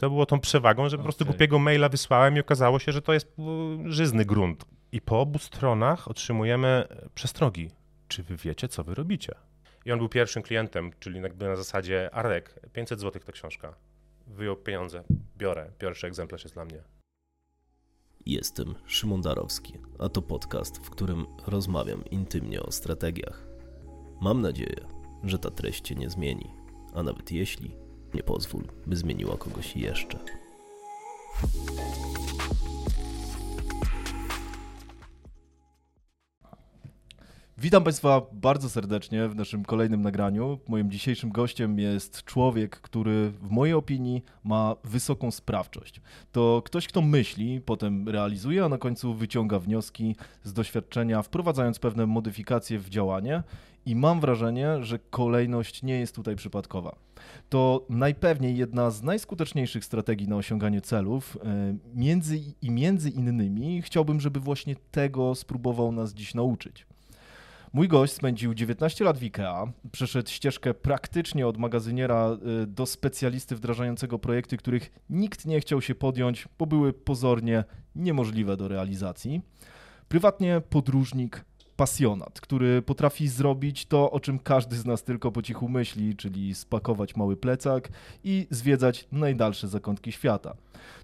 To było tą przewagą, że po prostu Okej. głupiego maila wysłałem i okazało się, że to jest y, żyzny grunt. I po obu stronach otrzymujemy przestrogi. Czy wy wiecie, co wy robicie? I on był pierwszym klientem, czyli jakby na zasadzie Arek, 500 zł ta książka. Wyjął pieniądze, biorę, pierwszy egzemplarz jest dla mnie. Jestem Szymon Darowski, a to podcast, w którym rozmawiam intymnie o strategiach. Mam nadzieję, że ta treść Cię nie zmieni, a nawet jeśli, nie pozwól, by zmieniła kogoś jeszcze. Witam Państwa bardzo serdecznie w naszym kolejnym nagraniu. Moim dzisiejszym gościem jest człowiek, który w mojej opinii ma wysoką sprawczość. To ktoś, kto myśli, potem realizuje, a na końcu wyciąga wnioski z doświadczenia, wprowadzając pewne modyfikacje w działanie. I mam wrażenie, że kolejność nie jest tutaj przypadkowa. To najpewniej jedna z najskuteczniejszych strategii na osiąganie celów. e, Między i między innymi chciałbym, żeby właśnie tego spróbował nas dziś nauczyć. Mój gość spędził 19 lat w IKEA, przeszedł ścieżkę praktycznie od magazyniera y, do specjalisty wdrażającego projekty, których nikt nie chciał się podjąć, bo były pozornie niemożliwe do realizacji. Prywatnie podróżnik, pasjonat, który potrafi zrobić to, o czym każdy z nas tylko po cichu myśli, czyli spakować mały plecak i zwiedzać najdalsze zakątki świata.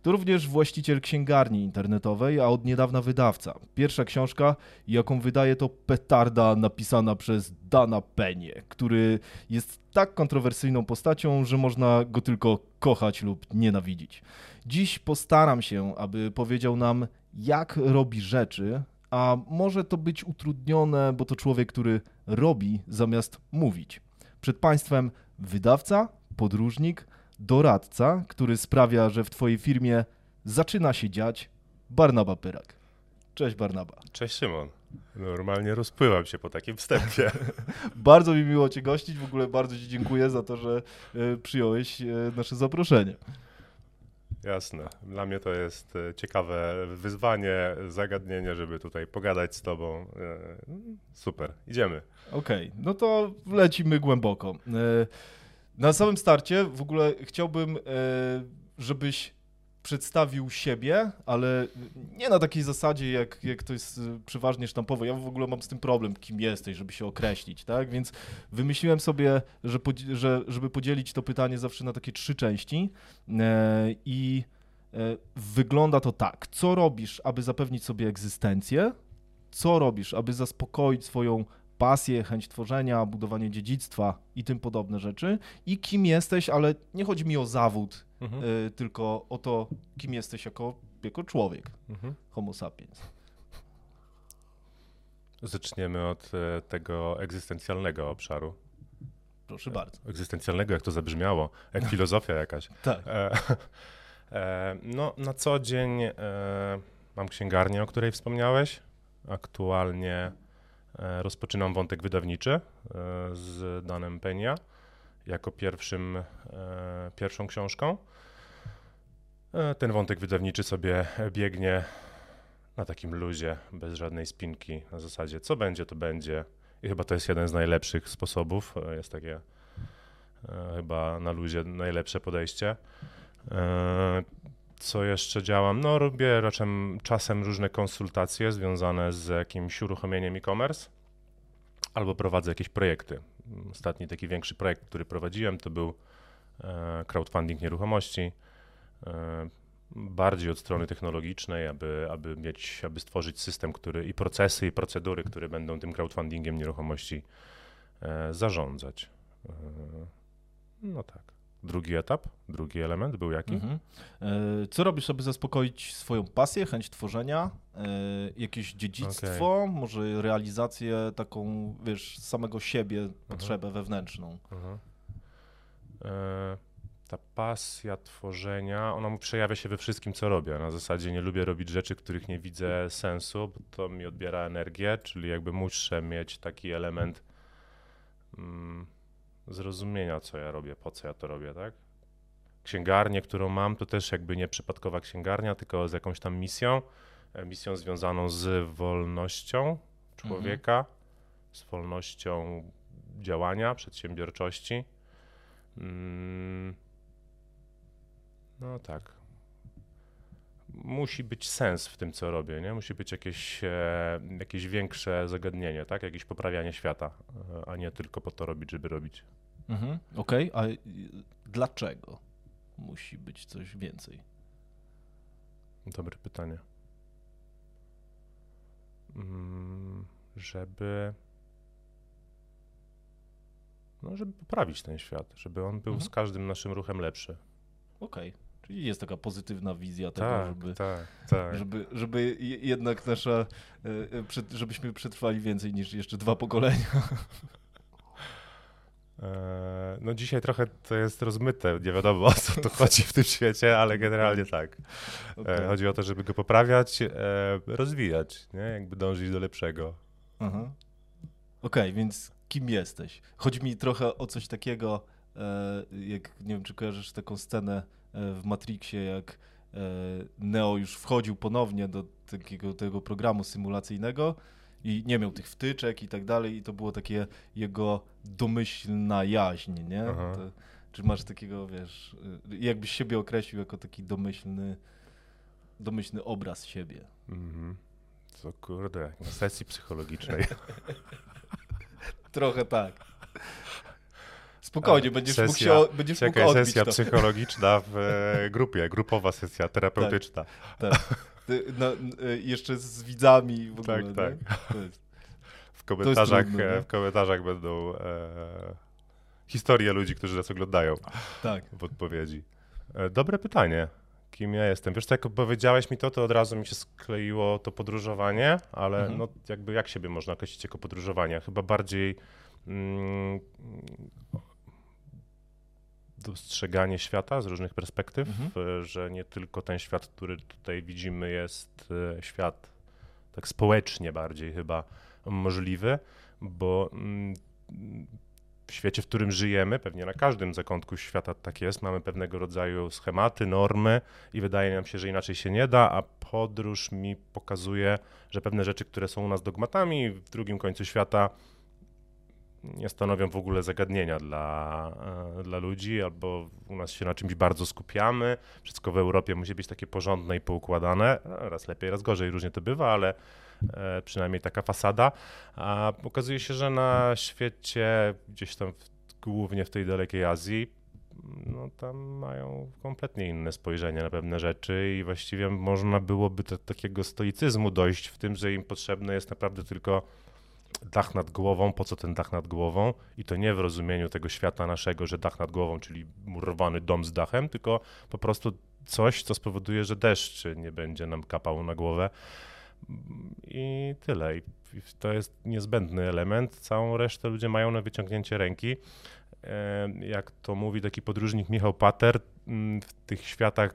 To również właściciel księgarni internetowej, a od niedawna wydawca. Pierwsza książka, jaką wydaje, to petarda napisana przez Dana Penie, który jest tak kontrowersyjną postacią, że można go tylko kochać lub nienawidzić. Dziś postaram się, aby powiedział nam, jak robi rzeczy, a może to być utrudnione, bo to człowiek, który robi zamiast mówić. Przed Państwem wydawca, podróżnik, doradca, który sprawia, że w Twojej firmie zaczyna się dziać Barnaba Pyrak. Cześć Barnaba. Cześć Szymon. Normalnie rozpływam się po takim wstępie. Bardzo mi miło Cię gościć, w ogóle bardzo Ci dziękuję za to, że e, przyjąłeś e, nasze zaproszenie. Jasne. Dla mnie to jest e, ciekawe wyzwanie, zagadnienie, żeby tutaj pogadać z tobą. E, Super. Idziemy. Okej, no to lecimy głęboko. E, Na samym starcie w ogóle chciałbym, żebyś przedstawił siebie, ale nie na takiej zasadzie, jak, jak to jest e, przeważnie sztampowo. Ja w ogóle mam z tym problem, kim jesteś, żeby się określić, tak? Więc wymyśliłem sobie, że, podzi- że żeby podzielić to pytanie zawsze na takie trzy części e, i e, wygląda to tak. Co robisz, aby zapewnić sobie egzystencję? Co robisz, aby zaspokoić swoją pasję, chęć tworzenia, budowanie dziedzictwa i tym podobne rzeczy. I kim jesteś, ale nie chodzi mi o zawód, Mhm. y, tylko o to, kim jesteś jako, jako człowiek, Mhm. homo sapiens. Zaczniemy od e, tego egzystencjalnego obszaru. Proszę bardzo. Egzystencjalnego, jak to zabrzmiało, jak filozofia jakaś. Tak. E, e, no, na co dzień e, mam księgarnię, o której wspomniałeś. Aktualnie rozpoczynam wątek wydawniczy e, z Danem Penia jako pierwszym, e, pierwszą książką. E, ten wątek wydawniczy sobie biegnie na takim luzie, bez żadnej spinki, na zasadzie co będzie, to będzie. I chyba to jest jeden z najlepszych sposobów. E, Jest takie e, chyba na luzie najlepsze podejście. Co jeszcze działam? No, robię raczej czasem różne konsultacje związane z jakimś uruchomieniem e-commerce albo prowadzę jakieś projekty. Ostatni taki większy projekt, który prowadziłem, to był e, crowdfunding nieruchomości. E, Bardziej od strony technologicznej, aby, aby mieć, aby stworzyć system, który i procesy, i procedury, które będą tym crowdfundingiem nieruchomości e, zarządzać. No tak. Drugi etap, drugi element był jaki? Mhm. E, Co robisz, aby zaspokoić swoją pasję, chęć tworzenia, e, jakieś dziedzictwo, może realizację taką, wiesz, samego siebie, potrzebę wewnętrzną? Mhm. E, ta pasja tworzenia, ona przejawia się we wszystkim, co robię. Na zasadzie nie lubię robić rzeczy, których nie widzę sensu, bo to mi odbiera energię, czyli jakby muszę mieć taki element mm, zrozumienia, co ja robię, po co ja to robię, tak? Księgarnię, którą mam, to też jakby nie przypadkowa księgarnia, tylko z jakąś tam misją, e, misją związaną z wolnością człowieka, z wolnością działania, przedsiębiorczości. Mm. No tak. Musi być sens w tym, co robię, nie? Musi być jakieś, e, jakieś większe zagadnienie, tak? Jakieś poprawianie świata, e, a nie tylko po to robić, żeby robić. Mhm. Okej, a y, dlaczego musi być coś więcej? Dobre pytanie. Mm, żeby. No, żeby poprawić ten świat, żeby on był Mhm. z każdym naszym ruchem lepszy. Okej, czyli jest taka pozytywna wizja tego, Tak, żeby, tak, tak. żeby, żeby je- jednak nasza, e, e, żebyśmy przetrwali więcej niż jeszcze dwa pokolenia. E, No dzisiaj trochę to jest rozmyte, nie wiadomo o co tu chodzi w tym świecie, ale generalnie tak. Okej. Chodzi o to, żeby go poprawiać, rozwijać, nie? jakby dążyć do lepszego. Okej, więc kim jesteś? Chodzi mi trochę o coś takiego, jak nie wiem, czy kojarzysz taką scenę w Matrixie, jak e, Neo już wchodził ponownie do takiego tego programu symulacyjnego i nie miał tych wtyczek i tak dalej, i to było takie jego domyślna jaźń, nie? To, czy masz takiego, wiesz, y, jakbyś siebie określił jako taki domyślny, domyślny obraz siebie? Mhm. Co kurde, na sesji psychologicznej. Trochę tak. Spokojnie, A, będziesz sesja- mógł się, będziesz mógł Czekaj, odbić sesja to. psychologiczna w e, grupie, grupowa sesja terapeutyczna. Tak. Ty, no, y, jeszcze z widzami w ogóle, Tak, tak. W komentarzach, trudne, e, w komentarzach będą e, historie ludzi, którzy nas oglądają tak. w odpowiedzi. E, dobre pytanie. Kim ja jestem? Wiesz, jak powiedziałeś mi to, to od razu mi się skleiło to podróżowanie, ale Mhm. no jakby jak siebie można określić jako podróżowanie? Chyba bardziej mm, dostrzeganie świata z różnych perspektyw, Mhm. e, że nie tylko ten świat, który tutaj widzimy jest e, świat tak społecznie bardziej chyba możliwy, bo mm, w świecie, w którym żyjemy, pewnie na każdym zakątku świata tak jest, mamy pewnego rodzaju schematy, normy i wydaje nam się, że inaczej się nie da, a podróż mi pokazuje, że pewne rzeczy, które są u nas dogmatami, w drugim końcu świata nie stanowią w ogóle zagadnienia dla, e, dla ludzi, albo u nas się na czymś bardzo skupiamy. Wszystko w Europie musi być takie porządne i poukładane. Raz lepiej, raz gorzej, różnie to bywa, ale e, przynajmniej taka fasada. A okazuje się, że na świecie, gdzieś tam w, głównie w tej dalekiej Azji, no tam mają kompletnie inne spojrzenie na pewne rzeczy i właściwie można byłoby do takiego stoicyzmu dojść w tym, że im potrzebne jest naprawdę tylko dach nad głową, po co ten dach nad głową i to nie w rozumieniu tego świata naszego, że dach nad głową, czyli murowany dom z dachem, tylko po prostu coś, co spowoduje, że deszcz nie będzie nam kapał na głowę i tyle. I to jest niezbędny element. Całą resztę ludzie mają na wyciągnięcie ręki. E, Jak to mówi taki podróżnik Michał Pater, mm, w tych światach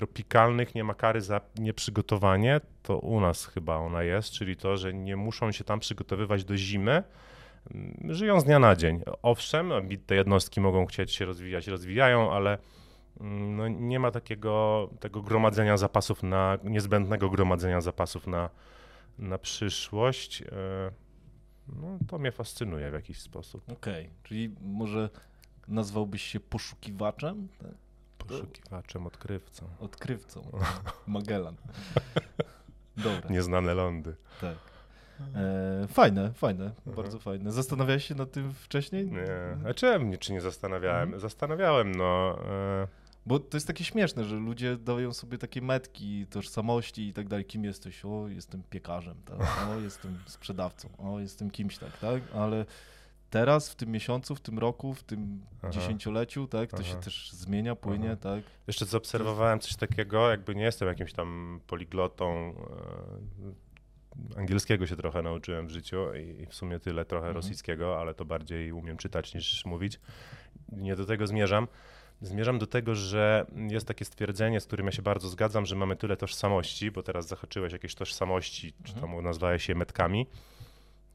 tropikalnych nie ma kary za nieprzygotowanie, to u nas chyba ona jest, czyli to, że nie muszą się tam przygotowywać do zimy, mm, żyją z dnia na dzień. Owszem, te jednostki mogą chcieć się rozwijać, rozwijają, ale mm, no, nie ma takiego tego gromadzenia zapasów na, niezbędnego gromadzenia zapasów na, na przyszłość. E, No, to mnie fascynuje w jakiś sposób. Okej, czyli może nazwałbyś się poszukiwaczem? Tak. Poszukiwaczem, odkrywcą. Odkrywcą. Magellan. Dobra, Nieznane lądy. tak. E, fajne, fajne, bardzo fajne. Zastanawiałeś się nad tym wcześniej? Nie. A czemu czy nie zastanawiałem? Mhm. Zastanawiałem, no. E, Bo to jest takie śmieszne, że ludzie dają sobie takie metki, tożsamości i tak dalej. Kim jesteś? O, jestem piekarzem, tak? o, jestem sprzedawcą, o, jestem kimś, tak, tak? Ale teraz, w tym miesiącu, w tym roku, w tym Aha. dziesięcioleciu, tak, to się Aha. też zmienia, płynie, Aha. tak? Jeszcze zaobserwowałem coś takiego, jakby nie jestem jakimś tam poliglotą. E, angielskiego się trochę nauczyłem w życiu i, w sumie tyle, trochę Mhm. rosyjskiego, ale to bardziej umiem czytać niż mówić. Nie do tego zmierzam. Zmierzam do tego, że jest takie stwierdzenie, z którym ja się bardzo zgadzam, że mamy tyle tożsamości, bo teraz zahaczyłeś jakieś tożsamości, czy tam nazwałeś je metkami,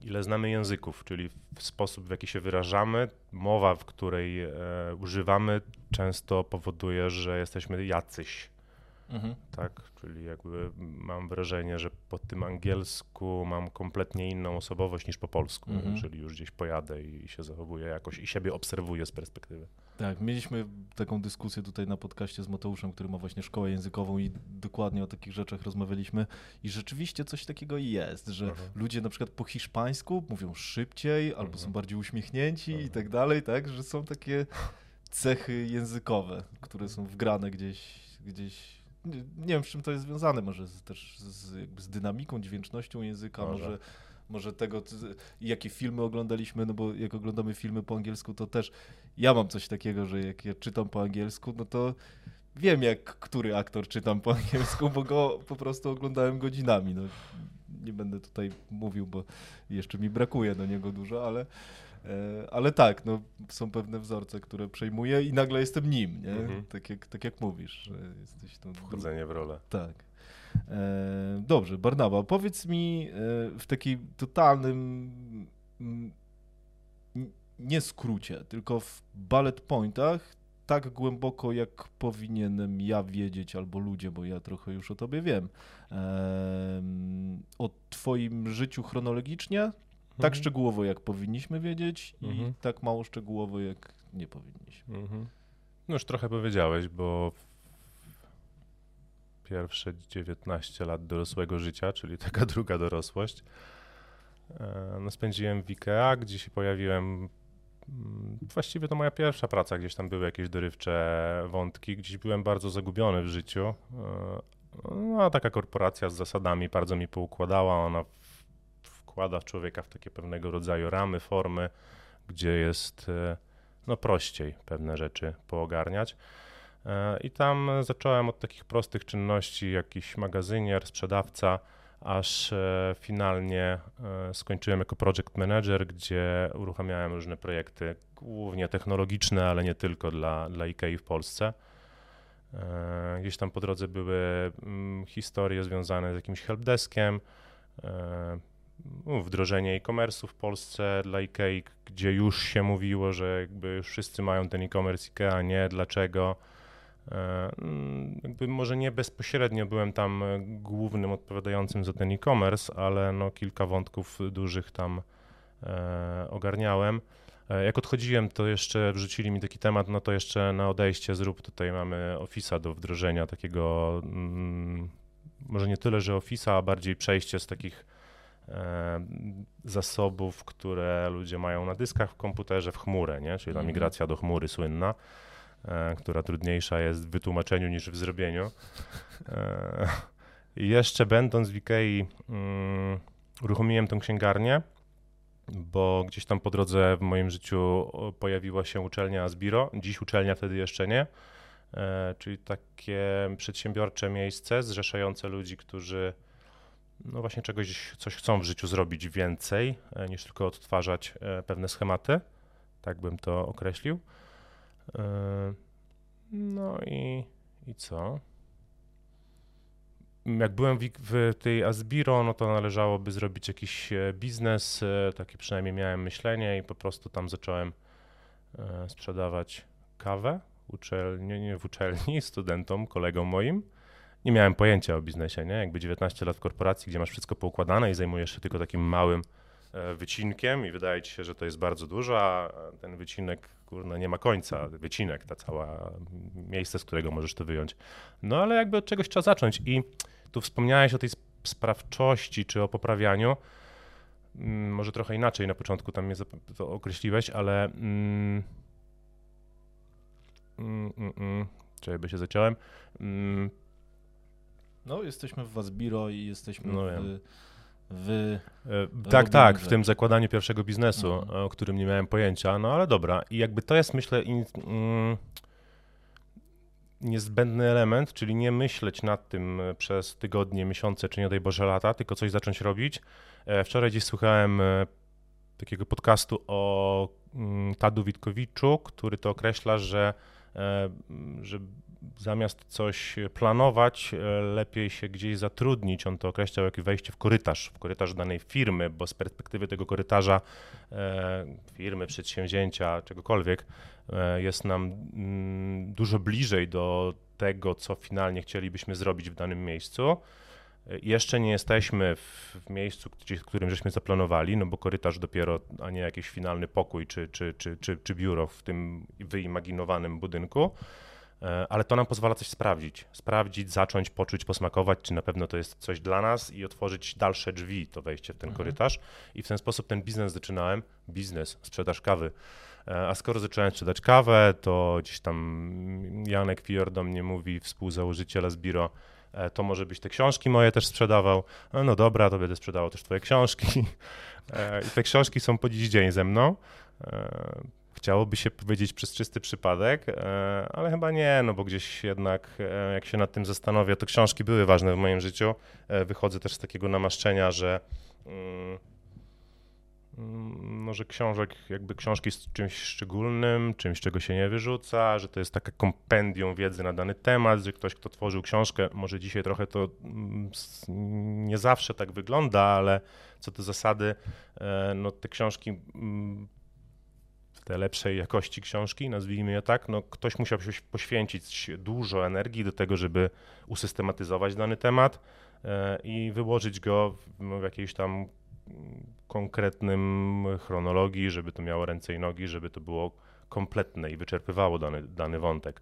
ile znamy języków, czyli w sposób, w jaki się wyrażamy, mowa, w której e, używamy, często powoduje, że jesteśmy jacyś. Mhm. Tak, czyli jakby mam wrażenie, że po tym angielsku mam kompletnie inną osobowość niż po polsku, Mhm. jeżeli już gdzieś pojadę i się zachowuję jakoś i siebie obserwuję z perspektywy. Tak, mieliśmy taką dyskusję tutaj na podcaście z Mateuszem, który ma właśnie szkołę językową i dokładnie o takich rzeczach rozmawialiśmy i rzeczywiście coś takiego jest, że Mhm. ludzie na przykład po hiszpańsku mówią szybciej albo Mhm. są bardziej uśmiechnięci i Mhm. tak dalej, tak, że są takie cechy językowe, które są wgrane gdzieś, gdzieś nie, nie wiem z czym to jest związane, może z, też z, z dynamiką, dźwięcznością języka, Może. może może tego, jakie filmy oglądaliśmy, no bo jak oglądamy filmy po angielsku, to też ja mam coś takiego, że jak ja czytam po angielsku, no to wiem, jak który aktor czytam po angielsku, bo go po prostu oglądałem godzinami. No, nie będę tutaj mówił, bo jeszcze mi brakuje do niego dużo, ale, e, ale tak, no, są pewne wzorce, które przejmuję i nagle jestem nim, nie? Mhm. Tak, jak, tak jak mówisz, że jesteś tą Wchodzenie w rolę. tak. E, dobrze, Barnaba, powiedz mi e, w takim totalnym mm, nie skrócie, tylko w bullet pointach, tak głęboko jak powinienem ja wiedzieć, albo ludzie, bo ja trochę już o tobie wiem, em, o twoim życiu chronologicznie, tak Mhm. szczegółowo jak powinniśmy wiedzieć i Mhm. tak mało szczegółowo jak nie powinniśmy. Mhm. No już trochę powiedziałeś, bo pierwsze 19 lat dorosłego życia, czyli taka druga dorosłość, e, no spędziłem w IKEA, gdzie się pojawiłem. mm, Właściwie to moja pierwsza praca, gdzieś tam były jakieś dorywcze wątki, gdzieś byłem bardzo zagubiony w życiu. E, No, a taka korporacja z zasadami bardzo mi poukładała. Ona wkłada człowieka w takie pewnego rodzaju ramy, formy, gdzie jest e, no prościej pewne rzeczy poogarniać. I tam zacząłem od takich prostych czynności, jakiś magazynier, sprzedawca, aż e, finalnie e, skończyłem jako project manager, gdzie uruchamiałem różne projekty, głównie technologiczne, ale nie tylko dla, dla IKEA w Polsce. E, Gdzieś tam po drodze były mm, historie związane z jakimś helpdeskiem, no, wdrożenie e-commerce'u w Polsce dla IKEA, gdzie już się mówiło, że jakby wszyscy mają ten e-commerce IKEA, nie, dlaczego. E, mm, Jakby może nie bezpośrednio byłem tam e, głównym odpowiadającym za ten e-commerce, ale no kilka wątków dużych tam e, ogarniałem. Jak odchodziłem, to jeszcze wrzucili mi taki temat, no to jeszcze na odejście zrób, tutaj mamy Office'a do wdrożenia, takiego mm, może nie tyle, że Office'a, a bardziej przejście z takich e, zasobów, które ludzie mają na dyskach w komputerze w chmurę, nie? czyli ta Mhm. migracja do chmury słynna, która trudniejsza jest w wytłumaczeniu niż w zrobieniu. E, I jeszcze będąc w Ikei mm, uruchomiłem tę księgarnię, bo gdzieś tam po drodze w moim życiu pojawiła się uczelnia Asbiro, dziś uczelnia wtedy jeszcze nie, e, czyli takie przedsiębiorcze miejsce zrzeszające ludzi, którzy no właśnie czegoś, coś chcą w życiu zrobić więcej e, niż tylko odtwarzać e, pewne schematy, tak bym to określił. E, No i, i co? Jak byłem w, w tej Asbiro, no to należałoby zrobić jakiś e, biznes, e, takie przynajmniej miałem myślenie i po prostu tam zacząłem sprzedawać kawę uczelni, nie w uczelni, studentom, kolegom moim. Nie miałem pojęcia o biznesie, nie? Jakby 19 lat w korporacji, gdzie masz wszystko poukładane i zajmujesz się tylko takim małym wycinkiem i wydaje ci się, że to jest bardzo dużo, a ten wycinek, kurna, nie ma końca. Wycinek, ta cała miejsce, z którego możesz to wyjąć. No ale jakby od czegoś trzeba zacząć i tu wspomniałeś o tej sp- sprawczości czy o poprawianiu. Mm, Może trochę inaczej na początku tam mnie to określiłeś, ale mm, mm, mm, mm, czekaj, by się zaciąłem. Mm, No, jesteśmy w Wasbiro i jesteśmy No w. w... E, Tak, tak, w tym zakładaniu pierwszego biznesu, Mhm. o którym nie miałem pojęcia, no ale dobra. I jakby to jest, myślę, in, mm, niezbędny element, czyli nie myśleć nad tym e, przez tygodnie, miesiące, czy nie daj Boże lata, tylko coś zacząć robić. E, Wczoraj gdzieś słuchałem e, takiego podcastu o mm, Tadu Witkowiczu, który to określa, że, e, że zamiast coś planować, e, lepiej się gdzieś zatrudnić. On to określał jak wejście w korytarz, w korytarz danej firmy, bo z perspektywy tego korytarza e, firmy, przedsięwzięcia, czegokolwiek, e, jest nam mm, dużo bliżej do tego, co finalnie chcielibyśmy zrobić w danym miejscu. Jeszcze nie jesteśmy w, w miejscu, gdzie, w którym żeśmy zaplanowali, no bo korytarz dopiero, a nie jakiś finalny pokój czy, czy, czy, czy, czy biuro w tym wyimaginowanym budynku. E, ale to nam pozwala coś sprawdzić. Sprawdzić, zacząć, poczuć, posmakować, czy na pewno to jest coś dla nas i otworzyć dalsze drzwi, to wejście w ten mhm. korytarz. I w ten sposób ten biznes zaczynałem. Biznes, sprzedaż kawy. E, a skoro zacząłem sprzedać kawę, to gdzieś tam Janek Pior do mnie mówi, współzałożyciel Asbiro, e, to może być te książki moje też sprzedawał. No, no dobra, to będę sprzedawał też twoje książki. I te książki są po dziś dzień ze mną. Chciałoby się powiedzieć przez czysty przypadek, e, ale chyba nie, no bo gdzieś jednak, e, jak się nad tym zastanowię, to książki były ważne w moim życiu. E, wychodzę też z takiego namaszczenia, że. Mm, no, że książek, jakby książki z czymś szczególnym, czymś, czego się nie wyrzuca, że to jest taka kompendium wiedzy na dany temat, że ktoś, kto tworzył książkę, może dzisiaj trochę to mm, nie zawsze tak wygląda, ale co do zasady, no te książki mm, te lepszej jakości książki, nazwijmy je tak, no ktoś musiał poświęcić dużo energii do tego, żeby usystematyzować dany temat e, i wyłożyć go w jakiejś tam konkretnym chronologii, żeby to miało ręce i nogi, żeby to było kompletne i wyczerpywało dany, dany wątek.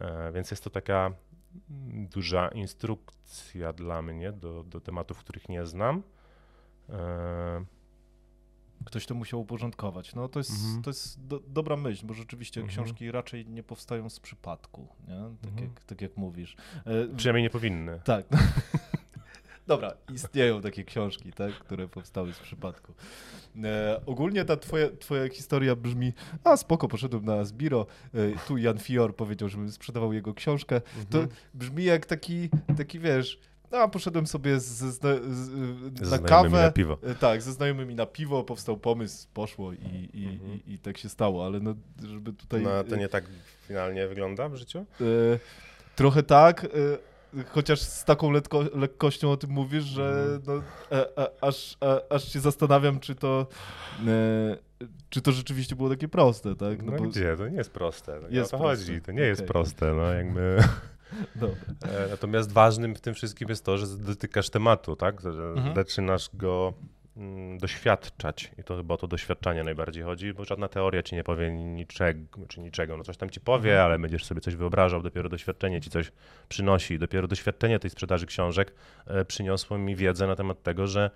E, więc jest to taka duża instrukcja dla mnie do, do tematów, których nie znam. Ktoś to musiał uporządkować. No to jest, mhm. to jest do, dobra myśl, bo rzeczywiście mhm. książki raczej nie powstają z przypadku, nie? Tak, mhm. jak, tak jak mówisz. E, Przynajmniej nie powinny. Tak. Dobra, istnieją takie książki, tak, które powstały z przypadku. E, ogólnie ta twoja, twoja historia brzmi, a spoko, poszedłem na Zbiro, e, tu Jan Fior powiedział, żebym sprzedawał jego książkę. Mhm. To brzmi jak taki, taki wiesz, a poszedłem sobie z, z, z, na kawę. na piwo. E, tak, ze znajomymi na piwo, powstał pomysł, poszło i, i, mhm. i, i, tak się stało, ale no, żeby tutaj... No, to nie tak finalnie wygląda w życiu? E, trochę tak, e, chociaż z taką lekko, lekkością o tym mówisz, że mhm. no, a, a, aż, a, aż się zastanawiam, czy to... czy to rzeczywiście było takie proste, tak? No, no bo... gdzie? To nie jest proste. No, jest o to proste. chodzi. To nie okay. jest proste. No, jakby... E, natomiast ważnym w tym wszystkim jest to, że dotykasz tematu, tak? Że mhm. zaczynasz go mm, doświadczać i to chyba o to doświadczanie najbardziej chodzi, bo żadna teoria ci nie powie niczego, czy niczego, no coś tam ci powie, mhm. ale będziesz sobie coś wyobrażał, dopiero doświadczenie ci coś przynosi, dopiero doświadczenie tej sprzedaży książek e, przyniosło mi wiedzę na temat tego, że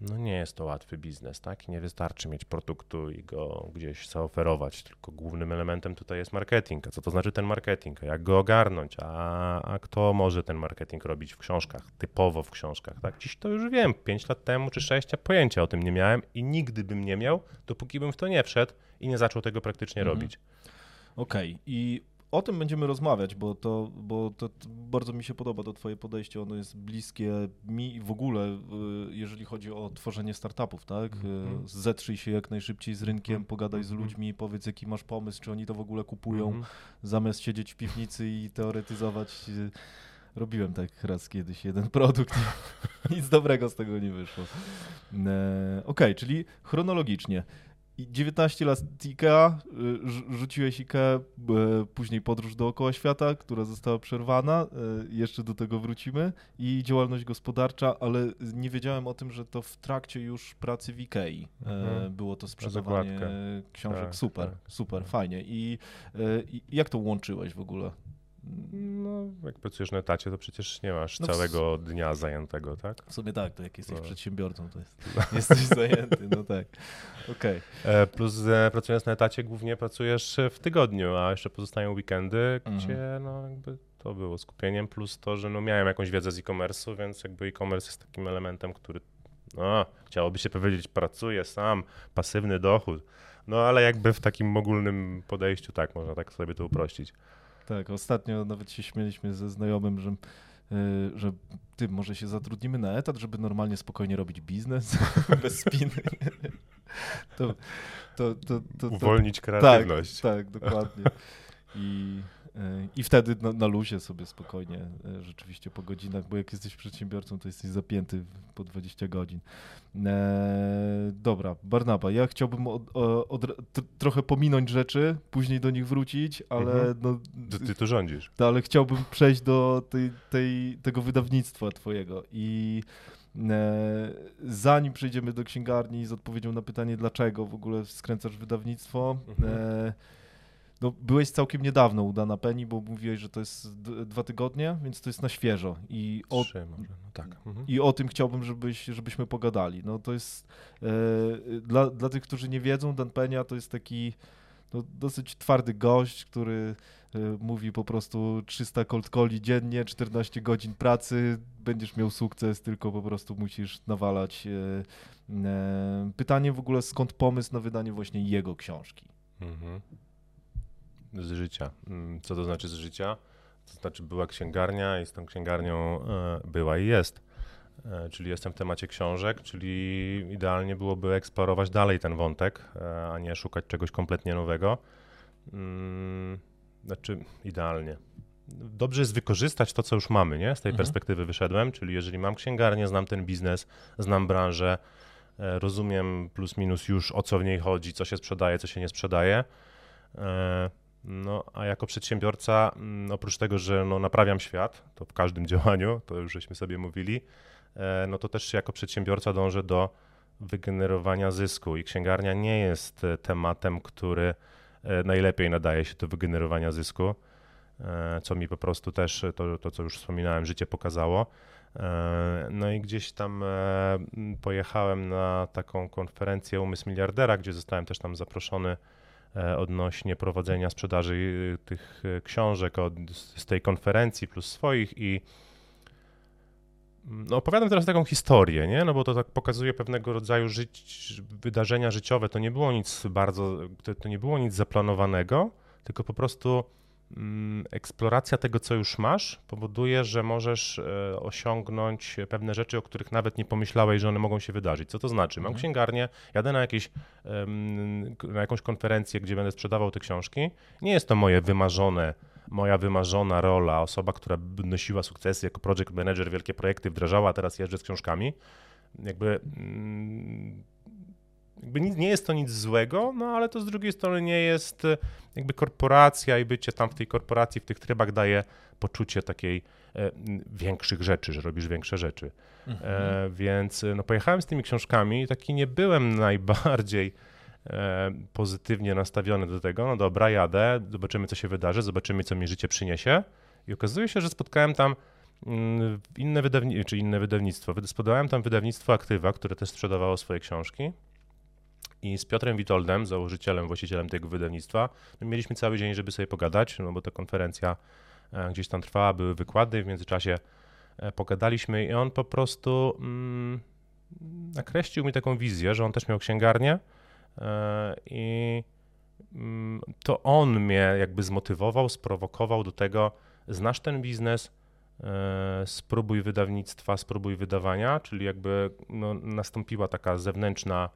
no nie jest to łatwy biznes, tak? Nie wystarczy mieć produktu i go gdzieś zaoferować, tylko głównym elementem tutaj jest marketing. A co to znaczy ten marketing? Jak go ogarnąć? A, a kto może ten marketing robić w książkach, typowo w książkach, tak? Dziś to już wiem, 5 lat temu czy 6 ja pojęcia o tym nie miałem i nigdy bym nie miał, dopóki bym w to nie wszedł i nie zaczął tego praktycznie mhm. robić. Okej, okay. i o tym będziemy rozmawiać, bo to, bo to bardzo mi się podoba to twoje podejście, ono jest bliskie mi i w ogóle, y, jeżeli chodzi o tworzenie startupów, tak? Mm. Zetrzyj się jak najszybciej z rynkiem, mhm. pogadaj z mhm. ludźmi, powiedz jaki masz pomysł, czy oni to w ogóle kupują, mm. zamiast siedzieć w piwnicy i teoretyzować. Y, robiłem tak raz kiedyś jeden produkt nic dobrego z tego nie wyszło. E, Okej, okay, czyli chronologicznie. 19 lat IKEA, y, rzuciłeś IKEA, później podróż dookoła świata, która została przerwana, y, jeszcze do tego wrócimy i działalność gospodarcza, ale nie wiedziałem o tym, że to w trakcie już pracy w IKEA mhm. było to sprzedawanie książek. Tak, super, tak. super, fajnie. I, I jak to łączyłeś w ogóle? No, jak pracujesz na etacie, to przecież nie masz no całego w... dnia zajętego, tak? W sumie tak, to jak jesteś no. przedsiębiorcą, to jest, jesteś zajęty, no tak. Okay. E, plus e, pracując na etacie głównie pracujesz w tygodniu, a jeszcze pozostają weekendy, mhm. gdzie no jakby to było skupieniem, plus to, że no miałem jakąś wiedzę z e-commerce'u, więc jakby e-commerce jest takim elementem, który no, chciałoby się powiedzieć, pracuję sam, pasywny dochód, no ale jakby w takim ogólnym podejściu tak, można tak sobie to uprościć. Tak, ostatnio nawet się śmieliśmy ze znajomym, że, yy, że ty, może się zatrudnimy na etat, żeby normalnie, spokojnie robić biznes bez spiny. to, to, to, to, Uwolnić kreatywność. Tak, tak dokładnie. I I wtedy na, na luzie sobie spokojnie, e, rzeczywiście po godzinach, bo jak jesteś przedsiębiorcą, to jesteś zapięty po 20 godzin. E, dobra, Barnaba, ja chciałbym od, od, trochę pominąć rzeczy, później do nich wrócić, ale mhm. no... Ty, ty tu rządzisz. To, ale chciałbym przejść do tej, tej, tego wydawnictwa twojego i e, zanim przejdziemy do księgarni z odpowiedzią na pytanie, dlaczego w ogóle skręcasz wydawnictwo, mhm. No, byłeś całkiem niedawno u Dana Penny, bo mówiłeś, że to jest dwa tygodnie, więc to jest na świeżo. I o, Trzy może, no tak. Mhm. I o tym chciałbym, żebyś, żebyśmy pogadali. No to jest e, dla, dla tych, którzy nie wiedzą, Dan Penia to jest taki no, dosyć twardy gość, który e, mówi po prostu 300 cold calli dziennie, 14 godzin pracy, będziesz miał sukces, tylko po prostu musisz nawalać. E, e, pytanie w ogóle, skąd pomysł na wydanie właśnie jego książki? Mhm z życia. Mm, co to znaczy z życia? To znaczy była księgarnia i z tą księgarnią e, była i jest. E, czyli jestem w temacie książek, czyli idealnie byłoby eksplorować dalej ten wątek, e, a nie szukać czegoś kompletnie nowego. Mm, znaczy idealnie. Dobrze jest wykorzystać to, co już mamy, nie? Z tej mhm. perspektywy wyszedłem, czyli jeżeli mam księgarnię, znam ten biznes, znam branżę, rozumiem plus minus już o co w niej chodzi, co się sprzedaje, co się nie sprzedaje, no, a jako przedsiębiorca, mm, oprócz tego, że no, naprawiam świat, to w każdym działaniu, to już żeśmy sobie mówili, e, no to też jako przedsiębiorca dążę do wygenerowania zysku i księgarnia nie jest e, tematem, który e, najlepiej nadaje się do wygenerowania zysku, co mi po prostu też, to, to co już wspominałem, życie pokazało. No i gdzieś tam pojechałem na taką konferencję Umysł Miliardera, gdzie zostałem też tam zaproszony odnośnie prowadzenia sprzedaży y, tych e, książek od, z tej konferencji plus swoich i no, opowiadam teraz taką historię, nie? No bo to tak pokazuje pewnego rodzaju żyć, wydarzenia życiowe. To nie było nic bardzo, to, to nie było nic zaplanowanego, tylko po prostu Mm, eksploracja tego, co już masz, powoduje, że możesz e, osiągnąć pewne rzeczy, o których nawet nie pomyślałeś, że one mogą się wydarzyć. Co to znaczy? Mam mhm. księgarnię, jadę na, jakieś, na jakąś konferencję, gdzie będę sprzedawał te książki. Nie jest to moje wymarzone, moja wymarzona rola, osoba, która nosiła sukcesy jako project manager, wielkie projekty wdrażała, a teraz jeżdżę z książkami. Jakby mm, jakby nie jest to nic złego, no ale to z drugiej strony nie jest e, jakby korporacja i bycie tam w tej korporacji, w tych trybach daje poczucie takiej e, większych rzeczy, że robisz większe rzeczy. Mhm. E, więc e, no, pojechałem z tymi książkami i taki nie byłem najbardziej e, pozytywnie nastawiony do tego. No dobra, jadę, zobaczymy co się wydarzy, zobaczymy co mi życie przyniesie. I okazuje się, że spotkałem tam mm, inne, wydawni- czy inne wydawnictwo. Spodobałem tam wydawnictwo Aktywa, które też sprzedawało swoje książki. I z Piotrem Witoldem, założycielem, właścicielem tego wydawnictwa, no mieliśmy cały dzień, żeby sobie pogadać, no bo ta konferencja e, gdzieś tam trwała, były wykłady, w międzyczasie e, pogadaliśmy i on po prostu mm, nakreślił mi taką wizję, że on też miał księgarnię e, i mm, to on mnie jakby zmotywował, sprowokował do tego, znasz ten biznes, spróbuj wydawnictwa, spróbuj wydawania, czyli jakby no, nastąpiła taka zewnętrzna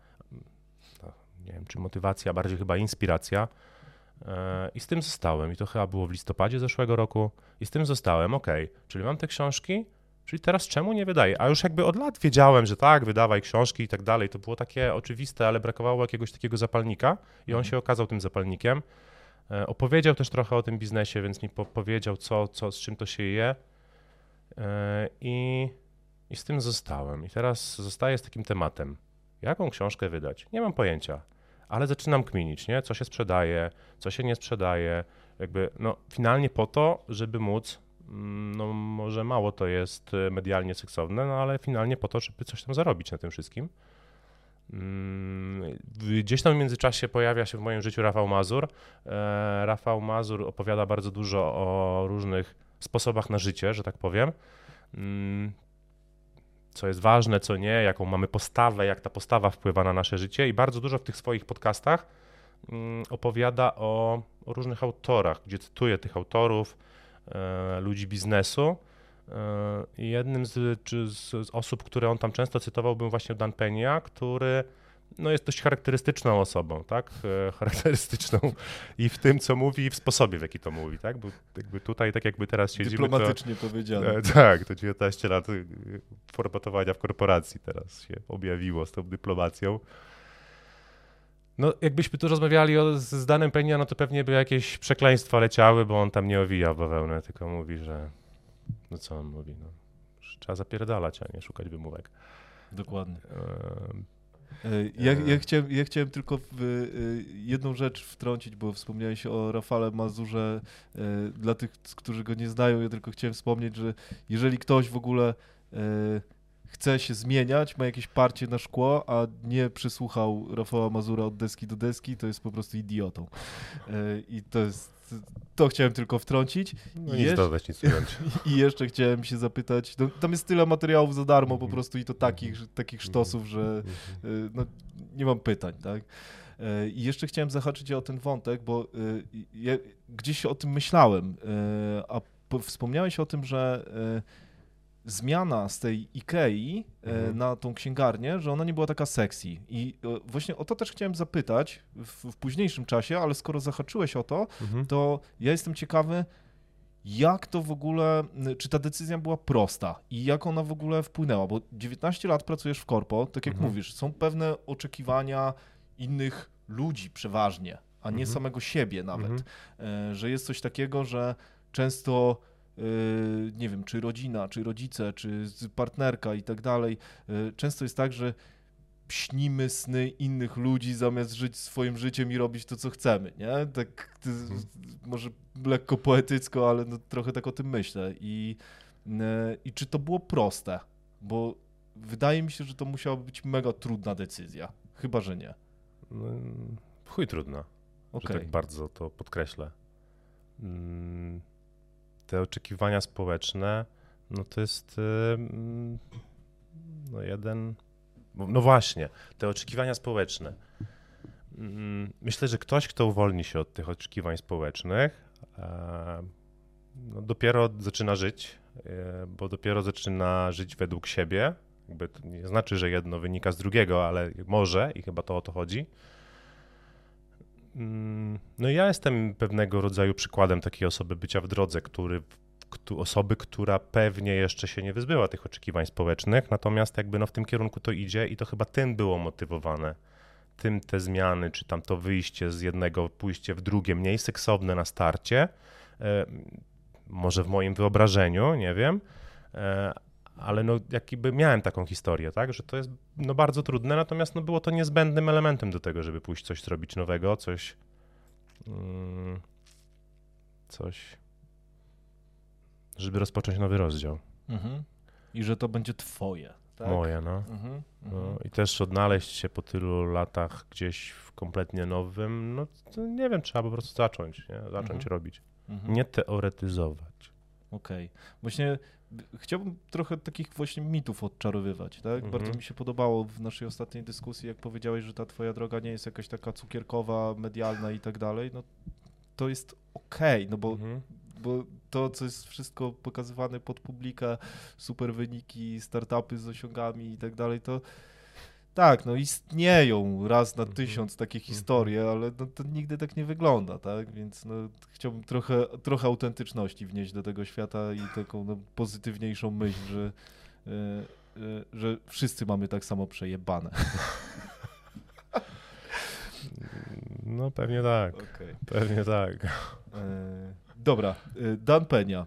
nie wiem, czy motywacja, bardziej chyba inspiracja. E, I z tym zostałem. I to chyba było w listopadzie zeszłego roku. I z tym zostałem, ok, czyli mam te książki, czyli teraz czemu nie wydaję? A już jakby od lat wiedziałem, że tak, wydawaj książki i tak dalej. To było takie oczywiste, ale brakowało jakiegoś takiego zapalnika i on mhm. się okazał tym zapalnikiem. E, opowiedział też trochę o tym biznesie, więc mi powiedział, co, co, z czym to się je. E, I, I z tym zostałem. I teraz zostaję z takim tematem. Jaką książkę wydać? Nie mam pojęcia ale zaczynam kminić, nie? co się sprzedaje, co się nie sprzedaje. Jakby, no, finalnie po to, żeby móc, mm, no może mało to jest e, medialnie seksowne, no ale finalnie po to, żeby coś tam zarobić na tym wszystkim. Mm, gdzieś tam w międzyczasie pojawia się w moim życiu Rafał Mazur. E, Rafał Mazur opowiada bardzo dużo o różnych sposobach na życie, że tak powiem. Co jest ważne, co nie, jaką mamy postawę, jak ta postawa wpływa na nasze życie i bardzo dużo w tych swoich podcastach mm, opowiada o, o różnych autorach, gdzie cytuje tych autorów, e, ludzi biznesu. E, I jednym z, z, z, osób, które on tam często cytował, był właśnie Dan Penia, który no jest dość charakterystyczną osobą, tak? E, charakterystyczną i w tym, co mówi, i w sposobie, w jaki to mówi, tak? Bo jakby tutaj, tak jakby teraz siedzimy, Dyplomatycznie to, powiedziane. E, tak, to 19 lat y, formatowania w korporacji teraz się objawiło z tą dyplomacją. No, jakbyśmy tu rozmawiali o, z Danem Peña, no to pewnie by jakieś przekleństwa leciały, bo on tam nie owija bawełnę, tylko mówi, że no co on mówi, no, trzeba zapierdalać, a nie szukać wymówek. Dokładnie. Ehm, Ja, ja, chciałem, ja chciałem tylko w, y, jedną rzecz wtrącić, bo wspomniałeś o Rafale Mazurze. Dla tych, którzy go nie znają, ja tylko chciałem wspomnieć, że jeżeli ktoś w ogóle chce się zmieniać, ma jakieś parcie na szkło, a nie przysłuchał Rafała Mazura od deski do deski, to jest po prostu idiotą. I to jest. To chciałem tylko wtrącić. no I jeszcze- dodać, nic. I jeszcze chciałem się zapytać, no, tam jest tyle materiałów za darmo po Mhm. prostu i to takich, takich sztosów, że y, no, nie mam pytań, tak? Y, I jeszcze chciałem zahaczyć o ten wątek, bo y, ja gdzieś o tym myślałem, y, a po- wspomniałeś o tym, że zmiana z tej Ikei y, Mhm. na tą księgarnię, że ona nie była taka sexy. I y, właśnie o to też chciałem zapytać w, w późniejszym czasie, ale skoro zahaczyłeś o to, Mhm. to ja jestem ciekawy, jak to w ogóle, czy ta decyzja była prosta i jak ona w ogóle wpłynęła, bo 19 lat pracujesz w korpo, tak jak Mhm. mówisz, są pewne oczekiwania innych ludzi przeważnie, a nie Mhm. samego siebie nawet, Mhm. E, że jest coś takiego, że często e, nie wiem, czy rodzina, czy rodzice, czy partnerka i tak dalej, e, często jest tak, że śnimy sny innych ludzi zamiast żyć swoim życiem i robić to, co chcemy, nie? Tak Mhm. może lekko poetycko, ale no, trochę tak o tym myślę. I, e, I czy to było proste? Bo wydaje mi się, że to musiała być mega trudna decyzja. Chyba, że nie. No, chuj trudno, Okej. że tak bardzo to podkreślę. Mm, Te oczekiwania społeczne, no to jest y, mm, no jeden, no właśnie, te oczekiwania społeczne. Mm, Myślę, że ktoś, kto uwolni się od tych oczekiwań społecznych, e, no dopiero zaczyna żyć, e, bo dopiero zaczyna żyć według siebie. Jakby to nie znaczy, że jedno wynika z drugiego, ale może i chyba to o to chodzi. Mm, No ja jestem pewnego rodzaju przykładem takiej osoby bycia w drodze, który, któ- osoby, która pewnie jeszcze się nie wyzbyła tych oczekiwań społecznych, natomiast jakby no w tym kierunku to idzie i to chyba tym było motywowane. Tym te zmiany, czy tam to wyjście z jednego, pójście w drugie, mniej seksowne na starcie, e, może w moim wyobrażeniu, nie wiem, e, ale no jakby miałem taką historię, tak, że to jest no bardzo trudne, natomiast no było to niezbędnym elementem do tego, żeby pójść coś zrobić nowego, coś mm, coś żeby rozpocząć nowy rozdział. Mhm. I że to będzie twoje. Tak? Moje, no. Mhm. no. Mhm. I też odnaleźć się po tylu latach gdzieś w kompletnie nowym, no nie wiem, trzeba po prostu zacząć, nie? Zacząć Mhm. robić. Mhm. Nie teoretyzować. Okej. Właśnie b- chciałbym trochę takich właśnie mitów odczarowywać, tak? Mhm. Bardzo mi się podobało w naszej ostatniej dyskusji, jak powiedziałeś, że ta twoja droga nie jest jakaś taka cukierkowa, medialna i tak dalej, no to jest okej, no bo, Mhm. bo to, co jest wszystko pokazywane pod publikę, super wyniki, startupy z osiągami i tak dalej, to tak, no istnieją raz na Mhm. tysiąc takie historie, ale no, to nigdy tak nie wygląda, tak? Więc no, chciałbym trochę, trochę autentyczności wnieść do tego świata i taką no, pozytywniejszą myśl, że, e, e, że wszyscy mamy tak samo przejebane. No pewnie tak, Okay. pewnie tak. E, dobra, Dan Penia,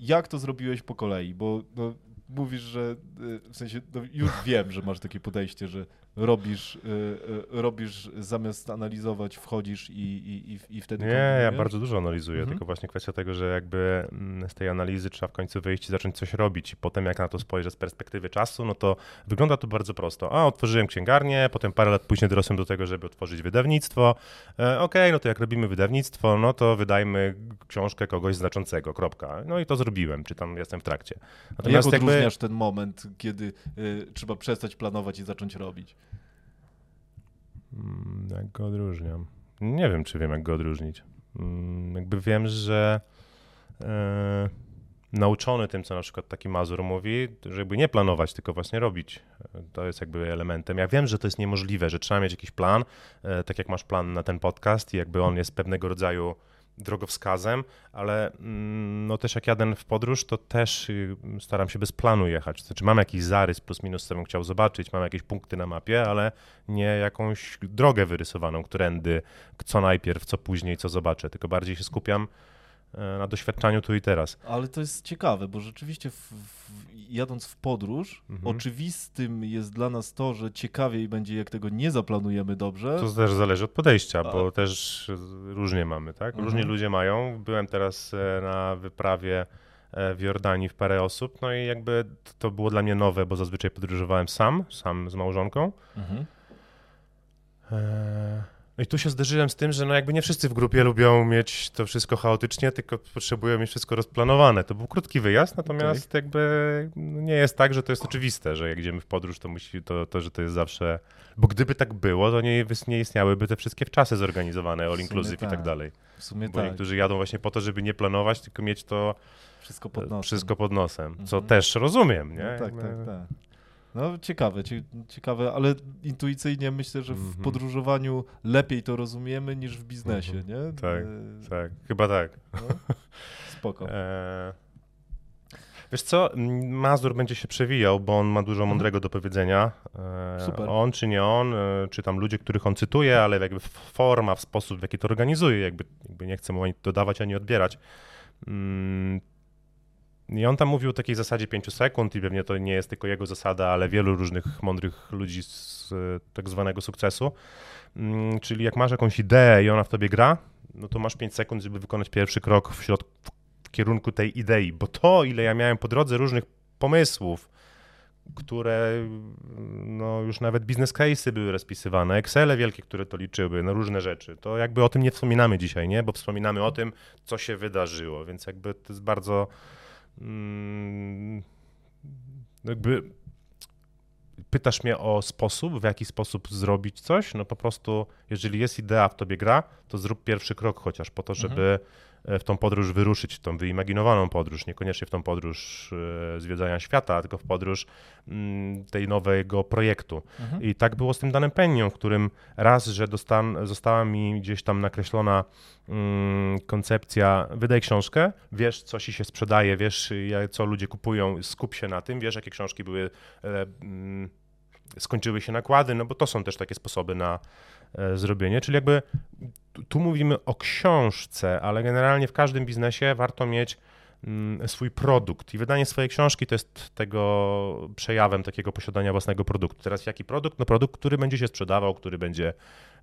jak to zrobiłeś po kolei? Bo no, mówisz, że e, w sensie no, już wiem, że masz takie podejście, że robisz, e, e, robisz zamiast analizować, wchodzisz i, i, i, i wtedy. Nie, ja bardzo dużo analizuję, Mhm. tylko właśnie kwestia tego, że jakby mm, z tej analizy trzeba w końcu wyjść i zacząć coś robić. I potem jak na to spojrzę z perspektywy czasu, no to wygląda to bardzo prosto. A, otworzyłem księgarnię, potem parę lat później dorosłem do tego, żeby otworzyć wydawnictwo. E, Okej, no to jak robimy wydawnictwo, no to wydajmy książkę kogoś znaczącego, kropka. No i to zrobiłem, czy tam jestem w trakcie. A jak odróżniasz ten moment, kiedy e, trzeba przestać planować i zacząć robić? Mm, Jak go odróżniam? Nie wiem, czy wiem, jak go odróżnić. Mm, Jakby wiem, że e, nauczony tym, co na przykład taki Mazur mówi, żeby nie planować, tylko właśnie robić. To jest jakby elementem. Ja wiem, że to jest niemożliwe, że trzeba mieć jakiś plan, e, tak jak masz plan na ten podcast i jakby on jest pewnego rodzaju drogowskazem, ale mm, no też jak jadę w podróż, to też y, staram się bez planu jechać. Znaczy mam jakiś zarys plus minus, co bym chciał zobaczyć, mam jakieś punkty na mapie, ale nie jakąś drogę wyrysowaną, którędy, co najpierw, co później, co zobaczę, tylko bardziej się skupiam na doświadczaniu tu i teraz. Ale to jest ciekawe, bo rzeczywiście w, w, jadąc w podróż, mhm. oczywistym jest dla nas to, że ciekawiej będzie, jak tego nie zaplanujemy dobrze. To też zależy od podejścia, A... bo też różnie mamy, tak? Różni mhm. ludzie mają. Byłem teraz e, na wyprawie e, w Jordanii w parę osób, no i jakby to było dla mnie nowe, bo zazwyczaj podróżowałem sam, sam z małżonką. Mhm. E no i tu się zderzyłem z tym, że no jakby nie wszyscy w grupie lubią mieć to wszystko chaotycznie, tylko potrzebują mieć wszystko rozplanowane. To był krótki wyjazd, natomiast okay. jakby no nie jest tak, że to jest oczywiste, że jak idziemy w podróż, to musi to, to że to jest zawsze. Bo gdyby tak było, to nie, nie istniałyby te wszystkie wczasy zorganizowane, all inclusive tak. i tak, dalej. W sumie Bo tak. niektórzy jadą właśnie po to, żeby nie planować, tylko mieć to wszystko pod nosem. Wszystko pod nosem co mhm. też rozumiem, nie? No tak, tak, tak. No ciekawe, ciekawe, ale intuicyjnie myślę, że w mm -hmm. podróżowaniu lepiej to rozumiemy niż w biznesie, mm -hmm. nie? Tak, e... tak, chyba tak. No, spoko. E... Wiesz co, Mazur będzie się przewijał, bo on ma dużo mhm. mądrego do powiedzenia. E, Super. On czy nie on, e, czy tam ludzie, których on cytuje, ale jakby forma, w sposób, w jaki to organizuje, jakby, jakby nie chcę mu ani dodawać, ani odbierać. I on tam mówił o takiej zasadzie 5 sekund i pewnie to nie jest tylko jego zasada, ale wielu różnych mądrych ludzi z e, tak zwanego sukcesu. Mm, czyli jak masz jakąś ideę i ona w tobie gra, no to masz 5 sekund, żeby wykonać pierwszy krok w, w kierunku tej idei, bo to, ile ja miałem po drodze różnych pomysłów, które no już nawet biznes case'y były rozpisywane, Excele wielkie, które to liczyły, no różne rzeczy. To jakby o tym nie wspominamy dzisiaj, nie? Bo wspominamy o tym, co się wydarzyło, więc jakby to jest bardzo jakby pytasz mnie o sposób, w jaki sposób zrobić coś, no po prostu, jeżeli jest idea w tobie gra, to zrób pierwszy krok chociaż po to, żeby mhm. E, w tą podróż wyruszyć, w tą wyimaginowaną podróż, niekoniecznie w tą podróż e, zwiedzania świata, tylko w podróż mm, tej nowego projektu. Mhm. I tak było z tym danym Pennią, w którym raz, że dostan, została mi gdzieś tam nakreślona mm, koncepcja, wydaj książkę, wiesz, co ci się sprzedaje, wiesz, co ludzie kupują, skup się na tym, wiesz, jakie książki były, e, mm, skończyły się nakłady, no bo to są też takie sposoby na E, zrobienie. Czyli jakby tu mówimy o książce, ale generalnie w każdym biznesie warto mieć mm, swój produkt i wydanie swojej książki to jest tego przejawem takiego posiadania własnego produktu. Teraz jaki produkt? No produkt, który będzie się sprzedawał, który będzie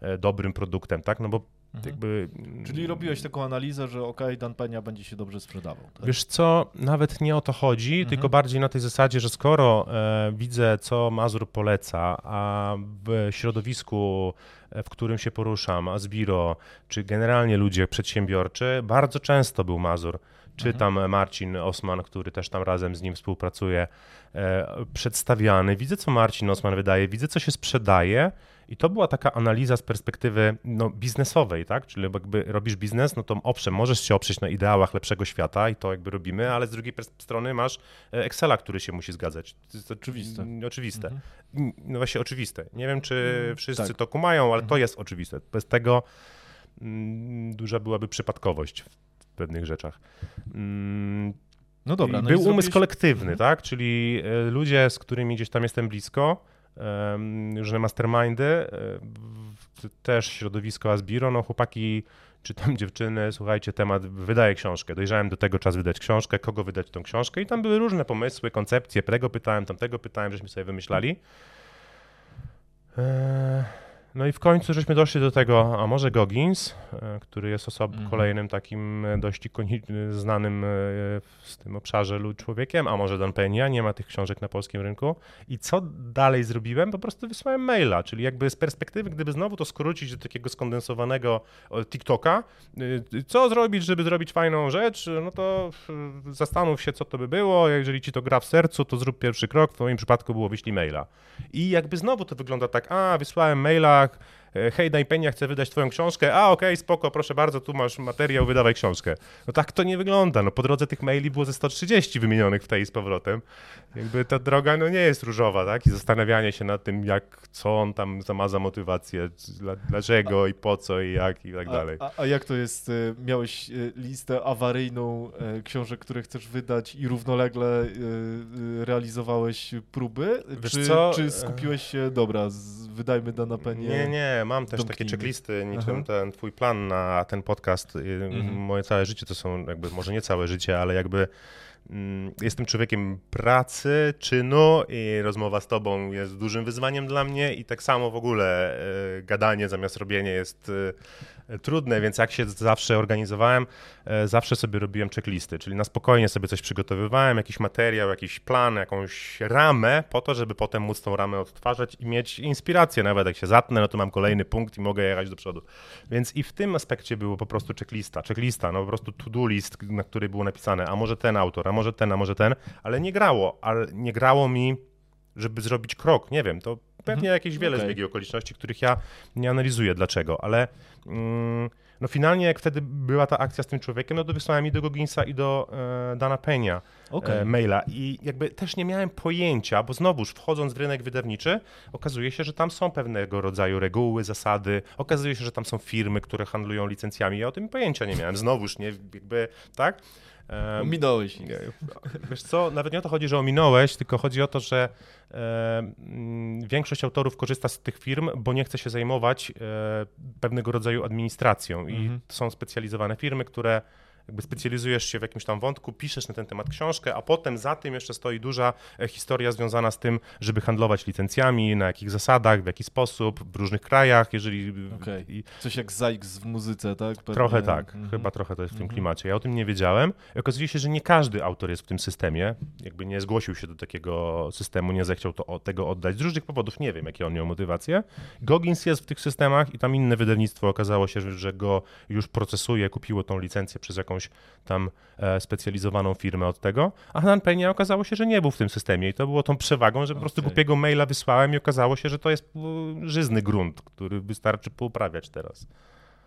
e, dobrym produktem, tak? No bo mhm. jakby... Mm, Czyli robiłeś taką analizę, że ok, Dan Penia będzie się dobrze sprzedawał. Tak? Wiesz co, nawet nie o to chodzi, mhm. tylko bardziej na tej zasadzie, że skoro e, widzę, co Mazur poleca, a w środowisku w którym się poruszam, Asbiro, czy generalnie ludzie przedsiębiorczy, bardzo często był Mazur. Czy mhm. tam Marcin Osman, który też tam razem z nim współpracuje, e, przedstawiany. Widzę, co Marcin Osman wydaje, widzę, co się sprzedaje i to była taka analiza z perspektywy no, biznesowej, tak? Czyli jakby robisz biznes, no to owszem, możesz się oprzeć na ideałach lepszego świata i to jakby robimy, ale z drugiej strony masz e, Excela, który się musi zgadzać. To jest oczywiste. Oczywiste. Mhm. No właśnie oczywiste. Nie wiem, czy mhm. wszyscy tak. to kumają, ale mhm. to jest oczywiste. Bez tego mm, duża byłaby przypadkowość w pewnych rzeczach. Mm, no dobra. No był umysł kolektywny, mhm. tak? Czyli e, ludzie, z którymi gdzieś tam jestem blisko, różne mastermindy, też środowisko Asbiro, no chłopaki czy tam dziewczyny, słuchajcie, temat, wydaje książkę, dojrzałem do tego czas wydać książkę, kogo wydać tą książkę. I tam były różne pomysły, koncepcje, tego pytałem, tamtego pytałem, żeśmy sobie wymyślali. Eee... No i w końcu żeśmy doszli do tego, a może Goggins, e, który jest osobą -hmm. kolejnym takim e, dość znanym e, w tym obszarze człowiekiem, a może Don Penia, nie ma tych książek na polskim rynku. I co dalej zrobiłem? Po prostu wysłałem maila, czyli jakby z perspektywy, gdyby znowu to skrócić do takiego skondensowanego TikToka, co zrobić, żeby zrobić fajną rzecz, no to zastanów się, co to by było, jeżeli ci to gra w sercu, to zrób pierwszy krok, w moim przypadku było wyślij maila. I jakby znowu to wygląda tak, a wysłałem maila, e, hej, daj Penia, chcę wydać twoją książkę, a okej, okay, spoko, proszę bardzo, tu masz materiał, wydawaj książkę. No tak to nie wygląda, no po drodze tych maili było ze 130 wymienionych w tej z powrotem. Jakby ta droga, no nie jest różowa, tak? I zastanawianie się nad tym, jak, co on tam ma za motywację, dlaczego i po co i jak i tak dalej. A, a, a jak to jest, miałeś listę awaryjną książek, które chcesz wydać i równolegle realizowałeś próby? Wiesz czy, co? czy skupiłeś się, dobra, z, wydajmy Dana Penie? Nie, nie, mam też takie checklisty, niczym Aha. ten twój plan na ten podcast. Mhm. Moje całe życie to są jakby, może nie całe życie, ale jakby mm, jestem człowiekiem pracy, czynu i rozmowa z tobą jest dużym wyzwaniem dla mnie i tak samo w ogóle y, gadanie zamiast robienia jest y, trudne, więc jak się zawsze organizowałem, e, zawsze sobie robiłem checklisty, czyli na spokojnie sobie coś przygotowywałem, jakiś materiał, jakiś plan, jakąś ramę po to, żeby potem móc tą ramę odtwarzać i mieć inspirację. Nawet jak się zatnę, no to mam kolejny punkt i mogę jechać do przodu. Więc i w tym aspekcie było po prostu checklista, checklista, no po prostu to-do list, na który było napisane, a może ten autor, a może ten, a może ten, ale nie grało, ale nie grało mi żeby zrobić krok, nie wiem, to pewnie mhm. jakieś wiele okay. zbiegi okoliczności, których ja nie analizuję dlaczego, ale mm, no finalnie jak wtedy była ta akcja z tym człowiekiem, no to wysłałem i do Goginsa i do e, Dana Penia okay. e, maila i jakby też nie miałem pojęcia, bo znowuż wchodząc w rynek wydawniczy, okazuje się, że tam są pewnego rodzaju reguły, zasady, okazuje się, że tam są firmy, które handlują licencjami, ja o tym pojęcia nie miałem, znowuż, nie, jakby, tak? Ominąłeś. Wiesz co, nawet nie o to chodzi, że ominąłeś, tylko chodzi o to, że e, większość autorów korzysta z tych firm, bo nie chce się zajmować e, pewnego rodzaju administracją i mhm. są specjalizowane firmy, które jakby specjalizujesz się w jakimś tam wątku, piszesz na ten temat książkę, a potem za tym jeszcze stoi duża e, historia związana z tym, żeby handlować licencjami, na jakich zasadach, w jaki sposób, w różnych krajach, jeżeli... Okay. I... Coś jak ZAX w muzyce, tak? Pewnie... Trochę tak, mhm. chyba trochę to jest w tym mhm. klimacie. Ja o tym nie wiedziałem i okazuje się, że nie każdy autor jest w tym systemie, jakby nie zgłosił się do takiego systemu, nie zechciał to, tego oddać z różnych powodów, nie wiem, jakie on miał motywacje. Goggins jest w tych systemach i tam inne wydawnictwo okazało się, że go już procesuje, kupiło tą licencję przez jakąś jakąś tam e, specjalizowaną firmę od tego, a Han Peña okazało się, że nie był w tym systemie i to było tą przewagą, że po prostu okay. głupiego maila wysłałem i okazało się, że to jest żyzny grunt, który wystarczy pouprawiać teraz.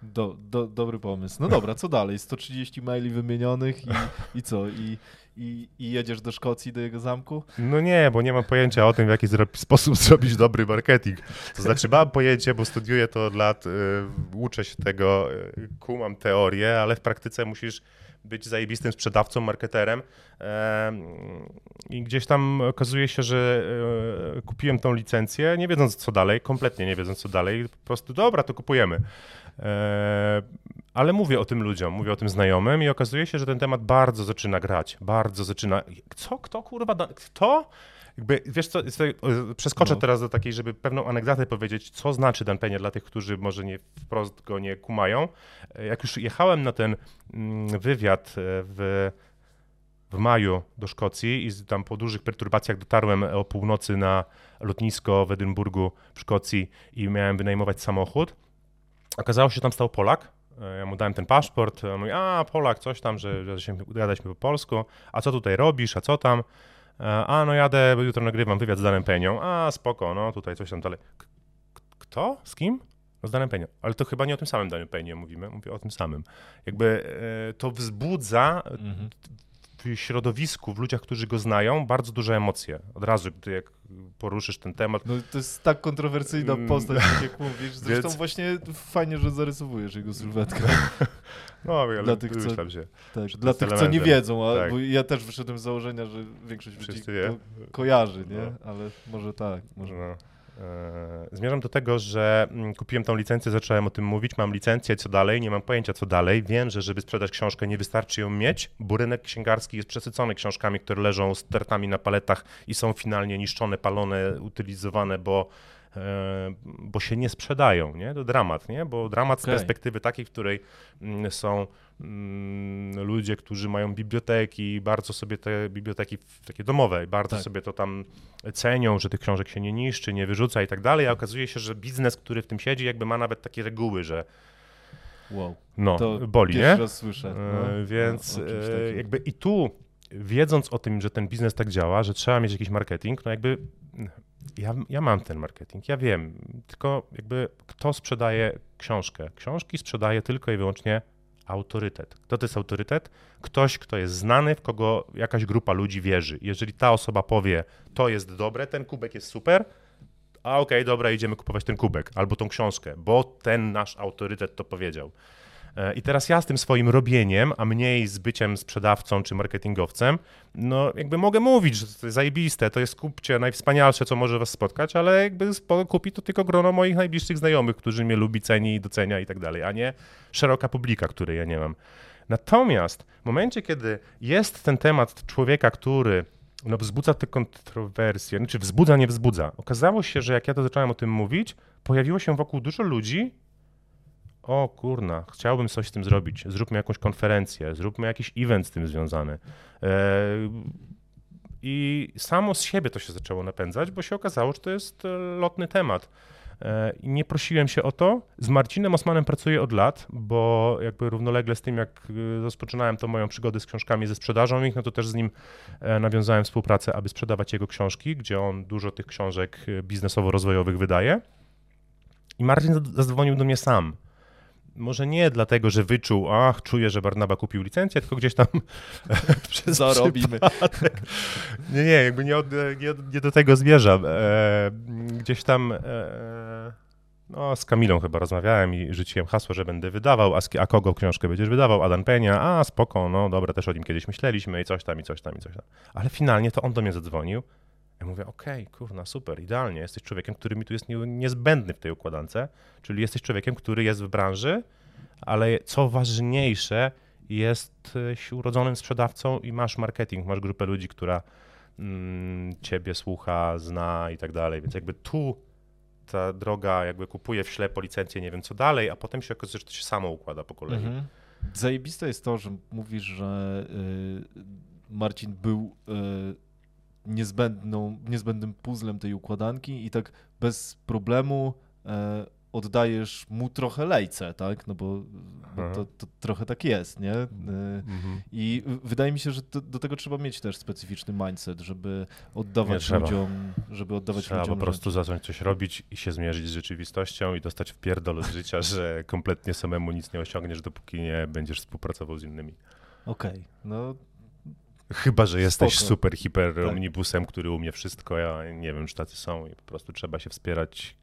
Do, do, dobry pomysł. No dobra, co dalej? 130 maili wymienionych i, i co? I, i, I jedziesz do Szkocji, do jego zamku? No nie, bo nie mam pojęcia o tym, w jaki sposób zrobić dobry marketing. To znaczy mam pojęcie, bo studiuję to od lat, y, uczę się tego, y, kumam teorię, ale w praktyce musisz być zajebistym sprzedawcą, marketerem. I gdzieś tam okazuje się, że e, kupiłem tą licencję, nie wiedząc co dalej, kompletnie nie wiedząc co dalej, po prostu dobra, to kupujemy. E, ale mówię o tym ludziom, mówię o tym znajomym i okazuje się, że ten temat bardzo zaczyna grać, bardzo zaczyna. Co, kto kurwa, kto? Jakby, wiesz co, przeskoczę no. teraz do takiej, żeby pewną anegdotę powiedzieć, co znaczy Dan Penia dla tych, którzy może nie wprost go nie kumają. Jak już jechałem na ten mm, wywiad e, w, w maju do Szkocji i tam po dużych perturbacjach dotarłem o północy na lotnisko w Edynburgu w Szkocji i miałem wynajmować samochód, okazało się, że tam stał Polak, e, ja mu dałem ten paszport, on mówi, a Polak, coś tam, że, że się gadaliśmy po polsku, a co tutaj robisz, a co tam? E, a no jadę, jutro nagrywam wywiad z Danem Penią. A spoko, no tutaj coś tam dalej. K kto? Z kim? No z Danem Penią. Ale to chyba nie o tym samym Daniu Penie mówimy, mówię o tym samym. Jakby e, to wzbudza mhm. W środowisku, w ludziach, którzy go znają, bardzo duże emocje. Od razu, gdy jak poruszysz ten temat. No to jest tak kontrowersyjna mm. postać, tak jak mówisz. Zresztą Więc... właśnie fajnie, że zarysowujesz jego sylwetkę. No, ale dla tych, co, się, tak, dla tych, co nie wiedzą, a, tak. bo ja też wyszedłem z założenia, że większość ludzi ko kojarzy, nie? No. Ale może tak, może... No. E, zmierzam do tego, że mm, kupiłem tą licencję, zacząłem o tym mówić, mam licencję, co dalej, nie mam pojęcia co dalej. Wiem, że żeby sprzedać książkę nie wystarczy ją mieć, bo rynek księgarski jest przesycony książkami, które leżą z tertami na paletach i są finalnie niszczone, palone, utylizowane, bo bo się nie sprzedają, nie? To dramat, nie? Bo dramat z okay. perspektywy takiej, w której mm, są mm, ludzie, którzy mają biblioteki, bardzo sobie te biblioteki takie domowe, bardzo tak. sobie to tam cenią, że tych książek się nie niszczy, nie wyrzuca i tak dalej, a okazuje się, że biznes, który w tym siedzi, jakby ma nawet takie reguły, że Wow. No, to boli, nie? raz słyszę. E, no, więc no, jakby i tu, wiedząc o tym, że ten biznes tak działa, że trzeba mieć jakiś marketing, no jakby ja, ja mam ten marketing, ja wiem, tylko jakby kto sprzedaje książkę? Książki sprzedaje tylko i wyłącznie autorytet. Kto to jest autorytet? Ktoś, kto jest znany, w kogo jakaś grupa ludzi wierzy. Jeżeli ta osoba powie, to jest dobre, ten kubek jest super, a okej, okay, dobra, idziemy kupować ten kubek albo tą książkę, bo ten nasz autorytet to powiedział. E, I teraz ja z tym swoim robieniem, a mniej z byciem sprzedawcą czy marketingowcem, no jakby mogę mówić, że to jest zajebiste, to jest kupcie najwspanialsze, co może was spotkać, ale jakby kupi to tylko grono moich najbliższych znajomych, którzy mnie lubi, ceni, docenia i tak dalej, a nie szeroka publika, której ja nie mam. Natomiast w momencie, kiedy jest ten temat człowieka, który no, wzbudza te kontrowersje, znaczy wzbudza, nie wzbudza. Okazało się, że jak ja to zacząłem o tym mówić, pojawiło się wokół dużo ludzi, o kurna, chciałbym coś z tym zrobić, zróbmy jakąś konferencję, zróbmy jakiś event z tym związany. E, I samo z siebie to się zaczęło napędzać, bo się okazało, że to jest e, lotny temat. E, nie prosiłem się o to. Z Marcinem Osmanem pracuję od lat, bo jakby równolegle z tym, jak rozpoczynałem to moją przygodę z książkami, ze sprzedażą ich, no to też z nim nawiązałem współpracę, aby sprzedawać jego książki, gdzie on dużo tych książek biznesowo-rozwojowych wydaje. I Marcin zadzwonił do mnie sam może nie dlatego, że wyczuł, ach, czuję, że Barnaba kupił licencję, tylko gdzieś tam przez Zarobimy. Nie, nie, jakby nie, od, nie, nie do tego zmierzam. E, gdzieś tam e, no, z Kamilą chyba rozmawiałem i rzuciłem hasło, że będę wydawał, a, a kogo książkę będziesz wydawał? Adan Penia, a spoko, no dobra, też o nim kiedyś myśleliśmy i coś tam, i coś tam, i coś tam. Ale finalnie to on do mnie zadzwonił. Ja mówię, okej, okay, kurna, super, idealnie, jesteś człowiekiem, który mi tu jest niezbędny w tej układance, czyli jesteś człowiekiem, który jest w branży, ale co ważniejsze, jesteś urodzonym sprzedawcą i masz marketing, masz grupę ludzi, która mm, ciebie słucha, zna i tak dalej, więc jakby tu ta droga jakby kupuje w ślepo licencję, nie wiem co dalej, a potem się okazuje, że to się samo układa po kolei. Mhm. Zajebiste jest to, że mówisz, że y, Marcin był y, niezbędną, niezbędnym puzzlem tej układanki i tak bez problemu e, oddajesz mu trochę lejce, tak? No bo, bo to, to, trochę tak jest, nie? E, mhm. I wydaje mi się, że to, do tego trzeba mieć też specyficzny mindset, żeby oddawać ludziom, żeby oddawać trzeba ludziom po prostu zacząć coś robić i się zmierzyć z rzeczywistością i dostać w pierdol z życia, że kompletnie samemu nic nie osiągniesz, dopóki nie będziesz współpracował z innymi. Okej, okay. no Chyba, że jesteś Spoko. super, hiper tak. omnibusem, który umie wszystko. Ja nie wiem, czy tacy są i po prostu trzeba się wspierać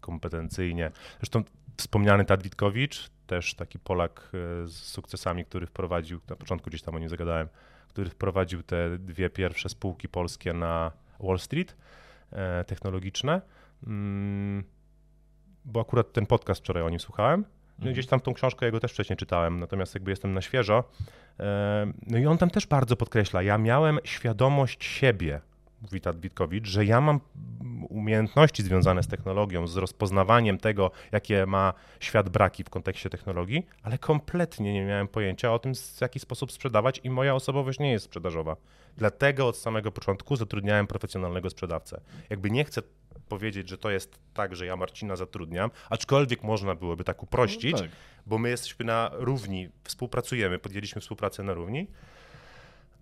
kompetencyjnie. Zresztą wspomniany Tad Witkowicz, też taki Polak e, z sukcesami, który wprowadził, na początku gdzieś tam o nim zagadałem, który wprowadził te dwie pierwsze spółki polskie na Wall Street e, technologiczne. Mm, bo akurat ten podcast wczoraj o nim słuchałem no gdzieś tam tą książkę jego też wcześniej czytałem, natomiast jakby jestem na świeżo. E, no i on tam też bardzo podkreśla, ja miałem świadomość siebie, mówi Witkowicz, że ja mam umiejętności związane z technologią, z rozpoznawaniem tego, jakie ma świat braki w kontekście technologii, ale kompletnie nie miałem pojęcia o tym, w jaki sposób sprzedawać i moja osobowość nie jest sprzedażowa. Dlatego od samego początku zatrudniałem profesjonalnego sprzedawcę. Jakby nie chcę powiedzieć, że to jest tak, że ja Marcina zatrudniam, aczkolwiek można byłoby tak uprościć, no tak. bo my jesteśmy na równi, współpracujemy, podjęliśmy współpracę na równi.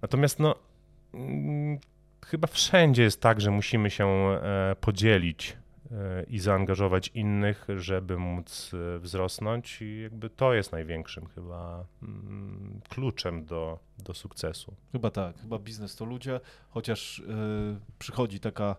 Natomiast no, mm, chyba wszędzie jest tak, że musimy się e, podzielić e, i zaangażować innych, żeby móc e, wzrosnąć i jakby to jest największym chyba mm, kluczem do, do sukcesu. Chyba tak, chyba biznes to ludzie, chociaż przychodzi taka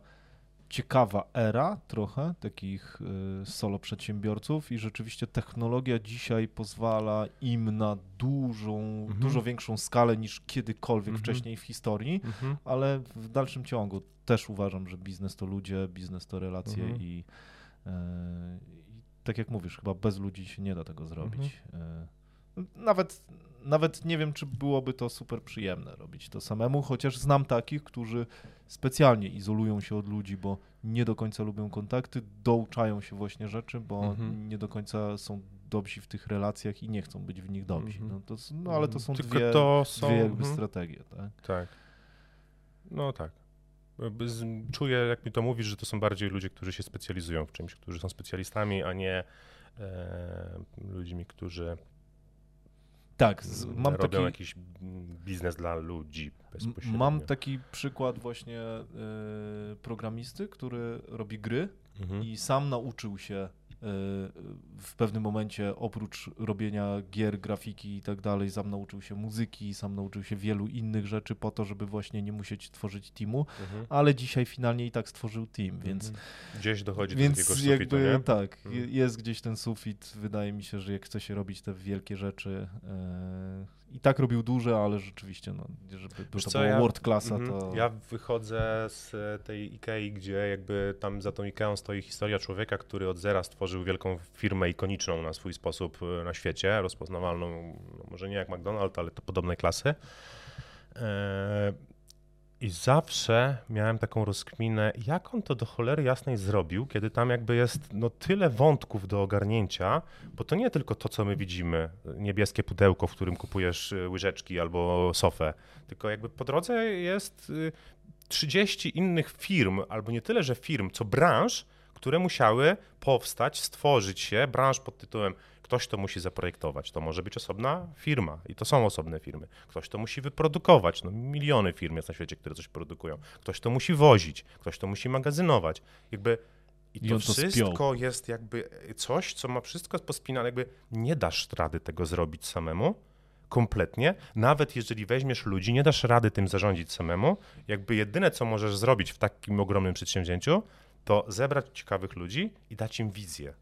ciekawa era trochę takich y, solo przedsiębiorców i rzeczywiście technologia dzisiaj pozwala im na dużą, mhm. dużo większą skalę niż kiedykolwiek mhm. wcześniej w historii, mhm. ale w dalszym ciągu też uważam, że biznes to ludzie, biznes to relacje mhm. i, y, i, tak jak mówisz, chyba bez ludzi się nie da tego zrobić. Nawet nawet nie wiem, czy byłoby to super przyjemne robić to samemu, chociaż znam takich, którzy specjalnie izolują się od ludzi, bo nie do końca lubią kontakty, douczają się właśnie rzeczy, bo mhm. nie do końca są dobrzy w tych relacjach i nie chcą być w nich dobrzy. Mhm. No, to, no ale to są Tylko dwie, to są... dwie jakby mhm. strategie, tak? Tak. No tak. Czuję, jak mi to mówisz, że to są bardziej ludzie, którzy się specjalizują w czymś, którzy są specjalistami, a nie e, ludźmi, którzy Tak, z, mam robią taki, jakiś biznes dla ludzi bezpośrednio. Mam taki przykład właśnie y, programisty, który robi gry Mhm. i sam nauczył się w pewnym momencie oprócz robienia gier, grafiki i tak dalej, sam nauczył się muzyki, sam nauczył się wielu innych rzeczy po to, żeby właśnie nie musieć tworzyć teamu, Mhm. ale dzisiaj finalnie i tak stworzył team, więc Mhm. Gdzieś dochodzi do Więc takiego sufitu, jakby nie? tak, Mhm. je- jest gdzieś ten sufit. Wydaje mi się, że jak chce się robić te wielkie rzeczy, e, i tak robił duże, ale rzeczywiście, no, żeby Wiesz to co, było ja- world classa, Mhm. to Ja wychodzę z tej Ikei, gdzie jakby tam za tą Ikeą stoi historia człowieka, który od zera stworzył wielką firmę ikoniczną na swój sposób e, na świecie, rozpoznawalną, no może nie jak McDonald's, ale to podobnej klasy. E, I zawsze miałem taką rozkminę, jak on to do cholery jasnej zrobił, kiedy tam jakby jest no, tyle wątków do ogarnięcia, bo to nie tylko to, co my widzimy, niebieskie pudełko, w którym kupujesz y, łyżeczki albo sofę, tylko jakby po drodze jest y, 30 innych firm, albo nie tyle, że firm, co branż, które musiały powstać, stworzyć się, branż pod tytułem ktoś to musi zaprojektować, to może być osobna firma i to są osobne firmy. Ktoś to musi wyprodukować, no miliony firm jest na świecie, które coś produkują. Ktoś to musi wozić, ktoś to musi magazynować. Jakby i I to on to spiął. wszystko jest jakby coś, co ma wszystko pospinane, jakby nie dasz rady tego zrobić samemu, kompletnie. Nawet jeżeli weźmiesz ludzi, nie dasz rady tym zarządzić samemu. Jakby jedyne, co możesz zrobić w takim ogromnym przedsięwzięciu, to zebrać ciekawych ludzi i dać im wizję.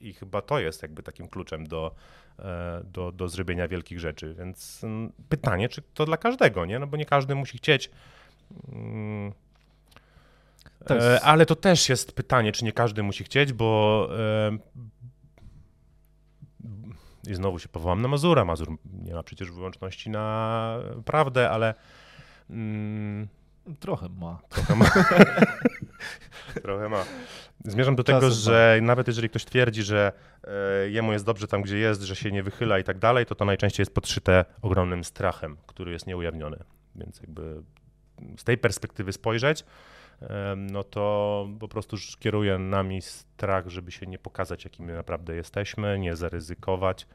I chyba to jest jakby takim kluczem do, e, do, do zrobienia wielkich rzeczy. Więc mm, pytanie, czy to dla każdego, nie? No bo nie każdy musi chcieć. mm, To jest- E, ale to też jest pytanie, czy nie każdy musi chcieć, bo e, i znowu się powołam na Mazura. Mazur nie ma przecież wyłączności na prawdę, ale mm, trochę ma. trochę ma. trochę ma. Zmierzam do tego, Czasem że nawet jeżeli ktoś twierdzi, że e, jemu jest dobrze tam, gdzie jest, że się nie wychyla i tak dalej, to to najczęściej jest podszyte ogromnym strachem, który jest nieujawniony. Więc jakby z tej perspektywy spojrzeć, em, no to po prostu kieruje nami strach, żeby się nie pokazać, jakimi naprawdę jesteśmy, nie zaryzykować.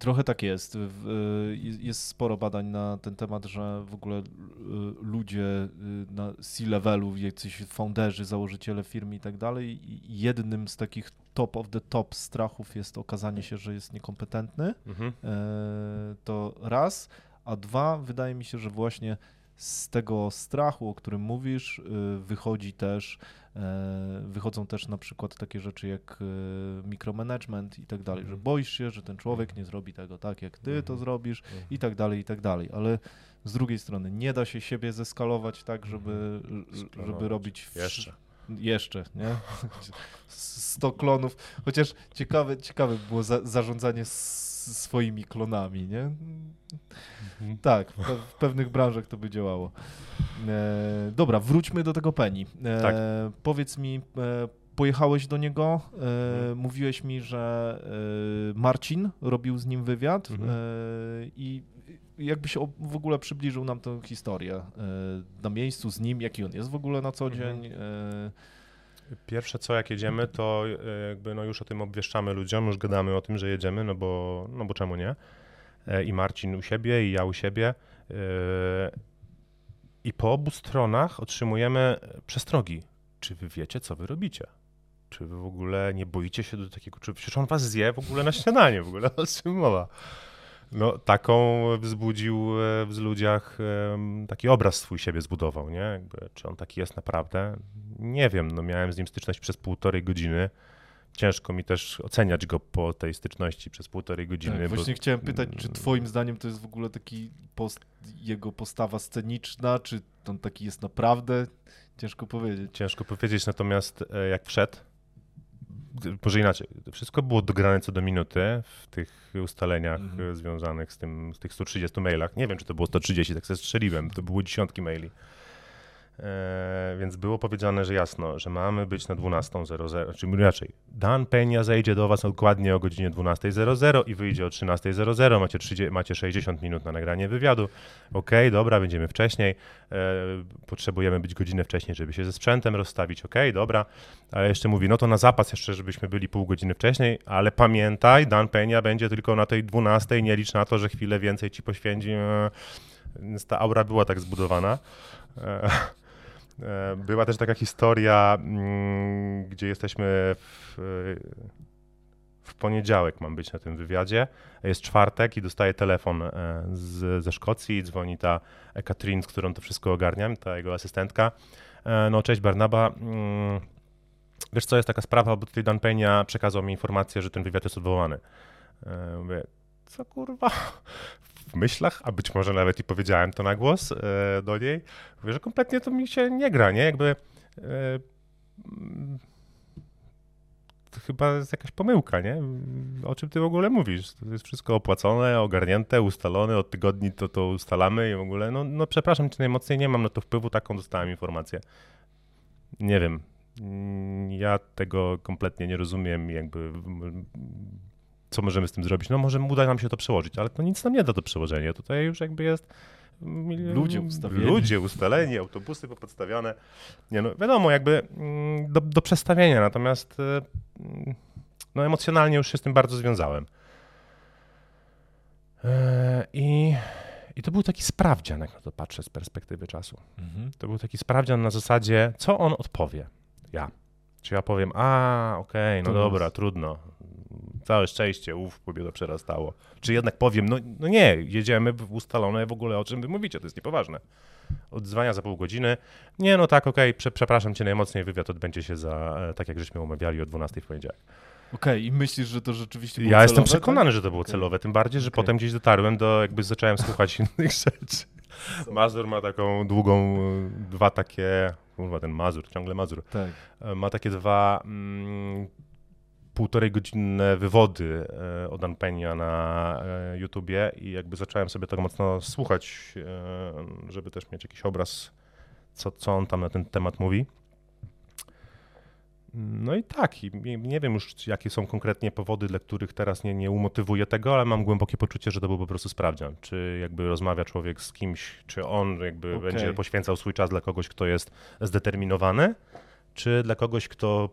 Trochę tak jest. Y, jest- Jest sporo badań na ten temat, że w ogóle y, ludzie y, na C-levelu, jacyś founderzy, założyciele firm i tak dalej, jednym z takich top of the top strachów jest okazanie się, że jest niekompetentny. Mhm. E, To raz, a dwa, wydaje mi się, że właśnie z tego strachu, o którym mówisz, y, wychodzi też, e, wychodzą też na przykład takie rzeczy jak e, micromanagement i tak dalej, że Mhm. boisz się, że ten człowiek nie zrobi tego tak, jak ty to Mhm. zrobisz i tak dalej, i tak dalej, ale z drugiej strony nie da się siebie zeskalować tak, żeby, żeby robić Jeszcze. jeszcze, nie? 100 klonów. Chociaż ciekawe, ciekawe było za, zarządzanie swoimi klonami, nie? Mhm. Tak, w, pe- w pewnych branżach to by działało. E, dobra, wróćmy do tego Penny. E, Tak. Powiedz mi, e, pojechałeś do niego, e, Mhm. mówiłeś mi, że e, Marcin robił z nim wywiad Mhm. e, i jakbyś w ogóle przybliżył nam tę historię na miejscu z nim, jaki on jest w ogóle na co Mhm. dzień. E, Pierwsze co, jak jedziemy, to e, jakby no już o tym obwieszczamy ludziom, już gadamy o tym, że jedziemy, no bo, no bo czemu nie? E, I Marcin u siebie, i ja u siebie. E, I po obu stronach otrzymujemy przestrogi. Czy wy wiecie, co wy robicie? Czy wy w ogóle nie boicie się do takiego, czy przecież on was zje w ogóle na śniadanie, w ogóle o czym mowa? No, taką wzbudził e, w ludziach, taki obraz swój siebie zbudował, nie? Jakby, czy on taki jest naprawdę? Nie wiem, no miałem z nim styczność przez półtorej godziny. Ciężko mi też oceniać go po tej styczności przez półtorej godziny. tak, bo- właśnie chciałem pytać, czy Mm. twoim zdaniem to jest w ogóle taki post, jego postawa sceniczna, czy on taki jest naprawdę? Ciężko powiedzieć. Ciężko powiedzieć, natomiast e, jak wszedł, może inaczej, wszystko było dograne co do minuty w tych ustaleniach Mhm. związanych z tym, z tych 130 mailach. Nie wiem, czy to było 130, tak sobie strzeliłem, to były dziesiątki maili. E, więc było powiedziane, że jasno, że mamy być na 12.00, czyli raczej Dan Peña zejdzie do Was dokładnie o godzinie 12.00 i wyjdzie o 13.00, macie, 30, macie 60 minut na nagranie wywiadu. Okay, dobra, będziemy wcześniej, e, potrzebujemy być godzinę wcześniej, żeby się ze sprzętem rozstawić, okay, dobra, ale jeszcze mówi, no to na zapas jeszcze, żebyśmy byli pół godziny wcześniej, ale pamiętaj, Dan Peña będzie tylko na tej 12, nie licz na to, że chwilę więcej Ci poświęci, e, więc ta aura była tak zbudowana. E, E, była też taka historia, mm, gdzie jesteśmy w, w poniedziałek, mam być na tym wywiadzie. Jest czwartek i dostaję telefon e, z, ze Szkocji. Dzwoni ta Katrin, z którą to wszystko ogarniam, ta jego asystentka. E, no, cześć Barnaba. Mm, wiesz co, jest taka sprawa, bo tutaj Dan Peña przekazał mi informację, że ten wywiad jest odwołany. Mówię, co kurwa? W myślach, a być może nawet i powiedziałem to na głos e, do niej, mówię, że kompletnie to mi się nie gra, nie? Jakby e, to chyba jest jakaś pomyłka, nie? O czym ty w ogóle mówisz? To jest wszystko opłacone, ogarnięte, ustalone, od tygodni to, to ustalamy i w ogóle, no, no przepraszam cię najmocniej, nie mam na to wpływu, taką dostałem informację. Nie wiem, ja tego kompletnie nie rozumiem, jakby co możemy z tym zrobić? No może uda nam się to przełożyć, ale to nic nam nie da to przełożenie. Tutaj już jakby jest ludzie ustawieni. Ludzie ustaleni, autobusy popodstawione. Nie no, wiadomo, jakby mm, do, do przestawienia, natomiast y, no emocjonalnie już się z tym bardzo związałem. E, I, I to był taki sprawdzian, jak na to patrzę z perspektywy czasu. Mhm. To był taki sprawdzian na zasadzie, co on odpowie. Ja. Czy ja powiem, a, okej, okay, no dobra, trudno, całe szczęście, uf, mnie to przerastało. Czy jednak powiem, no, no nie, jedziemy w ustalone w ogóle o czym wy mówicie, to jest niepoważne. Odzwania za pół godziny. Nie, no tak, okej, okay, prze, przepraszam cię najmocniej, wywiad odbędzie się za, e, tak jak żeśmy omawiali, o 12 w poniedziałek. Okej, okay, i myślisz, że to rzeczywiście było Ja celowe, jestem przekonany, tak? że to było okay. celowe, tym bardziej, że okay. potem gdzieś dotarłem do, jakby zacząłem słuchać innych rzeczy. Mazur ma taką długą, dwa takie, kurwa ten Mazur, ciągle Mazur, tak. E, ma takie dwa mm, półtorej godzinne wywody e, od Anpenia na e, YouTubie i jakby zacząłem sobie tak mocno słuchać, e, żeby też mieć jakiś obraz, co, co on tam na ten temat mówi. No i tak, i nie wiem już jakie są konkretnie powody, dla których teraz nie, nie umotywuję tego, ale mam głębokie poczucie, że to był po prostu sprawdzian. Czy jakby rozmawia człowiek z kimś, czy on jakby okay. będzie poświęcał swój czas dla kogoś, kto jest zdeterminowany, czy dla kogoś, kto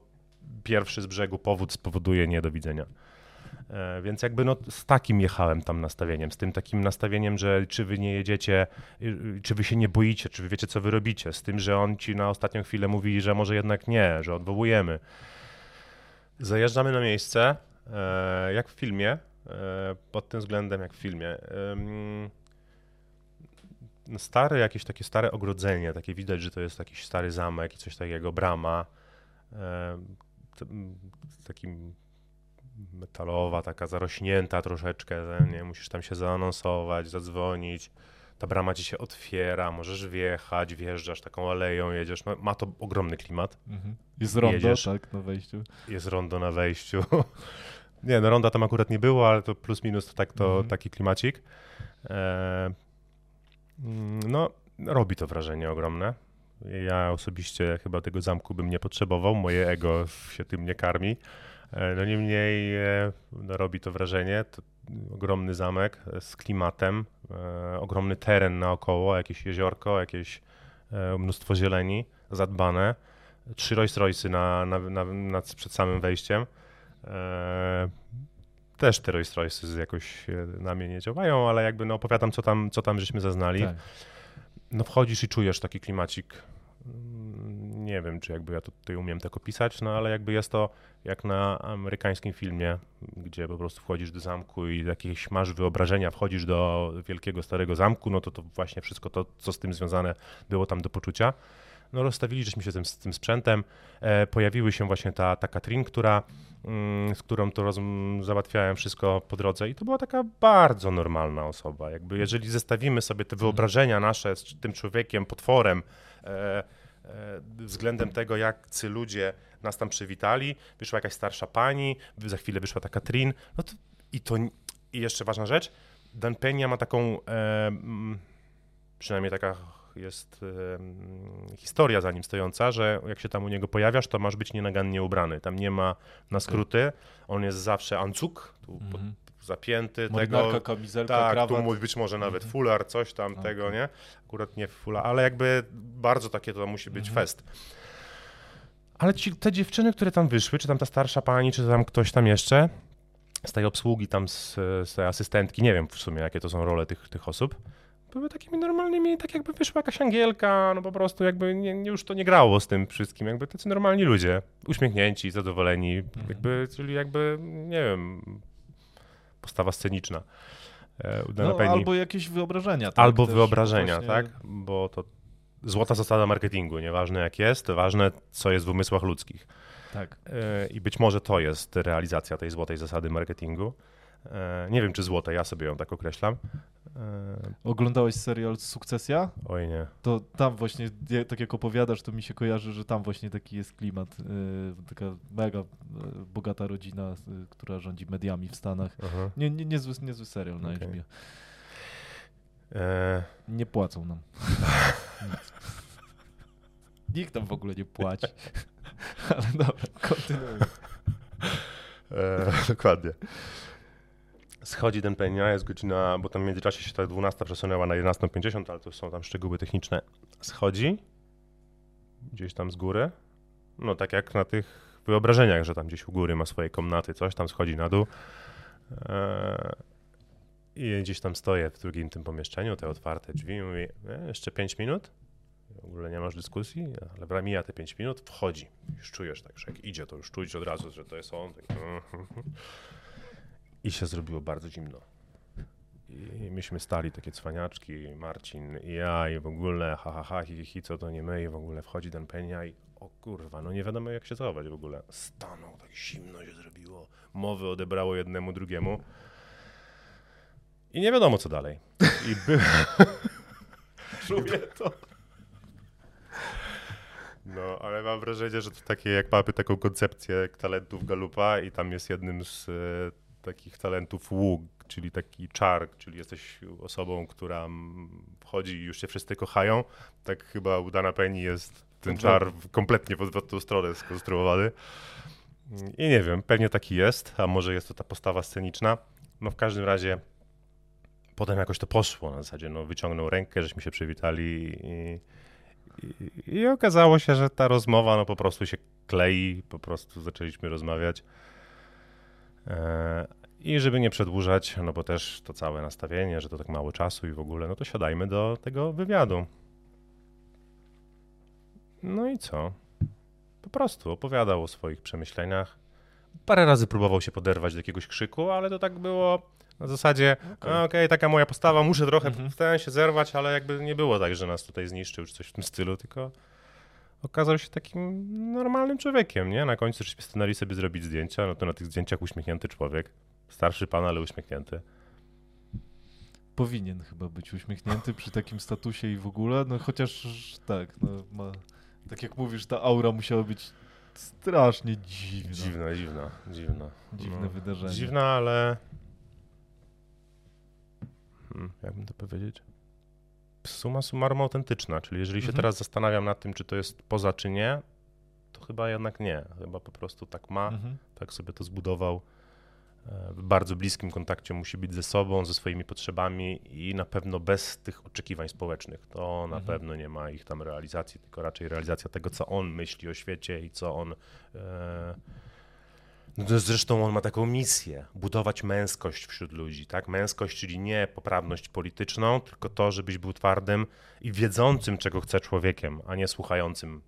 pierwszy z brzegu powód spowoduje nie do widzenia. E, więc jakby no z takim jechałem tam nastawieniem, z tym takim nastawieniem, że czy wy nie jedziecie, y, czy wy się nie boicie, czy wy wiecie, co wy robicie, z tym, że on ci na ostatnią chwilę mówi, że może jednak nie, że odwołujemy. Zajeżdżamy na miejsce, e, jak w filmie, e, pod tym względem jak w filmie. No stare, jakieś takie stare ogrodzenie, takie widać, że to jest jakiś stary zamek i coś takiego, brama, takim metalowa, taka zarośnięta troszeczkę, nie? musisz tam się zaanonsować, zadzwonić, ta brama ci się otwiera, możesz wjechać, wjeżdżasz taką aleją, jedziesz, no, ma to ogromny klimat. Mhm. Jest rondo, jedziesz, tak, na wejściu. Jest rondo na wejściu. nie, no ronda tam akurat nie było, ale to plus minus to, tak, to mhm. taki klimacik. E, no, robi to wrażenie ogromne. Ja osobiście chyba tego zamku bym nie potrzebował, moje ego się tym nie karmi. E, no niemniej e, no, robi to wrażenie. To ogromny zamek z klimatem, e, ogromny teren naokoło, jakieś jeziorko, jakieś mnóstwo zieleni, zadbane. Trzy Rolls Royce'y na, na, na, na, przed samym wejściem. też te Rolls Royce'y jakoś na mnie nie działają, ale jakby no opowiadam, co tam, co tam żeśmy zaznali. Tak no wchodzisz i czujesz taki klimacik. Mm, nie wiem, czy jakby ja tutaj umiem tak opisać, no ale jakby jest to jak na amerykańskim filmie, gdzie po prostu wchodzisz do zamku i jakieś masz wyobrażenia, wchodzisz do wielkiego starego zamku, no to to właśnie wszystko to, co z tym związane było tam do poczucia. No rozstawiliśmy się z tym, z tym sprzętem, e, pojawiły się właśnie ta, ta Katrin, która Mm, z którą to roz, załatwiałem wszystko po drodze i to była taka bardzo normalna osoba. Jakby jeżeli zestawimy sobie te wyobrażenia nasze z tym człowiekiem, potworem, e, e, względem tego, jak ci ludzie nas tam przywitali, wyszła jakaś starsza pani, za chwilę wyszła ta Katrin, no to i to i jeszcze ważna rzecz, Dan Peña ma taką, e, przynajmniej taka jest historia za nim stojąca, że jak się tam u niego pojawiasz, to masz być nienagannie ubrany. Tam nie ma na skróty, on jest zawsze ancuk, Mhm. zapięty Marynarka, tego. kamizelka, Tak, krawat. tu być może nawet Mhm. fular, coś tam Okej. tego, nie? Akurat nie fular, ale jakby bardzo takie to musi być Mhm. fest. Ale ci, te dziewczyny, które tam wyszły, czy tam ta starsza pani, czy tam ktoś tam jeszcze, z tej obsługi tam, z, z tej asystentki, nie wiem w sumie jakie to są role tych, tych osób, były takimi normalnymi, tak jakby wyszła jakaś angielka, no po prostu jakby nie, już to nie grało z tym wszystkim, jakby tacy normalni ludzie, uśmiechnięci, zadowoleni, jakby, czyli jakby, nie wiem, postawa sceniczna. E, No, albo jakieś wyobrażenia. Tak? Albo Też wyobrażenia, właśnie- tak? Bo to złota zasada marketingu, nieważne jak jest, ważne co jest w umysłach ludzkich. Tak. E, I być może to jest realizacja tej złotej zasady marketingu. E, Nie wiem, czy złote, ja sobie ją tak określam. E, Oglądałeś serial Sukcesja? Oj nie. To tam właśnie, tak jak opowiadasz, to mi się kojarzy, że tam właśnie taki jest klimat. Yy, taka mega bogata rodzina, która rządzi mediami w Stanach. Aha. Nie, nie, niezły, niezły serial na Okej. HBO. E, Nie płacą nam. Nikt tam w ogóle nie płaci. Ale dobra, kontynuując. E, dokładnie. Schodzi ten Penia, jest godzina, bo tam w międzyczasie się ta 12 przesunęła na 11.50, ale to są tam szczegóły techniczne. Schodzi gdzieś tam z góry, no tak jak na tych wyobrażeniach, że tam gdzieś u góry ma swoje komnaty, coś tam schodzi na dół. E, I gdzieś tam stoję w drugim tym pomieszczeniu, te otwarte drzwi i mówi, e, jeszcze 5 minut? W ogóle nie masz dyskusji, ale bra- mija te 5 minut, wchodzi. Już czujesz tak, że jak idzie, to już czuć od razu, że to jest on. Tak, I się zrobiło bardzo zimno. I myśmy stali takie cwaniaczki, Marcin i ja i w ogóle ha ha ha, hi, hi, co to nie my i w ogóle wchodzi ten Penia i o kurwa, no nie wiadomo jak się zachować w ogóle. Stanął, tak zimno się zrobiło, mowy odebrało jednemu drugiemu i nie wiadomo co dalej. I by... Czuję to. No, ale mam wrażenie, że to takie, jak mamy taką koncepcję talentów Galupa i tam jest jednym z e, takich talentów łuk, czyli taki czar, czyli jesteś osobą, która wchodzi i już się wszyscy kochają, tak chyba u Dana Penny jest ten czar kompletnie w odwrotną stronę skonstruowany. I nie wiem, pewnie taki jest, a może jest to ta postawa sceniczna. No w każdym razie potem jakoś to poszło na zasadzie, no wyciągnął rękę, żeśmy się przywitali i, i, I okazało się, że ta rozmowa no po prostu się klei, po prostu zaczęliśmy rozmawiać. E, I żeby nie przedłużać, no bo też to całe nastawienie, że to tak mało czasu i w ogóle, no to siadajmy do tego wywiadu. No i co? Po prostu opowiadał o swoich przemyśleniach. Parę razy próbował się poderwać do jakiegoś krzyku, ale to tak było na zasadzie, okej, Okej. taka moja postawa, muszę trochę Mhm. w ten się zerwać, ale jakby nie było tak, że nas tutaj zniszczył czy coś w tym stylu, tylko okazał się takim normalnym człowiekiem, nie? Na końcu żeśmy stanęli sobie zrobić zdjęcia, no to na tych zdjęciach uśmiechnięty człowiek. Starszy pan, ale uśmiechnięty. Powinien chyba być uśmiechnięty przy takim statusie i w ogóle, no chociaż tak, no ma, tak jak mówisz, ta aura musiała być strasznie dziwna. Dziwna, dziwna, dziwna. Dziwne No, wydarzenie. Dziwna, ale... Hmm, jakbym to powiedzieć? Suma summarum autentyczna, czyli jeżeli się Mhm. teraz zastanawiam nad tym, czy to jest poza, czy nie, to chyba jednak nie. Chyba po prostu tak ma, Mhm. tak sobie to zbudował. E, W bardzo bliskim kontakcie musi być ze sobą, ze swoimi potrzebami i na pewno bez tych oczekiwań społecznych. To na Mhm. pewno nie ma ich tam realizacji, tylko raczej realizacja tego, co on myśli o świecie i co on. E... No to zresztą on ma taką misję budować męskość wśród ludzi, tak? Męskość, czyli nie poprawność polityczną, tylko to, żebyś był twardym i wiedzącym, czego chce człowiekiem, a nie słuchającym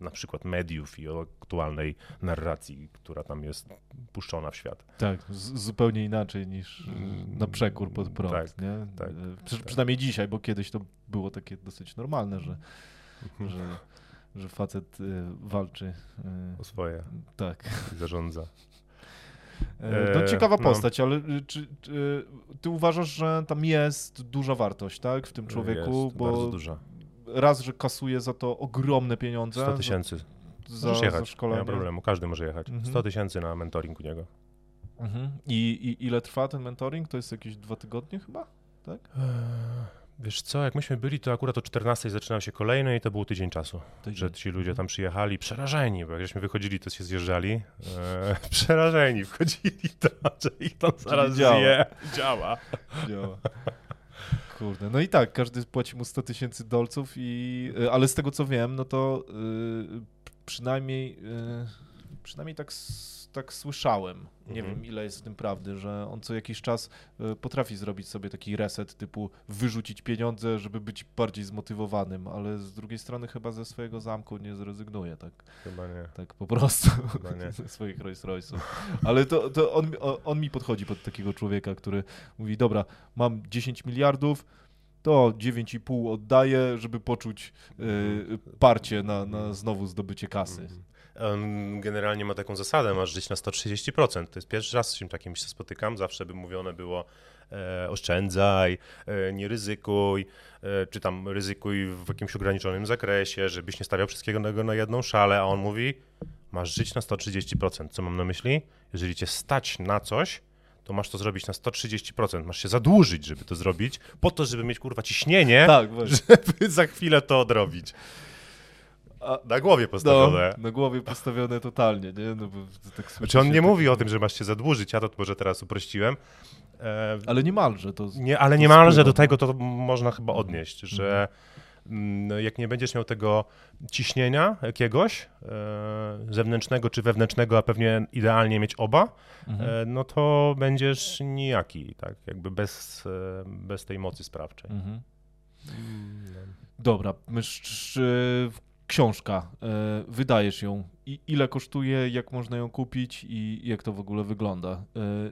na przykład mediów i aktualnej narracji, która tam jest puszczona w świat. Tak, zupełnie inaczej niż Mm, na przekór pod prąd, tak, nie? tak, E, Przy, tak. Przynajmniej dzisiaj, bo kiedyś to było takie dosyć normalne, że, Mhm. że, że facet y, walczy. y, O swoje tak. i zarządza. E, No E, ciekawa no. postać, ale y, czy, czy ty uważasz, że tam jest duża wartość, tak, w tym człowieku, Jest bo bardzo duża. raz, że kasuje za to ogromne pieniądze. 100 tysięcy. Za, Możesz za jechać, nie szkolenie. ma problemu, każdy może jechać. Mhm. 100 tysięcy na mentoring u niego. Mhm. I, I ile trwa ten mentoring? To jest jakieś dwa tygodnie chyba? Tak? Wiesz co, jak myśmy byli, to akurat o 14 zaczynał się kolejny i to był tydzień czasu, Tydzień. że ci ludzie tam przyjechali przerażeni, bo jak żeśmy wychodzili, to się zjeżdżali. E, przerażeni wchodzili tam, że ich tam zaraz działa. zje. Działa. Działa. Kurde, no i tak, każdy płaci mu 100 tysięcy dolców i, y, ale z tego co wiem, no to y, przynajmniej, y, przynajmniej tak, tak słyszałem, nie Mhm. wiem ile jest w tym prawdy, że on co jakiś czas y, potrafi zrobić sobie taki reset, typu wyrzucić pieniądze, żeby być bardziej zmotywowanym, ale z drugiej strony chyba ze swojego zamku nie zrezygnuje, tak, Chyba nie. tak po prostu, Chyba nie. ze swoich Rolls Royce'ów. Ale to, to on, on, mi podchodzi pod takiego człowieka, który mówi, dobra, mam 10 miliardów, to 9,5 oddaję, żeby poczuć y, parcie na, na znowu zdobycie kasy. On generalnie ma taką zasadę, masz żyć na 130%. To jest pierwszy raz z czym takim się spotykam. Zawsze by mówione było e, oszczędzaj, e, nie ryzykuj, e, czy tam ryzykuj w jakimś ograniczonym zakresie, żebyś nie stawiał wszystkiego na, jedną szalę, a on mówi, masz żyć na 130%. Co mam na myśli? Jeżeli cię stać na coś, to masz to zrobić na 130%. Masz się zadłużyć, żeby to zrobić, po to, żeby mieć kurwa ciśnienie, Tak, żeby za chwilę to odrobić. A- Na głowie No, postawione. na głowie postawione totalnie, nie? No, bo tak Znaczy on nie się mówi tak- o tym, że masz się zadłużyć, ja to może teraz uprościłem. E, Ale niemalże to... nie, ale to niemalże spływa, do no. tego to można chyba odnieść, że mm, jak nie będziesz miał tego ciśnienia jakiegoś, e, zewnętrznego czy wewnętrznego, a pewnie idealnie mieć oba, Mhm. e, no to będziesz nijaki, tak, jakby bez, e, bez tej mocy sprawczej. Mhm. Dobra, mysz, czy- książka, e, wydajesz ją. I ile kosztuje, jak można ją kupić i jak to w ogóle wygląda? E,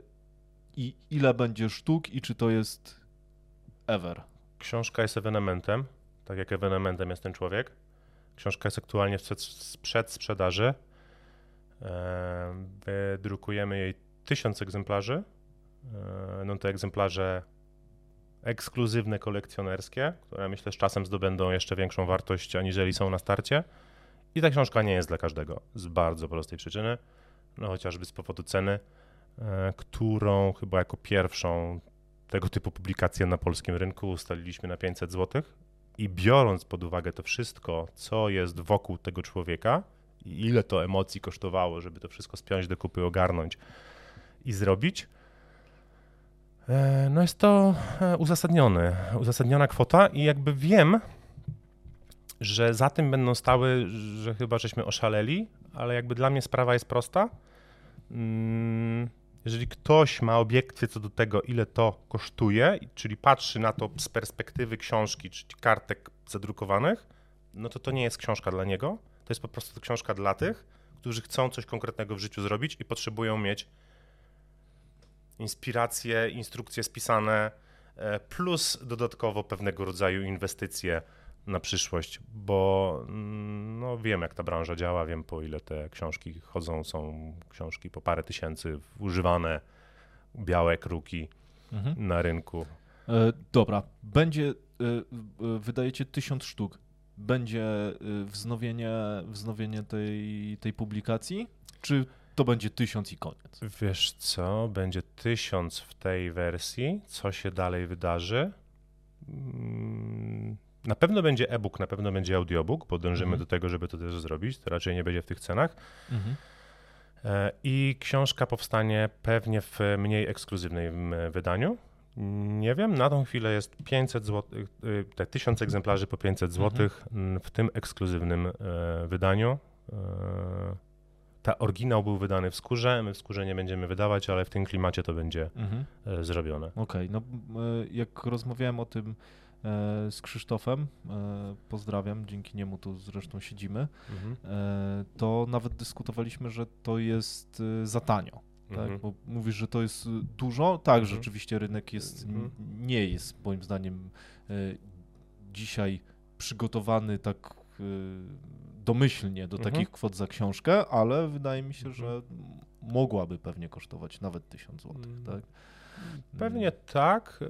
I ile będzie sztuk i czy to jest ever? Książka jest ewenementem, tak jak ewenementem jest ten człowiek. Książka jest aktualnie w przed- przedsprzedaży. E, Wydrukujemy jej tysiąc egzemplarzy. No to egzemplarze ekskluzywne, kolekcjonerskie, które myślę z czasem zdobędą jeszcze większą wartość aniżeli są na starcie. I ta książka nie jest dla każdego z bardzo prostej przyczyny, no chociażby z powodu ceny, e, którą chyba jako pierwszą tego typu publikację na polskim rynku ustaliliśmy na 500 zł. I biorąc pod uwagę to wszystko, co jest wokół tego człowieka i ile to emocji kosztowało, żeby to wszystko spiąć do kupy, ogarnąć i zrobić, no jest to e, uzasadniony, uzasadniona kwota i jakby wiem, że za tym będą stały, że chyba żeśmy oszaleli, ale jakby dla mnie sprawa jest prosta. Mm, Jeżeli ktoś ma obiekcje co do tego, ile to kosztuje, czyli patrzy na to z perspektywy książki, czy kartek zadrukowanych, no to to nie jest książka dla niego. To jest po prostu książka dla tych, którzy chcą coś konkretnego w życiu zrobić i potrzebują mieć inspiracje, instrukcje spisane, e, plus dodatkowo pewnego rodzaju inwestycje na przyszłość, bo mm, no, wiem, jak ta branża działa, wiem, po ile te książki chodzą. Są książki po parę tysięcy używane, białe kruki Mhm. na rynku. E, dobra, będzie, e, e, wydajecie tysiąc sztuk. Będzie e, wznowienie, wznowienie tej, tej publikacji? Czy to będzie tysiąc i koniec? Wiesz co, będzie tysiąc w tej wersji. Co się dalej wydarzy? Mm, Na pewno będzie e-book, na pewno będzie audiobook, bo dążymy Mhm. do tego, żeby to też zrobić. To raczej nie będzie w tych cenach. Mhm. E, I książka powstanie pewnie w mniej ekskluzywnym e, wydaniu. Nie wiem, na tą chwilę jest 500 zł, y, te 1000 egzemplarzy po 500 zł mm, w tym ekskluzywnym e, wydaniu. Ta oryginał był wydany w skórze, my w skórze nie będziemy wydawać, ale w tym klimacie to będzie Mhm. e, zrobione. Okej, no m, e, jak rozmawiałem o tym e, z Krzysztofem, pozdrawiam, dzięki niemu tu zresztą siedzimy, Mhm. to nawet dyskutowaliśmy, że to jest za tanio. Tak? Mhm. Bo mówisz, że to jest dużo. Tak, Mhm. rzeczywiście rynek jest, Mhm. nie jest moim zdaniem dzisiaj przygotowany tak domyślnie do Mhm. takich kwot za książkę, ale wydaje mi się, Mhm. że mogłaby pewnie kosztować nawet 1000 zł. Mm. Tak? Pewnie tak.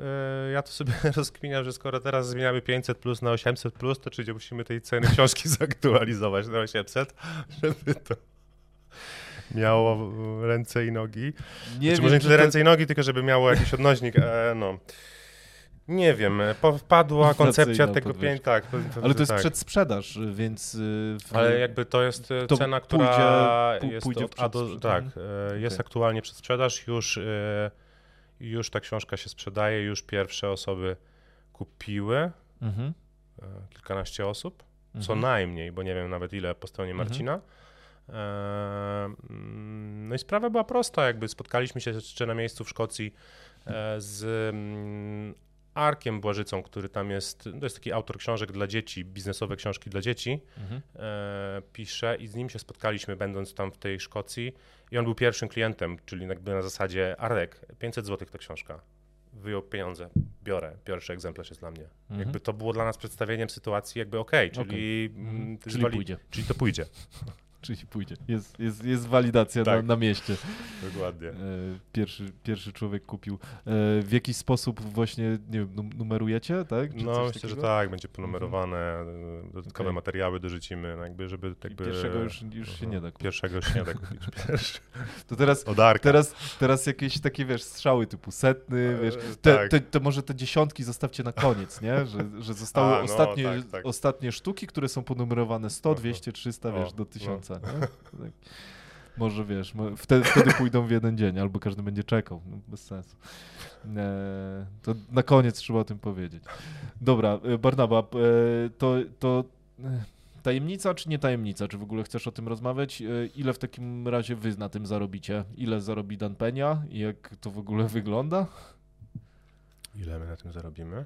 E, Ja to sobie rozkminiam, że skoro teraz zmieniamy 500 plus na 800 plus, to czy musimy tej ceny książki zaktualizować na 800, żeby to miało ręce i nogi. Nie Czy może nie tyle to- ręce i nogi, tylko żeby miało jakiś odnośnik. E, no. Nie wiem, e, Inflacyjna koncepcja tego pięć, tak. Ale to jest tak. przedsprzedaż, więc... y, w- Ale jakby to jest e, To cena, pójdzie- która pu- jest pójdzie od w A do, Tak, e, jest Okej. aktualnie przedsprzedaż, już, e, już ta książka się sprzedaje, już pierwsze osoby kupiły, Mhm, e, kilkanaście osób, co mhm. najmniej, bo nie wiem nawet ile po stronie Mhm. Marcina. E, mm, No i sprawa była prosta, jakby spotkaliśmy się jeszcze na miejscu w Szkocji e, z mm, Arkiem Błażycą, który tam jest, to jest taki autor książek dla dzieci, biznesowe książki dla dzieci, Mhm. e, pisze i z nim się spotkaliśmy będąc tam w tej Szkocji i on był pierwszym klientem, czyli jakby na zasadzie Arek, 500 zł ta książka. Wyjął pieniądze, biorę, pierwszy egzemplarz jest dla mnie. Mhm. Jakby to było dla nas przedstawieniem sytuacji jakby okej, czyli, Mhm. mm, Czyli czyli to pójdzie. Czyli pójdzie. Jest, jest, jest walidacja na, Tak. na mieście. Dokładnie. E, Pierwszy, pierwszy człowiek kupił. E, W jakiś sposób właśnie, nie wiem, num- numerujecie, tak? Czy No myślę, że takiego? tak, będzie ponumerowane, e, dodatkowe Okej. materiały dorzucimy, no jakby, żeby jakby... Pierwszego już, już się nie da kupić. Pierwszego już się nie da kupić. To teraz, teraz, teraz jakieś takie, wiesz, strzały typu setny, wiesz, E, te, tak. te, te może te dziesiątki zostawcie na koniec, nie? Że, że zostały A, no, ostatnie, tak, tak. ostatnie sztuki, które są ponumerowane 100, Aha. 200, 300, O, wiesz, do no. 1000. nie? Tak. Może wiesz, wtedy, wtedy pójdą w jeden dzień, albo każdy będzie czekał. No, bez sensu. E, to na koniec trzeba o tym powiedzieć. Dobra, e, Barnaba, e, to, to e, tajemnica czy nie tajemnica? Czy w ogóle chcesz o tym rozmawiać? Ile w takim razie wy na tym zarobicie? Ile zarobi Dan Penia i jak to w ogóle wygląda? Ile my na tym zarobimy?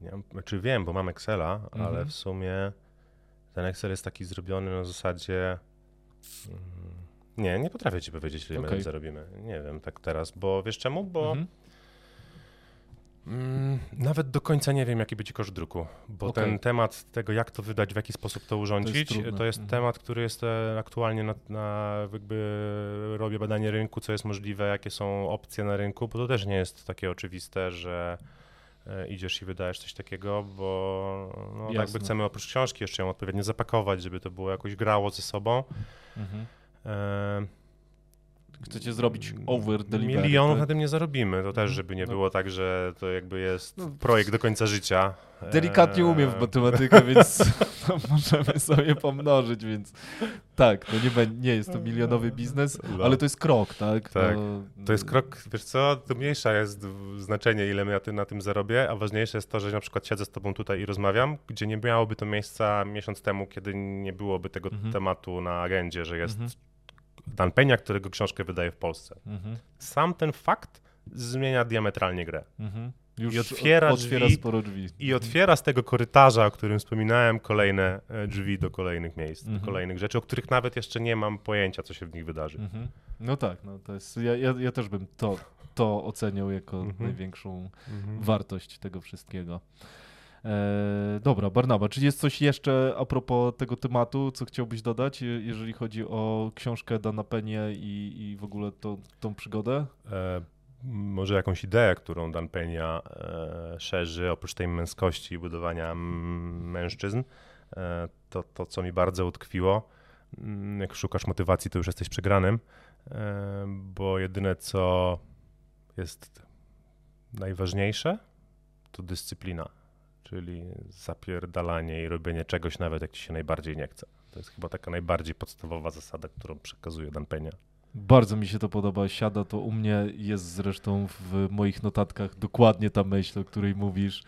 Nie znaczy wiem, bo mam Excela, ale Mhm. w sumie ten Excel jest taki zrobiony na zasadzie. mm, Nie, nie potrafię ci powiedzieć, ile tym zarobimy. Nie wiem tak teraz, bo wiesz czemu? Bo Mhm. mm, nawet do końca nie wiem, jaki będzie koszt druku. Bo Okej. ten temat tego, jak to wydać, w jaki sposób to urządzić, to jest, trudne. Mhm. temat, który jest e, aktualnie na, na jakby robię badanie rynku, co jest możliwe, jakie są opcje na rynku, bo to też nie jest takie oczywiste, że idziesz i wydajesz coś takiego, bo no, jakby chcemy oprócz książki jeszcze ją odpowiednio zapakować, żeby to było jakoś grało ze sobą. Mhm. E, Chcecie zrobić over delivery. Milionów na tym nie zarobimy. To też, Mhm. żeby nie No. było tak, że to jakby jest No. projekt do końca życia. Delikatnie umiem w matematykę, więc możemy sobie pomnożyć, więc tak, to nie, nie jest to milionowy biznes, No. ale to jest krok, tak? Tak. To, To jest krok, wiesz co, to mniejsza jest znaczenie, ile ja ty na tym zarobię, a ważniejsze jest to, że na przykład siedzę z tobą tutaj i rozmawiam, gdzie nie miałoby to miejsca miesiąc temu, kiedy nie byłoby tego Mhm. tematu na agendzie, że jest Mhm. Dan Penia, którego książkę wydaje w Polsce. Mhm, Sam ten fakt zmienia diametralnie grę. mhm. Już I otwiera otwiera drzwi- sporo drzwi. I otwiera z tego korytarza, o którym wspominałem, kolejne e, drzwi do kolejnych miejsc, Mhm. do kolejnych rzeczy, o których nawet jeszcze nie mam pojęcia, co się w nich wydarzy. Mhm. No tak, no to jest, ja, ja, ja też bym to, to oceniał jako Mhm. największą Mhm. wartość tego wszystkiego. E, dobra, Barnaba, czy jest coś jeszcze a propos tego tematu, co chciałbyś dodać, je- jeżeli chodzi o książkę Dana Penie i, i w ogóle to, tą przygodę? E, może jakąś ideę, którą Dan Penia e, szerzy, oprócz tej męskości i budowania mężczyzn, e, to, to, co mi bardzo utkwiło, mm, jak szukasz motywacji, to już jesteś przegranym, e, bo jedyne, co jest najważniejsze, to dyscyplina, czyli zapierdalanie i robienie czegoś, nawet jak ci się najbardziej nie chce. To jest chyba taka najbardziej podstawowa zasada, którą przekazuje Dan Penia. Bardzo mi się to podoba. Siada to u mnie, jest zresztą w moich notatkach dokładnie ta myśl, o której mówisz.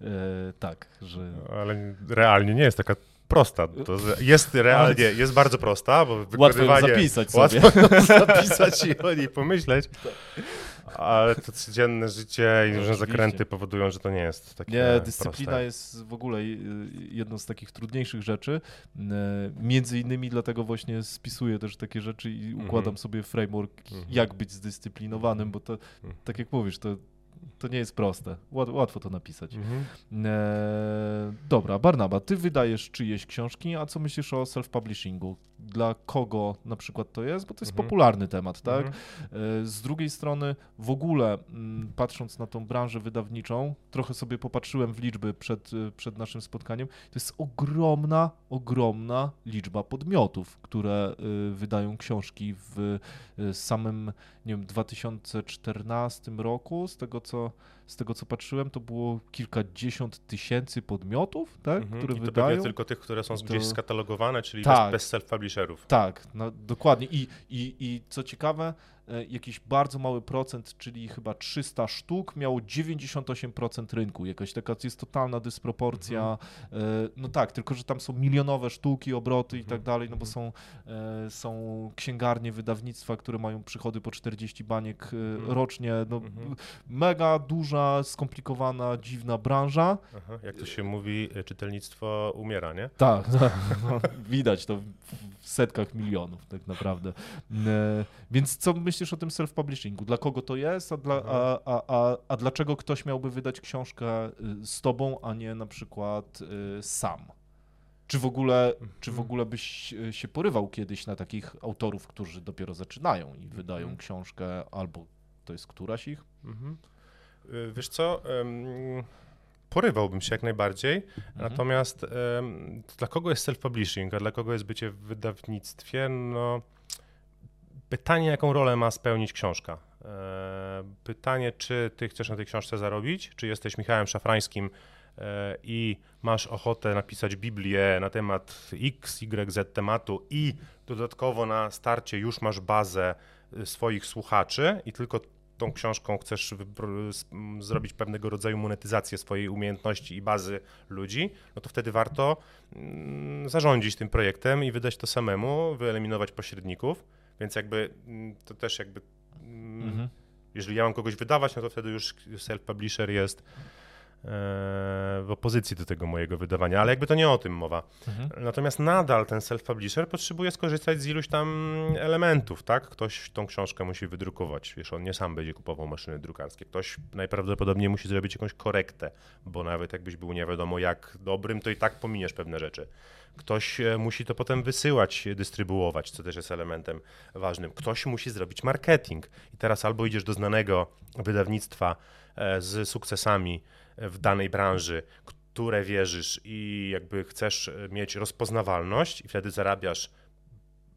E, tak, że. Ale realnie nie jest taka prosta. To jest realnie, jest bardzo prosta, bo Łatwo ją wykonywanie... zapisać sobie. Łatwo zapisać i o niej pomyśleć. Ale to codzienne życie i różne zakręty powodują, że to nie jest takie Nie, dyscyplina proste. jest w ogóle y, jedną z takich trudniejszych rzeczy. E, Między innymi dlatego właśnie spisuję też takie rzeczy i układam sobie framework, Mhm. jak być zdyscyplinowanym, bo to, Mhm. tak jak mówisz, to, to nie jest proste. Łat, łatwo to napisać. Mhm. E, dobra, Barnaba, ty wydajesz czyjeś książki, a co myślisz o self-publishingu? Dla kogo na przykład to jest? Bo to jest Mhm. popularny temat, tak? Mhm. E, Z drugiej strony, w ogóle mm, patrząc na tą branżę wydawniczą, trochę sobie popatrzyłem w liczby przed, e, przed naszym spotkaniem. To jest ogromna, ogromna liczba podmiotów, które e, wydają książki w samym, nie wiem, 2014 roku, z tego co, z tego co patrzyłem, to było kilkadziesiąt tysięcy podmiotów, tak, Mhm. które I to wydają. tylko tych, które są To- gdzieś skatalogowane, czyli Tak. bez, bez self-publisherów. Tak, no, dokładnie. I, i, I co ciekawe, jakiś bardzo mały procent, czyli chyba 300 sztuk, miało 98% rynku. Jakaś taka jest totalna dysproporcja. E, No tak, tylko że tam są milionowe sztuki, obroty i tak Mhm. dalej, no bo Mhm. są, e, są księgarnie, wydawnictwa, które mają przychody po 40 baniek e, Mhm. rocznie. No, Mhm. Mega duża, skomplikowana, dziwna branża. Aha, jak to się mówi, czytelnictwo umiera, nie? Tak, tak no, widać to w setkach milionów tak naprawdę. E, Więc co myślisz o tym self-publishingu? Dla kogo to jest, a, dla, a, a, a, a dlaczego ktoś miałby wydać książkę y, z tobą, a nie na przykład y, sam? Czy w ogóle, czy w Mhm. ogóle byś y, się porywał kiedyś na takich autorów, którzy dopiero zaczynają i wydają Mhm. książkę, albo to jest któraś ich? Mhm. Wiesz co, porywałbym się jak najbardziej, Mhm. natomiast dla kogo jest self-publishing, a dla kogo jest bycie w wydawnictwie, no pytanie, jaką rolę ma spełnić książka. E, Pytanie, czy ty chcesz na tej książce zarobić, czy jesteś Michałem Szafrańskim e, i masz ochotę napisać Biblię na temat X, Y, Z tematu i dodatkowo na starcie już masz bazę y, swoich słuchaczy i tylko tą książką chcesz zrobić pewnego rodzaju monetyzację swojej umiejętności i bazy ludzi, no to wtedy warto mm, zarządzić tym projektem i wydać to samemu, wyeliminować pośredników, więc jakby mm, to też jakby mm, Mhm. jeżeli ja mam kogoś wydawać, no to wtedy już self-publisher jest w opozycji do tego mojego wydawania, ale jakby to nie o tym mowa. Mhm. Natomiast nadal ten self-publisher potrzebuje skorzystać z iluś tam elementów, tak? Ktoś tą książkę musi wydrukować, wiesz, on nie sam będzie kupował maszyny drukarskie. Ktoś najprawdopodobniej musi zrobić jakąś korektę, bo nawet jakbyś był nie wiadomo jak dobrym, to i tak pominiesz pewne rzeczy. Ktoś e, musi to potem wysyłać, dystrybuować, co też jest elementem ważnym. Ktoś musi zrobić marketing. I teraz albo idziesz do znanego wydawnictwa e, z sukcesami w danej branży, które wierzysz i jakby chcesz e, mieć rozpoznawalność i wtedy zarabiasz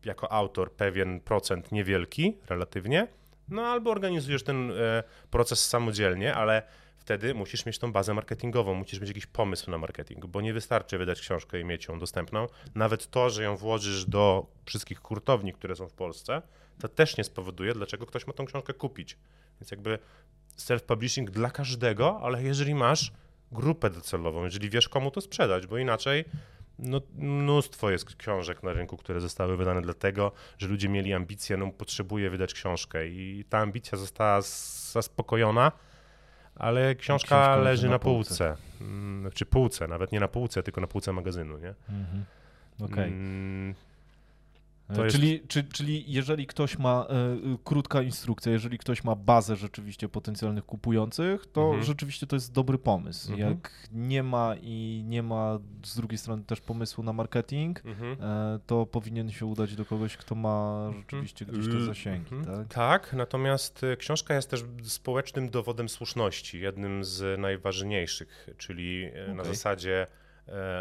jako autor pewien procent niewielki relatywnie, no albo organizujesz ten e, proces samodzielnie, ale wtedy musisz mieć tą bazę marketingową, musisz mieć jakiś pomysł na marketing, bo nie wystarczy wydać książkę i mieć ją dostępną. Nawet to, że ją włożysz do wszystkich hurtowni, które są w Polsce, to też nie spowoduje, dlaczego ktoś ma tą książkę kupić. Więc jakby self-publishing dla każdego, ale jeżeli masz grupę docelową, jeżeli wiesz komu to sprzedać, bo inaczej no, mnóstwo jest książek na rynku, które zostały wydane dlatego, że ludzie mieli ambicje, no potrzebuje wydać książkę i ta ambicja została zaspokojona, ale książka, książka leży na na półce. półce. Mm, Znaczy półce, nawet nie na półce, tylko na półce magazynu, nie? Mhm. Okej. Mm, jest- Czyli, czy, czyli jeżeli ktoś ma e, y, krótka instrukcja, jeżeli ktoś ma bazę rzeczywiście potencjalnych kupujących, to Mhm. rzeczywiście to jest dobry pomysł. Mhm. Jak nie ma i nie ma z drugiej strony też pomysłu na marketing, mhm. e, to powinien się udać do kogoś, kto ma rzeczywiście gdzieś te L- zasięgi, mhm. tak? Tak, natomiast y, książka jest też społecznym dowodem słuszności, jednym z najważniejszych, czyli y, na zasadzie e,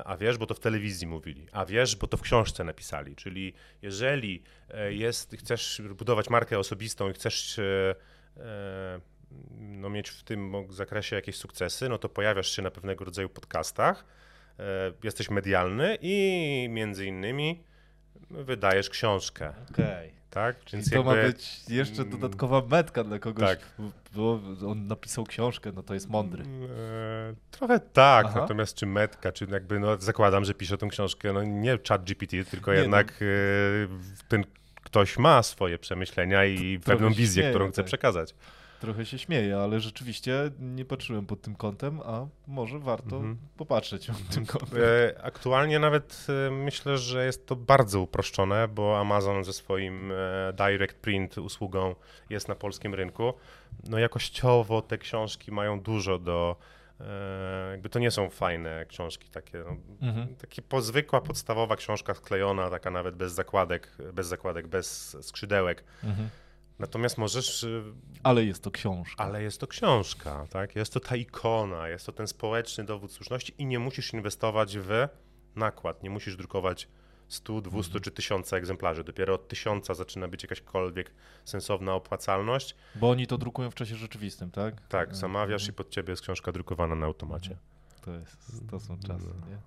a wiesz, bo to w telewizji mówili, a wiesz, bo to w książce napisali, czyli jeżeli e, jest, chcesz budować markę osobistą i chcesz e, e, no, mieć w tym zakresie jakieś sukcesy, no to pojawiasz się na pewnego rodzaju podcastach, e, jesteś medialny i między innymi wydajesz książkę, Okej. tak? Czyli to ma być jeszcze mm, dodatkowa metka dla kogoś, tak. bo on napisał książkę, no to jest mądry. E, trochę tak, Aha. natomiast czy metka, czy jakby, no zakładam, że pisze tą książkę, no nie chat GPT, tylko Nie, no. jednak e, ten ktoś ma swoje przemyślenia i pewną wizję, którą chce tak. przekazać. Trochę się śmieję, ale rzeczywiście nie patrzyłem pod tym kątem, a może warto Mhm. popatrzeć pod tym kątem. E, Aktualnie nawet e, myślę, że jest to bardzo uproszczone, bo Amazon ze swoim e, Direct Print usługą jest na polskim rynku. No jakościowo te książki mają dużo do, jakby to nie są fajne książki takie, no, Mhm. takie zwykła, podstawowa książka sklejona, taka nawet bez zakładek, bez zakładek, bez skrzydełek. Mhm. Natomiast możesz y, Ale jest to książka. ale jest to książka, tak? Jest to ta ikona, jest to ten społeczny dowód słuszności i nie musisz inwestować w nakład, nie musisz drukować 100, 200 czy 1000 egzemplarzy. Dopiero od 1000 zaczyna być jakaśkolwiek sensowna opłacalność. Bo oni to drukują w czasie rzeczywistym, tak? Tak, zamawiasz i pod ciebie jest książka drukowana na automacie. To, jest, to są czasy, nie?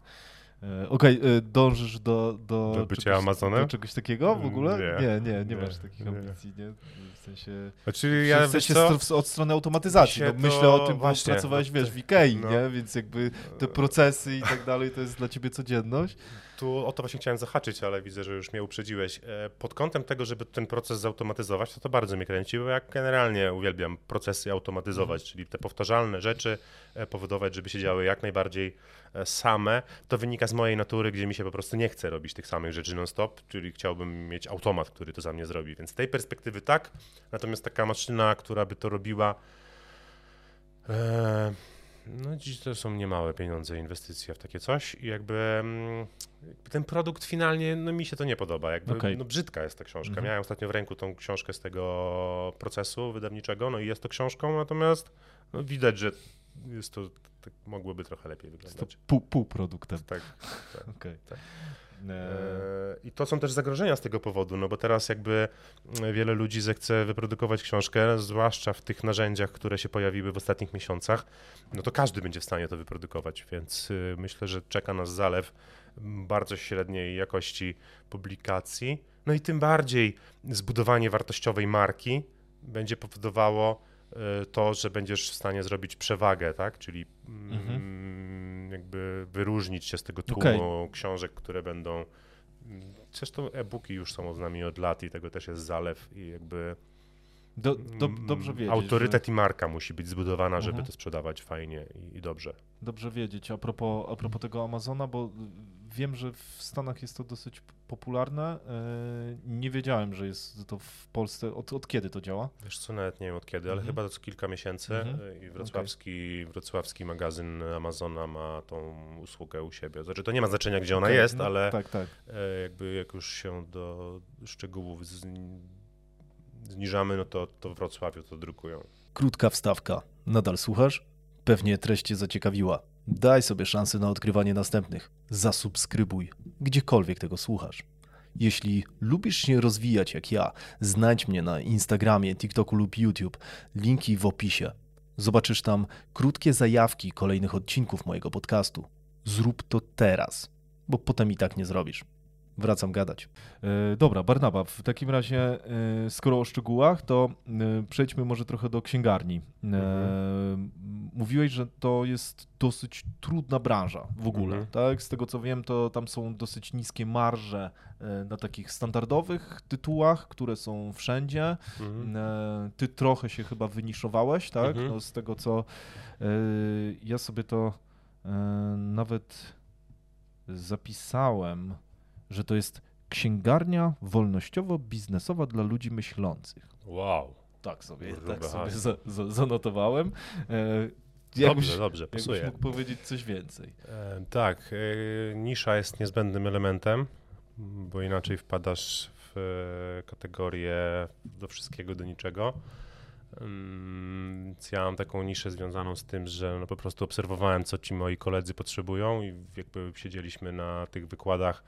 E, Okej, okay, dążysz do, do, do bycia czegoś, Amazonem? Do czegoś takiego w ogóle? Nie, nie, nie, nie masz takich ambicji, nie? W sensie, znaczy, ja, w sensie od strony automatyzacji. No, myślę o tym, bo pracowałeś, wiesz, w Ikei, no. nie? Więc jakby te procesy i tak dalej, to jest dla ciebie codzienność. Tu o to właśnie chciałem zahaczyć, ale widzę, że już mnie uprzedziłeś. E, pod kątem tego, żeby ten proces zautomatyzować, to to bardzo mnie kręci, bo ja generalnie uwielbiam procesy automatyzować, mm. czyli te powtarzalne rzeczy e, powodować, żeby się działy jak najbardziej e, same. To wynika z mojej natury, gdzie mi się po prostu nie chce robić tych samych rzeczy non-stop, czyli chciałbym mieć automat, który to za mnie zrobi. Więc z tej perspektywy tak, natomiast taka maszyna, która by to robiła. E, no dziś to są niemałe pieniądze, inwestycja w takie coś i jakby, mm, jakby ten produkt finalnie, no mi się to nie podoba, jakby okay. no, brzydka jest ta książka. Mhm. Miałem ostatnio w ręku tą książkę z tego procesu wydawniczego, no i jest to książką, natomiast no, widać, że jest to, tak mogłoby trochę lepiej wyglądać. Jest to pół, półproduktem. Tak, tak, okay. tak. E, I to są też zagrożenia z tego powodu, no bo teraz jakby wiele ludzi zechce wyprodukować książkę, zwłaszcza w tych narzędziach, które się pojawiły w ostatnich miesiącach, no to każdy będzie w stanie to wyprodukować, więc y, myślę, że czeka nas zalew bardzo średniej jakości publikacji, no i tym bardziej zbudowanie wartościowej marki będzie powodowało to, że będziesz w stanie zrobić przewagę, tak? Czyli mhm. Mm, jakby wyróżnić się z tego tłumu okay. książek, które będą. Zresztą e-booki już są z nami od lat i tego też jest zalew i jakby. Do, do, dobrze wiedzieć. Autorytet że... i marka musi być zbudowana, żeby mhm. to sprzedawać fajnie i, i, dobrze. Dobrze wiedzieć. A propos, a propos tego Amazona, bo wiem, że w Stanach jest to dosyć popularne. E, nie wiedziałem, że jest to w Polsce. Od, od kiedy to działa? Wiesz co, nawet nie wiem od kiedy, ale mhm. chyba to kilka miesięcy mhm. i wrocławski, okay. wrocławski magazyn Amazona ma tą usługę u siebie. Znaczy to nie ma znaczenia, gdzie ona okay. jest, no, ale tak, tak. E, jakby jak już się do szczegółów zniżamy, no to, to w Wrocławiu to drukują. Krótka wstawka. Nadal słuchasz? Pewnie treść cię zaciekawiła. Daj sobie szansę na odkrywanie następnych. Zasubskrybuj, gdziekolwiek tego słuchasz. Jeśli lubisz się rozwijać jak ja, znajdź mnie na Instagramie, TikToku lub YouTube. Linki w opisie. Zobaczysz tam krótkie zajawki kolejnych odcinków mojego podcastu. Zrób to teraz, bo potem i tak nie zrobisz wracam gadać. E, dobra, Barnaba, w takim razie, e, skoro o szczegółach, to e, przejdźmy może trochę do księgarni. Mhm. Mówiłeś, że to jest dosyć trudna branża w ogóle, mhm. tak? Z tego co wiem, to tam są dosyć niskie marże na takich standardowych tytułach, które są wszędzie. Mhm. Ty trochę się chyba wyniszowałeś, tak? Mhm. No, z tego co ja sobie to nawet zapisałem że to jest księgarnia wolnościowo-biznesowa dla ludzi myślących. Wow. Tak sobie, tak sobie za, za, zanotowałem. E, jakbyś, dobrze, dobrze, pasuje. mógł powiedzieć coś więcej. E, tak, e, nisza jest niezbędnym elementem, bo inaczej wpadasz w e, kategorię do wszystkiego, do niczego. Mm, więc ja mam taką niszę związaną z tym, że no po prostu obserwowałem, co ci moi koledzy potrzebują i jakby siedzieliśmy na tych wykładach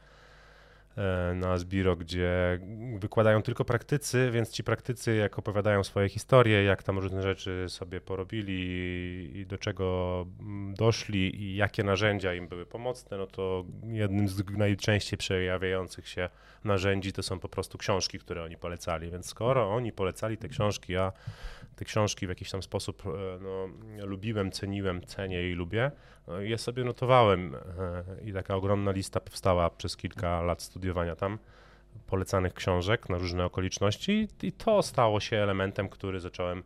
na Zbiro, gdzie wykładają tylko praktycy, więc ci praktycy jak opowiadają swoje historie, jak tam różne rzeczy sobie porobili i do czego mm, doszli i jakie narzędzia im były pomocne, no to jednym z najczęściej przejawiających się narzędzi to są po prostu książki, które oni polecali, więc skoro oni polecali te książki, a te książki w jakiś tam sposób e, no, lubiłem, ceniłem, cenię i lubię, no, je sobie notowałem e, i taka ogromna lista powstała przez kilka lat studiowania tam polecanych książek na różne okoliczności i to stało się elementem, który zacząłem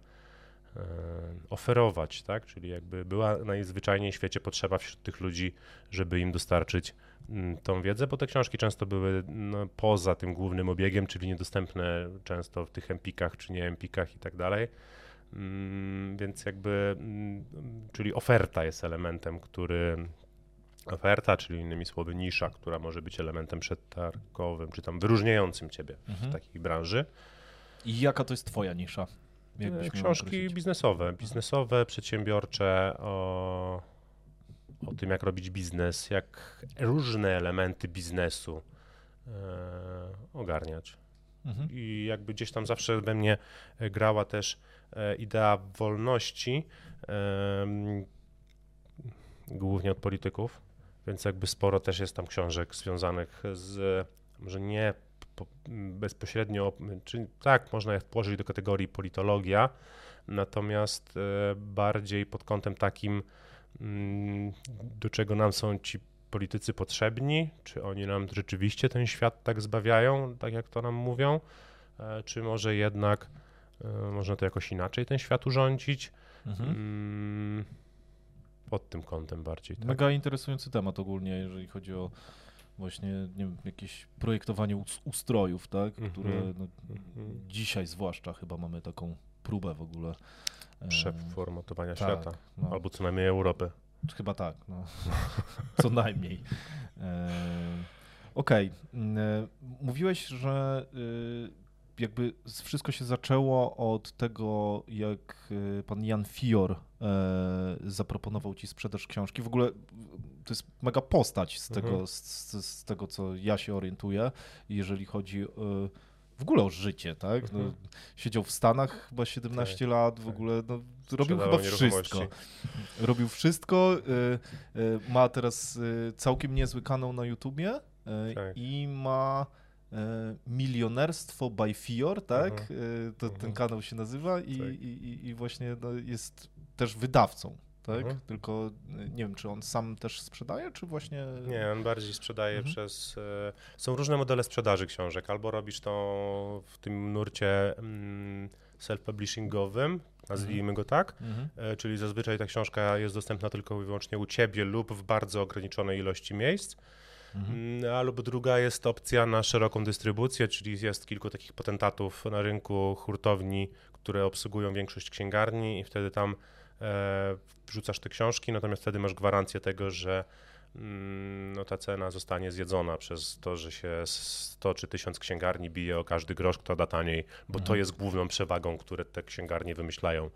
oferować, tak? Czyli jakby była najzwyczajniej w świecie potrzeba wśród tych ludzi, żeby im dostarczyć mm, tą wiedzę, bo te książki często były no, poza tym głównym obiegiem, czyli niedostępne często w tych empikach czy nie empikach i tak dalej. Mm, więc jakby, mm, czyli oferta jest elementem, który oferta, czyli innymi słowy nisza, która może być elementem przetargowym, czy tam wyróżniającym ciebie mhm. w takiej branży. I jaka to jest twoja nisza? E, książki biznesowe, biznesowe, przedsiębiorcze, o, o tym, jak robić biznes, jak różne elementy biznesu ogarniać. Mhm. I jakby gdzieś tam zawsze we mnie grała też idea wolności, głównie od polityków, więc jakby sporo też jest tam książek związanych z, może nie bezpośrednio, czy tak, można je włożyć do kategorii politologia, natomiast e, bardziej pod kątem takim, mm, do czego nam są ci politycy potrzebni, czy oni nam rzeczywiście ten świat tak zbawiają, tak jak to nam mówią, e, czy może jednak e, można to jakoś inaczej ten świat urządzić. Mhm. Mm, pod tym kątem bardziej. Tak? Mega interesujący temat ogólnie, jeżeli chodzi o właśnie nie wiem, jakieś projektowanie ustrojów, tak, -hmm. które no, -hmm. dzisiaj zwłaszcza chyba mamy taką próbę w ogóle. Przeformatowania tak, świata, no. albo co najmniej Europy. Chyba tak, no. co najmniej. E, Okej, okay. E, mówiłeś, że y, jakby wszystko się zaczęło od tego, jak y, pan Jan Fior e, zaproponował ci sprzedaż książki. W ogóle to jest mega postać z tego, mhm. z, z, tego co ja się orientuję, jeżeli chodzi e, w ogóle o życie, tak? No, mhm. siedział w Stanach chyba 17 tak, lat, w tak. ogóle no, robił chyba wszystko. Robił wszystko, y, ma teraz całkiem niezły kanał na YouTubie tak. i ma E, milionerstwo by Fior, tak? -huh. to, ten -huh. kanał się nazywa i, tak. i, i właśnie no, jest też wydawcą. Tak? -huh. Tylko e, nie wiem, czy on sam też sprzedaje, czy właśnie. Nie, on bardziej sprzedaje mhm. przez. Są różne modele sprzedaży książek. Albo robisz to w tym nurcie mm, self-publishingowym, nazwijmy mhm. go tak, mhm. czyli zazwyczaj ta książka jest dostępna tylko i wyłącznie u ciebie lub w bardzo ograniczonej ilości miejsc. Mhm. Mm, albo druga jest opcja na szeroką dystrybucję, czyli jest kilku takich potentatów na rynku hurtowni, które obsługują większość księgarni i wtedy tam wrzucasz te książki, natomiast wtedy masz gwarancję tego, że mm, no, ta cena zostanie zjedzona przez to, że się 100 czy 1000 księgarni bije o każdy grosz, kto da taniej, bo mhm. to jest główną przewagą, które te księgarnie wymyślają,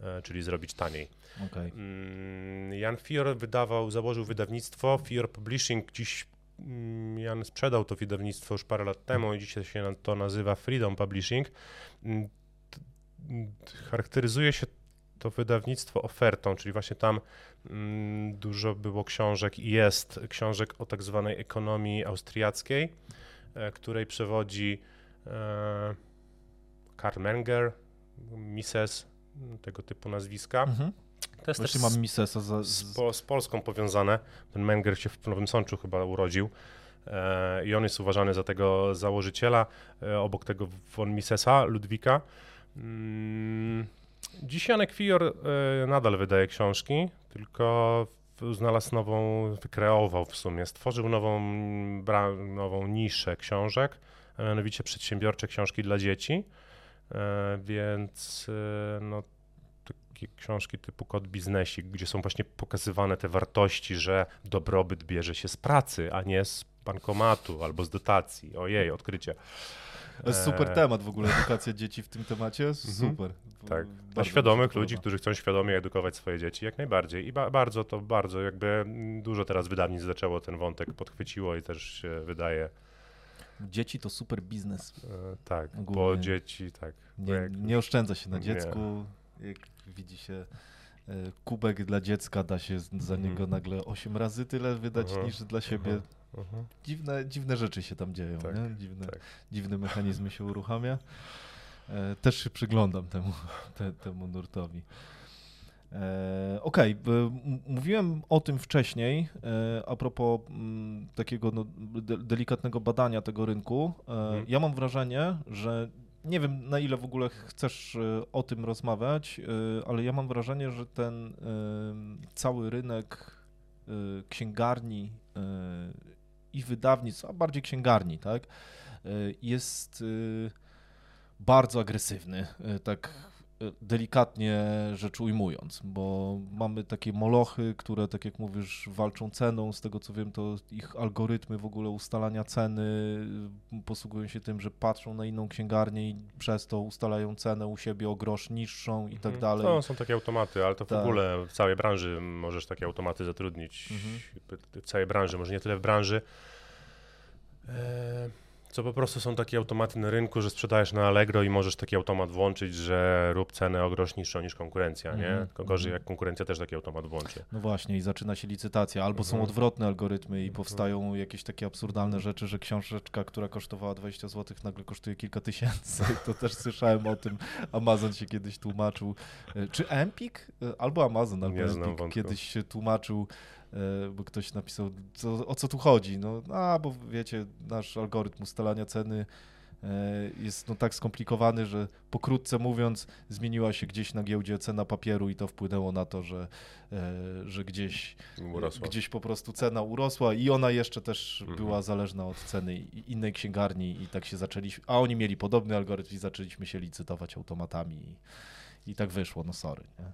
e, czyli zrobić taniej. Okay. Mm, Jan Fior wydawał, założył wydawnictwo, Fior Publishing dziś Mm, Jan sprzedał to wydawnictwo już parę lat temu i dzisiaj się to nazywa Freedom Publishing. Charakteryzuje się to wydawnictwo ofertą, czyli właśnie tam mm, dużo było książek i jest książek o tak zwanej ekonomii austriackiej, e, której przewodzi e, Karl Menger, Mises, tego typu nazwiska. Mhm. To jest Właśnie też mam Misesa za, z... Z, z, Polską powiązane. Ten Menger się w Nowym Sączu chyba urodził e, i on jest uważany za tego założyciela, e, obok tego von Misesa, Ludwika. Mm, dziś Janek Fior e, nadal wydaje książki, tylko znalazł nową, wykreował w sumie, stworzył nową, nową niszę książek, a mianowicie przedsiębiorcze książki dla dzieci, e, więc e, no, takie książki typu Kod Biznesik, gdzie są właśnie pokazywane te wartości, że dobrobyt bierze się z pracy, a nie z bankomatu albo z dotacji. Ojej, odkrycie. To jest super e, temat w ogóle, edukacja dzieci w tym temacie. Mhm. Super. Tak. Dla świadomych ludzi, którzy chcą świadomie edukować swoje dzieci, jak najbardziej. I ba bardzo to, bardzo jakby dużo teraz wydawnictw zaczęło ten wątek, podchwyciło i też się wydaje. Dzieci to super biznes. E, tak, Ogólnie. bo dzieci, tak. Nie, jak... nie oszczędza się na dziecku. Nie. Jak widzi się e, kubek dla dziecka, da się za mhm. niego nagle 8 razy tyle wydać -huh. niż dla siebie. -huh. Dziwne, dziwne rzeczy się tam dzieją, tak, nie? Dziwne, tak. dziwne mechanizmy się uruchamia. E, też się przyglądam temu, te, temu nurtowi. E, Okej, okay. mówiłem o tym wcześniej, e, a propos m, takiego no, de, delikatnego badania tego rynku. E, mhm. Ja mam wrażenie, że nie wiem na ile w ogóle chcesz e, o tym rozmawiać, e, ale ja mam wrażenie, że ten cały rynek księgarni i wydawnictw, a bardziej księgarni, tak, jest bardzo agresywny. Tak delikatnie rzecz ujmując, bo mamy takie molochy, które, tak jak mówisz, walczą ceną. Z tego co wiem, to ich algorytmy w ogóle ustalania ceny posługują się tym, że patrzą na inną księgarnię i przez to ustalają cenę u siebie o grosz niższą i tak mhm. dalej. No, są takie automaty, ale to w tak. ogóle w całej branży możesz takie automaty zatrudnić. Mhm. W całej branży, może nie tyle w branży E, co po prostu są takie automaty na rynku, że sprzedajesz na Allegro i możesz taki automat włączyć, że rób cenę o grosz niższą niż konkurencja, nie? Mhm, Tylko gorzej mhm. jak konkurencja też taki automat włączy. No właśnie, i zaczyna się licytacja, albo są Mhm. odwrotne algorytmy i powstają jakieś takie absurdalne rzeczy, że książeczka, która kosztowała 20 zł, nagle kosztuje kilka tysięcy. To też słyszałem o tym. Amazon się kiedyś tłumaczył. E, Czy Empik? E, Albo Amazon, albo Empik kiedyś się tłumaczył, bo ktoś napisał, co, o co tu chodzi. No, a, bo wiecie, nasz algorytm ustalania ceny e, jest no, tak skomplikowany, że pokrótce mówiąc, zmieniła się gdzieś na giełdzie cena papieru i to wpłynęło na to, że, e, że gdzieś, Urosła. gdzieś po prostu cena urosła i ona jeszcze też Mhm. była zależna od ceny innej księgarni i tak się zaczęliśmy, a oni mieli podobny algorytm i zaczęliśmy się licytować automatami i, i tak wyszło, no sorry. Nie?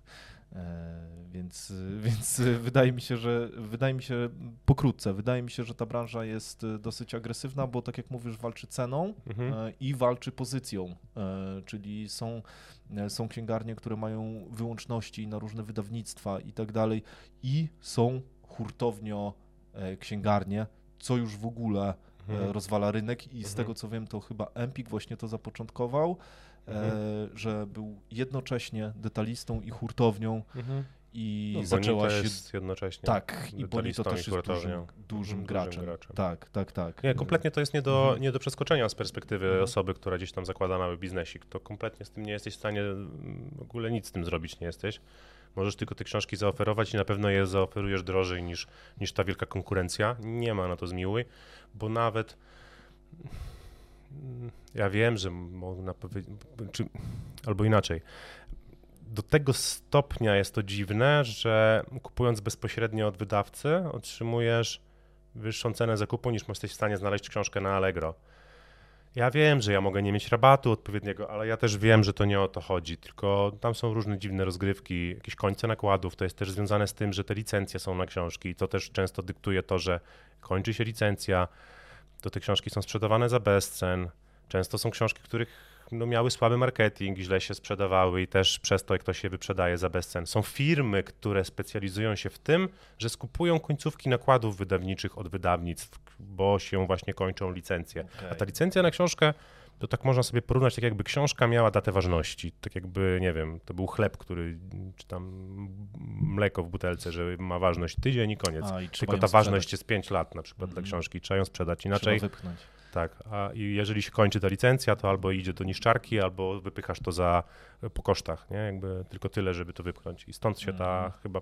E, więc, więc wydaje mi się, że wydaje mi się pokrótce, wydaje mi się, że ta branża jest e, dosyć agresywna, bo tak jak mówisz, walczy ceną Mhm. e, i walczy pozycją, czyli są, są księgarnie, które mają wyłączności na różne wydawnictwa i tak dalej i są hurtownio księgarnie, co już w ogóle Mhm. rozwala rynek i z Mhm. tego co wiem, to chyba Empik właśnie to zapoczątkował, e, Mhm. że był jednocześnie detalistą i hurtownią Mhm. i No, zaczęła się... jest jednocześnie. Tak, i Bonito też jest hurtownią. dużym, Mhm, dużym dużym graczem. graczem. Tak, tak, tak. Nie, kompletnie to jest nie do, Mhm. nie do przeskoczenia z perspektywy Mhm. osoby, która gdzieś tam zakłada mały biznesik. To kompletnie z tym nie jesteś w stanie mm, w ogóle nic z tym zrobić, nie jesteś. Możesz tylko te książki zaoferować i na pewno je zaoferujesz drożej niż, niż ta wielka konkurencja. Nie ma na to zmiłuj, bo nawet ja wiem, że można powiedzieć, czy, albo inaczej. Do tego stopnia jest to dziwne, że kupując bezpośrednio od wydawcy otrzymujesz wyższą cenę zakupu niż jesteś w stanie znaleźć książkę na Allegro. Ja wiem, że ja mogę nie mieć rabatu odpowiedniego, ale ja też wiem, że to nie o to chodzi, tylko tam są różne dziwne rozgrywki, jakieś końce nakładów, to jest też związane z tym, że te licencje są na książki i to też często dyktuje to, że kończy się licencja, to te książki są sprzedawane za bezcen. Często są książki, których no, miały słaby marketing, źle się sprzedawały i też przez to, jak to się wyprzedaje za bezcen. Są firmy, które specjalizują się w tym, że skupują końcówki nakładów wydawniczych od wydawnictw, bo się właśnie kończą licencje. A ta licencja na książkę, to tak można sobie porównać, tak jakby książka miała datę ważności. Tak jakby, nie wiem, to był chleb, który, czy tam mleko w butelce, że ma ważność tydzień i koniec. A, i trzeba Tylko ta ważność sprzedać. jest 5 lat na przykład dla Mhm. książki, trzeba ją sprzedać. Trzeba Inaczej, wypchnąć. tak, a jeżeli się kończy ta licencja, to albo idzie do niszczarki, albo wypychasz to za po kosztach, nie? Jakby tylko tyle, żeby to wypchnąć. I stąd się ta Mhm. chyba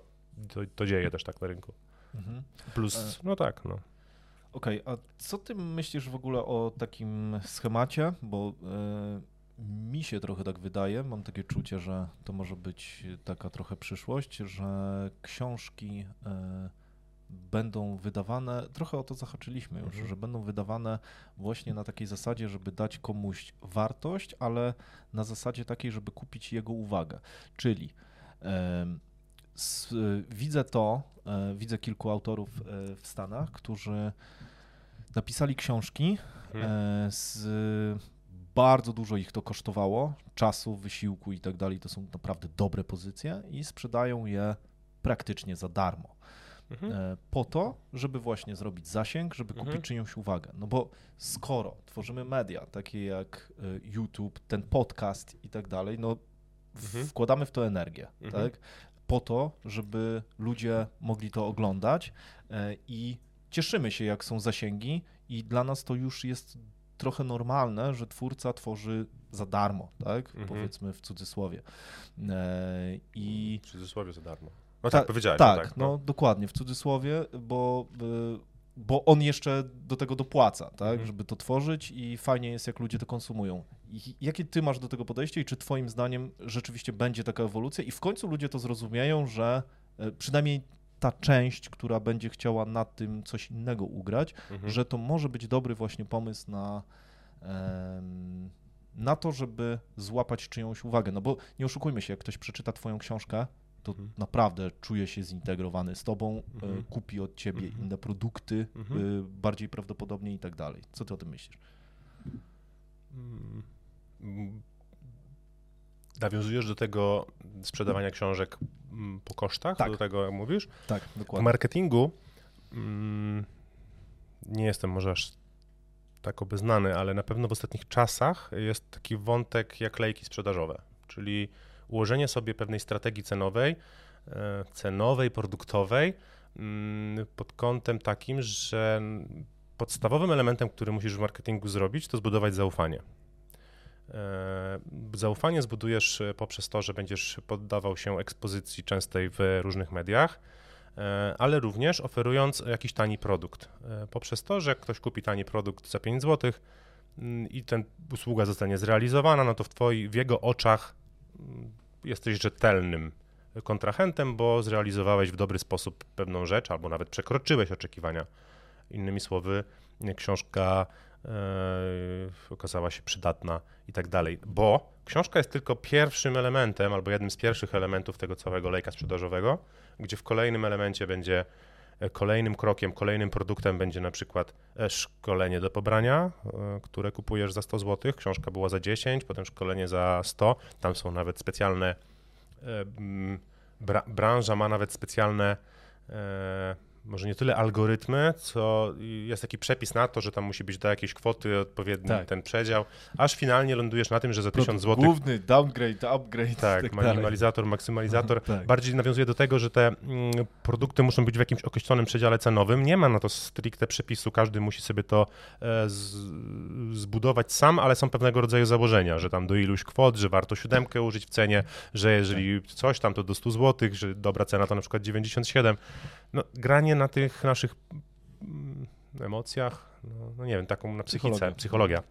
to, to dzieje też tak na rynku. Mhm. Plus, no tak, no. Okej, a co ty myślisz w ogóle o takim schemacie? Bo e, mi się trochę tak wydaje, mam takie czucie, że to może być taka trochę przyszłość, że książki e, będą wydawane, trochę o to zahaczyliśmy już, Mhm. że będą wydawane właśnie na takiej zasadzie, żeby dać komuś wartość, ale na zasadzie takiej, żeby kupić jego uwagę. Czyli s, widzę to, e, widzę kilku autorów e, w Stanach, którzy napisali książki, Mhm. e, z bardzo dużo ich to kosztowało, czasu, wysiłku i tak dalej. To są naprawdę dobre pozycje i sprzedają je praktycznie za darmo. Mhm. E, Po to, żeby właśnie zrobić zasięg, żeby kupić Mhm. czyjąś uwagę. No bo skoro tworzymy media, takie jak e, YouTube, ten podcast i tak dalej, no Mhm. wkładamy w to energię, Mhm. tak? Po to, żeby ludzie mogli to oglądać e, i cieszymy się, jak są zasięgi i dla nas to już jest trochę normalne, że twórca tworzy za darmo, tak? Mhm. Powiedzmy w cudzysłowie. E, I W cudzysłowie za darmo. No Ta- tak, powiedziałeś. tak, no tak, no dokładnie, w cudzysłowie, bo, y, bo on jeszcze do tego dopłaca, tak, Mhm. żeby to tworzyć i fajnie jest, jak ludzie to konsumują. I jakie ty masz do tego podejście i czy twoim zdaniem rzeczywiście będzie taka ewolucja i w końcu ludzie to zrozumieją, że y, przynajmniej ta część, która będzie chciała na tym coś innego ugrać, Mhm. że to może być dobry właśnie pomysł na, na to, żeby złapać czyjąś uwagę. No bo nie oszukujmy się, jak ktoś przeczyta twoją książkę, to Mhm. naprawdę czuje się zintegrowany z tobą, e, Mhm. kupi od ciebie Mhm. inne produkty, Mhm. e, bardziej prawdopodobnie i tak dalej. Co ty o tym myślisz? Mm. Nawiązujesz do tego sprzedawania książek mm, po kosztach? Tak. Do tego, jak mówisz? Tak, W dokładnie. marketingu mm, nie jestem może aż tak obeznany, ale na pewno w ostatnich czasach jest taki wątek jak lejki sprzedażowe, czyli ułożenie sobie pewnej strategii cenowej, e, cenowej, produktowej mm, pod kątem takim, że podstawowym elementem, który musisz w marketingu zrobić, to zbudować zaufanie. E, zaufanie zbudujesz poprzez to, że będziesz poddawał się ekspozycji częstej w różnych mediach, e, ale również oferując jakiś tani produkt. E, poprzez to, że ktoś kupi tani produkt za 5 zł mm, i ten usługa zostanie zrealizowana, no to w, twoi, w jego oczach jesteś rzetelnym kontrahentem, bo zrealizowałeś w dobry sposób pewną rzecz, albo nawet przekroczyłeś oczekiwania. Innymi słowy, książka e, okazała się przydatna i tak dalej, bo książka jest tylko pierwszym elementem, albo jednym z pierwszych elementów tego całego lejka sprzedażowego, gdzie w kolejnym elemencie będzie kolejnym krokiem, kolejnym produktem będzie na przykład e, szkolenie do pobrania, które kupujesz za 100 zł, książka była za 10, potem szkolenie za 100, tam są nawet specjalne, branża ma nawet specjalne może nie tyle algorytmy, co jest taki przepis na to, że tam musi być do jakiejś kwoty odpowiedni tak. ten przedział, aż finalnie lądujesz na tym, że za 1000 zł. Główny downgrade, upgrade. Tak, tak minimalizator, maksymalizator. tak. Bardziej nawiązuje do tego, że te mm, produkty muszą być w jakimś określonym przedziale cenowym. Nie ma na to stricte przepisu, każdy musi sobie to e, z, zbudować sam, ale są pewnego rodzaju założenia, że tam do iluś kwot, że warto siódemkę użyć w cenie, że jeżeli coś tam to do 100 zł, że dobra cena to na przykład 97. No, granie na tych naszych mm, emocjach, no, no nie wiem, taką na psychice, psychologia. psychologia.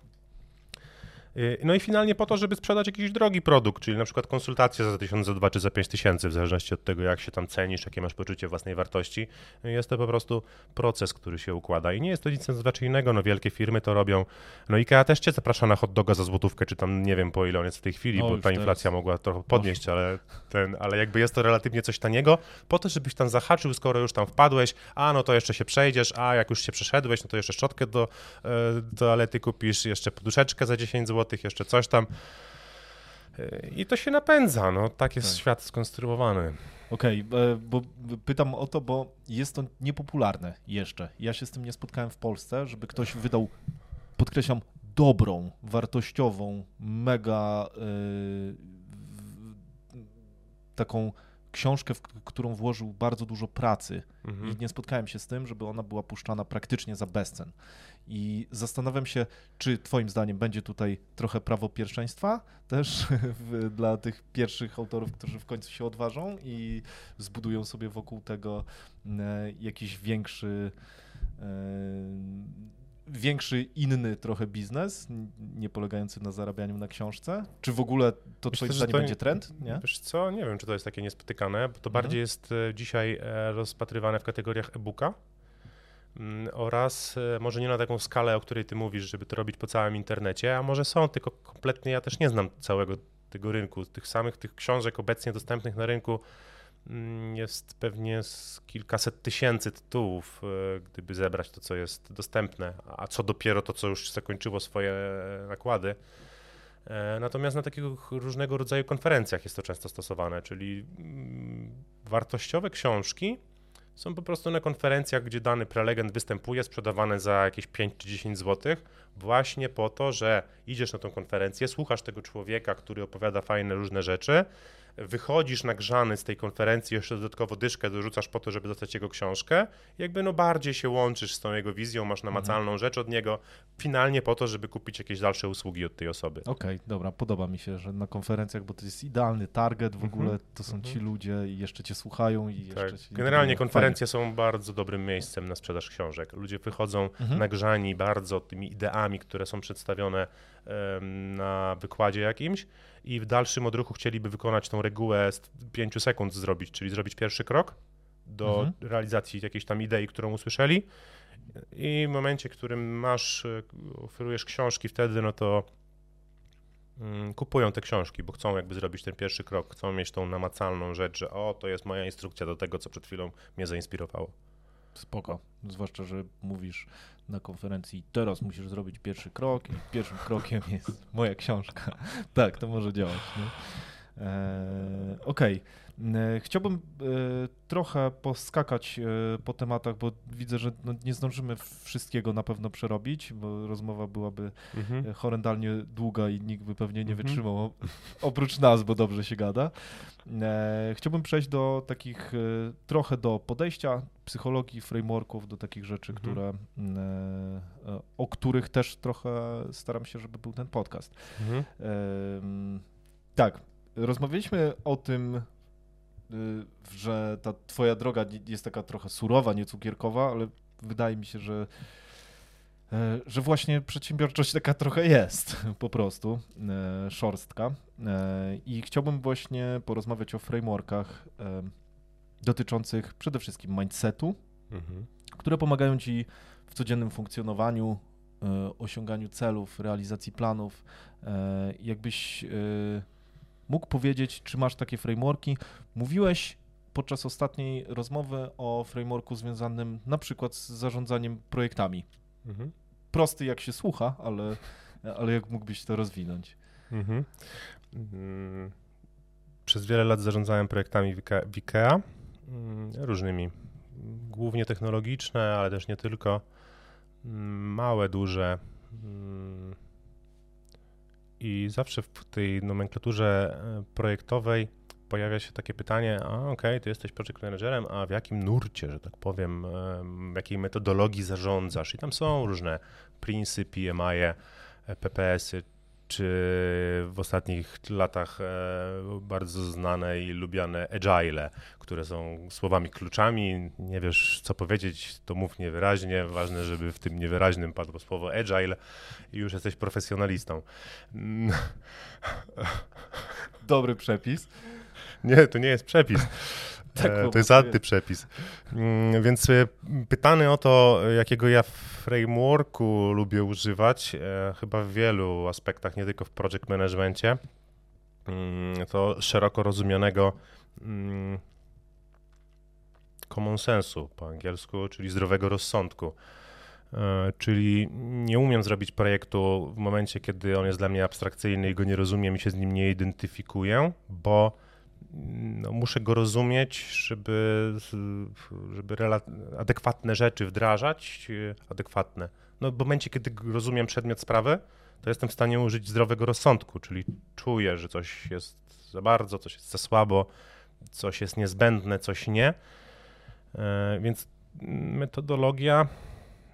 Y, no i finalnie po to, żeby sprzedać jakiś drogi produkt, czyli na przykład konsultację za 1000, za 2 czy za 5000, w zależności od tego, jak się tam cenisz, jakie masz poczucie własnej wartości. Jest to po prostu proces, który się układa i nie jest to nic innego, no wielkie firmy to robią. No IKEA też cię zaprasza na hot doga za złotówkę, czy tam nie wiem po ile on jest w tej chwili, no, bo ta inflacja teraz. mogła trochę podnieść, ale, ten, ale jakby jest to relatywnie coś taniego, po to, żebyś tam zahaczył, skoro już tam wpadłeś, a no to jeszcze się przejdziesz, a jak już się przeszedłeś, no to jeszcze szczotkę do e, toalety kupisz, jeszcze poduszeczkę za 10 zł, jeszcze coś tam. I to się napędza, no tak jest tak. świat skonstruowany. Okej, okay, e, bo pytam o to, bo jest to niepopularne jeszcze. Ja się z tym nie spotkałem w Polsce, żeby ktoś wydał, podkreślam, dobrą, wartościową, mega yy, taką książkę, w którą włożył bardzo dużo pracy mhm. i nie spotkałem się z tym, żeby ona była puszczana praktycznie za bezcen. I zastanawiam się, czy Twoim zdaniem będzie tutaj trochę prawo pierwszeństwa też w, dla tych pierwszych autorów, którzy w końcu się odważą i zbudują sobie wokół tego e, jakiś większy. E, większy, inny trochę biznes, nie polegający na zarabianiu na książce? Czy w ogóle to Myślę, twoim zdaniem to, będzie trend? Nie? Wiesz co, nie wiem, czy to jest takie niespotykane, bo to mhm. bardziej jest e, dzisiaj rozpatrywane w kategoriach e-booka, Mm, oraz e, może nie na taką skalę, o której ty mówisz, żeby to robić po całym internecie, a może są, tylko kompletnie ja też nie znam całego tego rynku. Tych samych tych książek obecnie dostępnych na rynku jest pewnie z kilkaset tysięcy tytułów, e, gdyby zebrać to, co jest dostępne, a co dopiero to, co już zakończyło swoje nakłady. E, natomiast na takich różnego rodzaju konferencjach jest to często stosowane, czyli mm, wartościowe książki, są po prostu na konferencjach, gdzie dany prelegent występuje, sprzedawane za jakieś 5 czy 10 zł, właśnie po to, że idziesz na tą konferencję, słuchasz tego człowieka, który opowiada fajne różne rzeczy, wychodzisz nagrzany z tej konferencji, jeszcze dodatkowo dyszkę dorzucasz po to, żeby dostać jego książkę, jakby no bardziej się łączysz z tą jego wizją, masz namacalną mhm. rzecz od niego, finalnie po to, żeby kupić jakieś dalsze usługi od tej osoby. Okej, okay, dobra, podoba mi się, że na konferencjach, bo to jest idealny target w ogóle, mhm. to są ci mhm. ludzie i jeszcze cię słuchają i jeszcze tak. Generalnie konferencje Fajnie. są bardzo dobrym miejscem na sprzedaż książek. Ludzie wychodzą mhm. nagrzani bardzo tymi ideami, które są przedstawione na wykładzie jakimś i w dalszym odruchu chcieliby wykonać tą regułę z 5 sekund zrobić, czyli zrobić pierwszy krok do mhm. realizacji jakiejś tam idei, którą usłyszeli i w momencie, w którym masz, e, oferujesz książki wtedy, no to mm, kupują te książki, bo chcą jakby zrobić ten pierwszy krok, chcą mieć tą namacalną rzecz, że o, to jest moja instrukcja do tego, co przed chwilą mnie zainspirowało. Spoko. Zwłaszcza, że mówisz na konferencji, teraz musisz zrobić pierwszy krok i pierwszym krokiem jest moja książka. tak, to może działać. Nie? E, Okej. Okay. E, chciałbym e, trochę poskakać e, po tematach, bo widzę, że no nie zdążymy wszystkiego na pewno przerobić, bo rozmowa byłaby mhm. horrendalnie długa i nikt by pewnie nie mhm. wytrzymał, oprócz nas, bo dobrze się gada. Chciałbym przejść do takich trochę do podejścia, psychologii, frameworków, do takich rzeczy, mhm. które, o których też trochę staram się, żeby był ten podcast. Mhm. Tak, rozmawialiśmy o tym że ta twoja droga jest taka trochę surowa, nie cukierkowa, ale wydaje mi się, że e, że właśnie przedsiębiorczość taka trochę jest po prostu, e, szorstka. E, I chciałbym właśnie porozmawiać o frameworkach dotyczących przede wszystkim mindsetu, mhm. które pomagają ci w codziennym funkcjonowaniu, osiąganiu celów, realizacji planów. Jakbyś mógł powiedzieć, czy masz takie frameworki. Mówiłeś podczas ostatniej rozmowy o frameworku związanym na przykład z zarządzaniem projektami. Mhm. Prosty jak się słucha, ale, ale jak mógłbyś to rozwinąć? Mhm. Mm, przez wiele lat zarządzałem projektami w IKEA, mm, różnymi, głównie technologiczne, ale też nie tylko, mm, małe, duże, i zawsze w tej nomenklaturze e, projektowej pojawia się takie pytanie, a okej, okay, ty jesteś project managerem, a w jakim nurcie, że tak powiem, jakiej metodologii zarządzasz? I tam są różne Prince'y, PMI, PPS-y, czy w ostatnich latach e, bardzo znane i lubiane agile, które są słowami kluczami. Nie wiesz, co powiedzieć, to mów niewyraźnie. Ważne, żeby w tym niewyraźnym padło słowo agile i już jesteś profesjonalistą. Dobry przepis. Nie, to nie jest przepis. Tak, e, to jest antyprzepis. Mm, więc e, pytany o to, jakiego ja frameworku lubię używać, e, chyba w wielu aspektach, nie tylko w project managementie, mm, to szeroko rozumianego mm, common sensu po angielsku, czyli zdrowego rozsądku. Czyli nie umiem zrobić projektu w momencie, kiedy on jest dla mnie abstrakcyjny i go nie rozumiem i się z nim nie identyfikuję, bo no, muszę go rozumieć, żeby, żeby adekwatne rzeczy wdrażać, adekwatne. No, w momencie, kiedy rozumiem przedmiot sprawy, to jestem w stanie użyć zdrowego rozsądku, czyli czuję, że coś jest za bardzo, coś jest za słabo, coś jest niezbędne, coś nie. E, więc metodologia,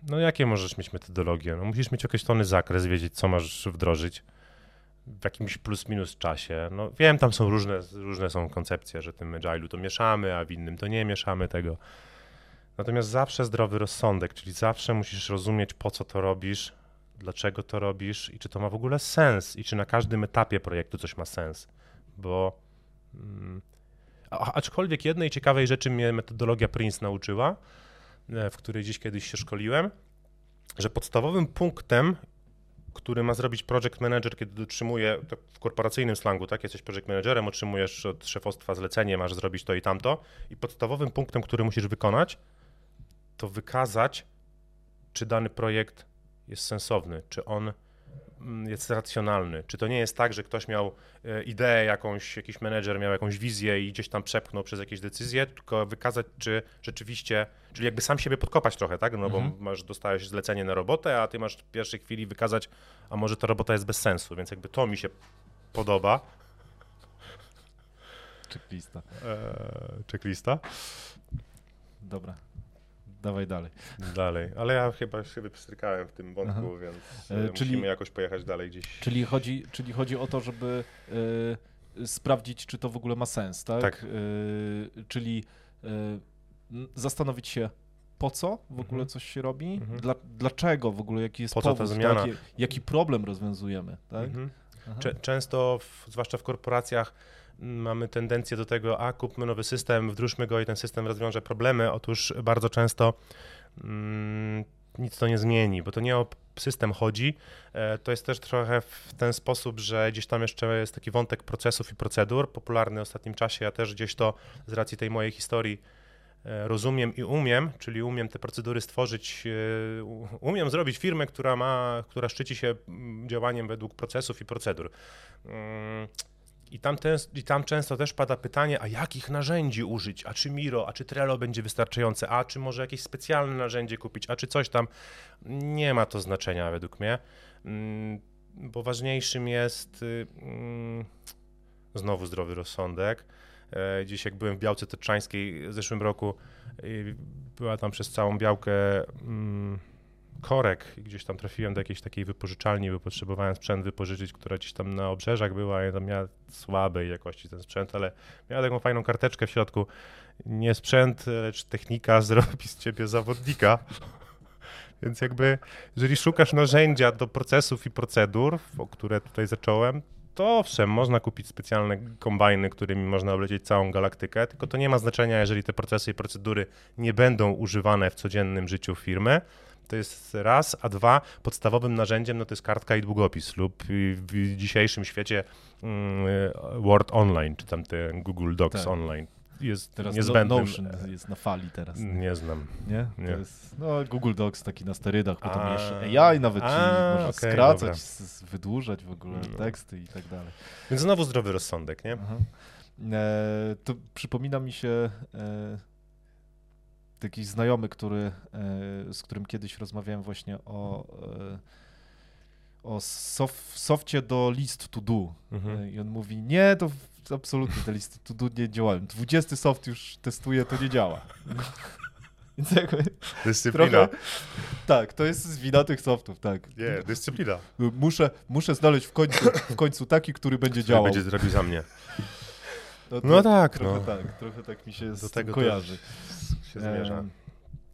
no jakie możesz mieć metodologię? No, musisz mieć określony zakres, wiedzieć, co masz wdrożyć w jakimś plus minus czasie. No wiem, tam są różne, różne są koncepcje, że tym agile'u to mieszamy, a w innym to nie mieszamy tego. Natomiast zawsze zdrowy rozsądek, czyli zawsze musisz rozumieć, po co to robisz, dlaczego to robisz i czy to ma w ogóle sens i czy na każdym etapie projektu coś ma sens. Bo mm, aczkolwiek jednej ciekawej rzeczy mnie metodologia Prince nauczyła, e, w której gdzieś kiedyś się szkoliłem, że podstawowym punktem który ma zrobić project manager, kiedy otrzymuje w korporacyjnym slangu, tak? Jesteś project managerem, otrzymujesz od szefostwa zlecenie, masz zrobić to i tamto. I podstawowym punktem, który musisz wykonać, to wykazać, czy dany projekt jest sensowny, czy on jest racjonalny. Czy to nie jest tak, że ktoś miał e, ideę jakąś, jakiś menedżer miał jakąś wizję i gdzieś tam przepchnął przez jakieś decyzje, tylko wykazać, czy rzeczywiście, czyli jakby sam siebie podkopać trochę, tak? No bo mhm. masz, dostałeś zlecenie na robotę, a ty masz w pierwszej chwili wykazać, a może ta robota jest bez sensu, więc jakby to mi się podoba. Checklista. Eee, checklista. Dobra. Dawaj dalej. Dalej, ale ja chyba się wypstrykałem w tym wątku, Aha. więc e, czyli, musimy jakoś pojechać dalej gdzieś. Czyli chodzi, czyli chodzi o to, żeby y, sprawdzić, czy to w ogóle ma sens, tak? tak. Y, czyli y, zastanowić się, po co w ogóle mhm. coś się robi, mhm. Dla, dlaczego w ogóle, jaki jest po powód, tak? jaki problem rozwiązujemy, tak? Mhm. Często, w, zwłaszcza w korporacjach, mamy tendencję do tego, a kupmy nowy system, wdróżmy go i ten system rozwiąże problemy. Otóż bardzo często mm, nic to nie zmieni, bo to nie o system chodzi. E, to jest też trochę w ten sposób, że gdzieś tam jeszcze jest taki wątek procesów i procedur, popularny w ostatnim czasie. Ja też gdzieś to z racji tej mojej historii e, rozumiem i umiem, czyli umiem te procedury stworzyć, e, umiem zrobić firmę, która ma, która szczyci się mm, działaniem według procesów i procedur. I tam, ten, I tam często też pada pytanie, a jakich narzędzi użyć? A czy Miro, a czy Trello będzie wystarczające? A czy może jakieś specjalne narzędzie kupić? A czy coś tam? Nie ma to znaczenia według mnie, mm, bo ważniejszym jest y, mm, znowu zdrowy rozsądek. E, dziś jak byłem w Białce Taczańskiej w zeszłym roku, była tam przez całą Białkę mm, korek i gdzieś tam trafiłem do jakiejś takiej wypożyczalni, bo potrzebowałem sprzęt wypożyczyć, która gdzieś tam na obrzeżach była i tam miała słabej jakości ten sprzęt, ale miała taką fajną karteczkę w środku. Nie sprzęt, lecz technika zrobi z ciebie zawodnika. Więc jakby, jeżeli szukasz narzędzia do procesów i procedur, o które tutaj zacząłem, to owszem, można kupić specjalne kombajny, którymi można oblecieć całą galaktykę, tylko to nie ma znaczenia, jeżeli te procesy i procedury nie będą używane w codziennym życiu firmy. To jest raz, a dwa, podstawowym narzędziem no to jest kartka i długopis lub w dzisiejszym świecie mm, Word Online, czy tam ten Google Docs tak. Online jest teraz niezbędnym. Notion jest na fali teraz. Nie znam. Nie? nie. Jest, no, Google Docs taki na sterydach, potem a, jeszcze AI nawet a, ci można okay, skracać, wydłużać w ogóle no. teksty i tak dalej. Więc znowu zdrowy rozsądek, nie? E, to przypomina mi się e, taki znajomy, który, e, z którym kiedyś rozmawiałem właśnie o e, o sof, softie do list to do. Mhm. E, I on mówi, nie, to absolutnie te listy to do nie działają. 20 soft już testuje, to nie działa. Jakby Dyscyplina. Trochę, tak, to jest wina tych softów, tak. Nie, dyscyplina. Muszę, muszę znaleźć w końcu, w końcu taki, który będzie który działał. będzie zrobił za mnie. No, no tak, trochę no. tak, trochę tak mi się Do tego kojarzy. Się zmierza.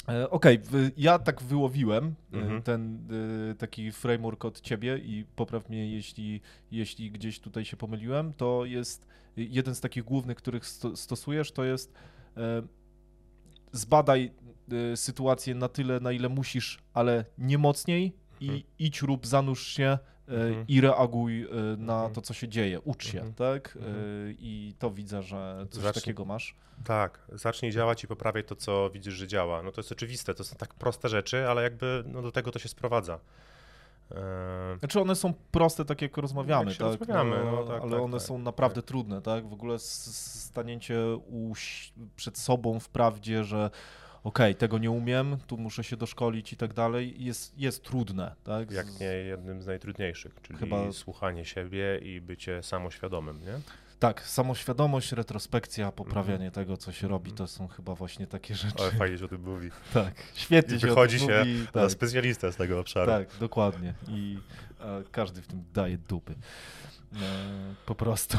E, okej, okay, ja tak wyłowiłem e, mhm. ten e, taki framework od ciebie i popraw mnie, jeśli, jeśli gdzieś tutaj się pomyliłem. To jest jeden z takich głównych, których stosujesz, to jest zbadaj sytuację na tyle, na ile musisz, ale nie mocniej i mhm. idź rób, zanurz się mhm. i reaguj na mhm. to, co się dzieje. Ucz się, mhm. tak? Mhm. I to widzę, że coś takiego masz. Tak, zacznij działać i poprawiaj to, co widzisz, że działa. No to jest oczywiste, to są tak proste rzeczy, ale jakby no, do tego to się sprowadza. Znaczy one są proste, tak jak rozmawiamy, jak tak? rozmawiamy no, no, tak, ale tak, one tak, są naprawdę tak. trudne, tak? W ogóle stanięcie przed sobą w prawdzie, że okej, tego nie umiem, tu muszę się doszkolić i tak dalej, jest, jest trudne, tak? Jak nie jednym z najtrudniejszych, czyli Chyba... słuchanie siebie i bycie samoświadomym, nie? Tak, samoświadomość, retrospekcja, poprawianie mm. tego, co się robi, to są chyba właśnie takie rzeczy. Ale fajnie się o tym mówi. Tak, świetnie I się wychodzi się mówi. Tak. specjalista z tego obszaru. Tak, dokładnie. I e, każdy w tym daje dupy. E, po prostu.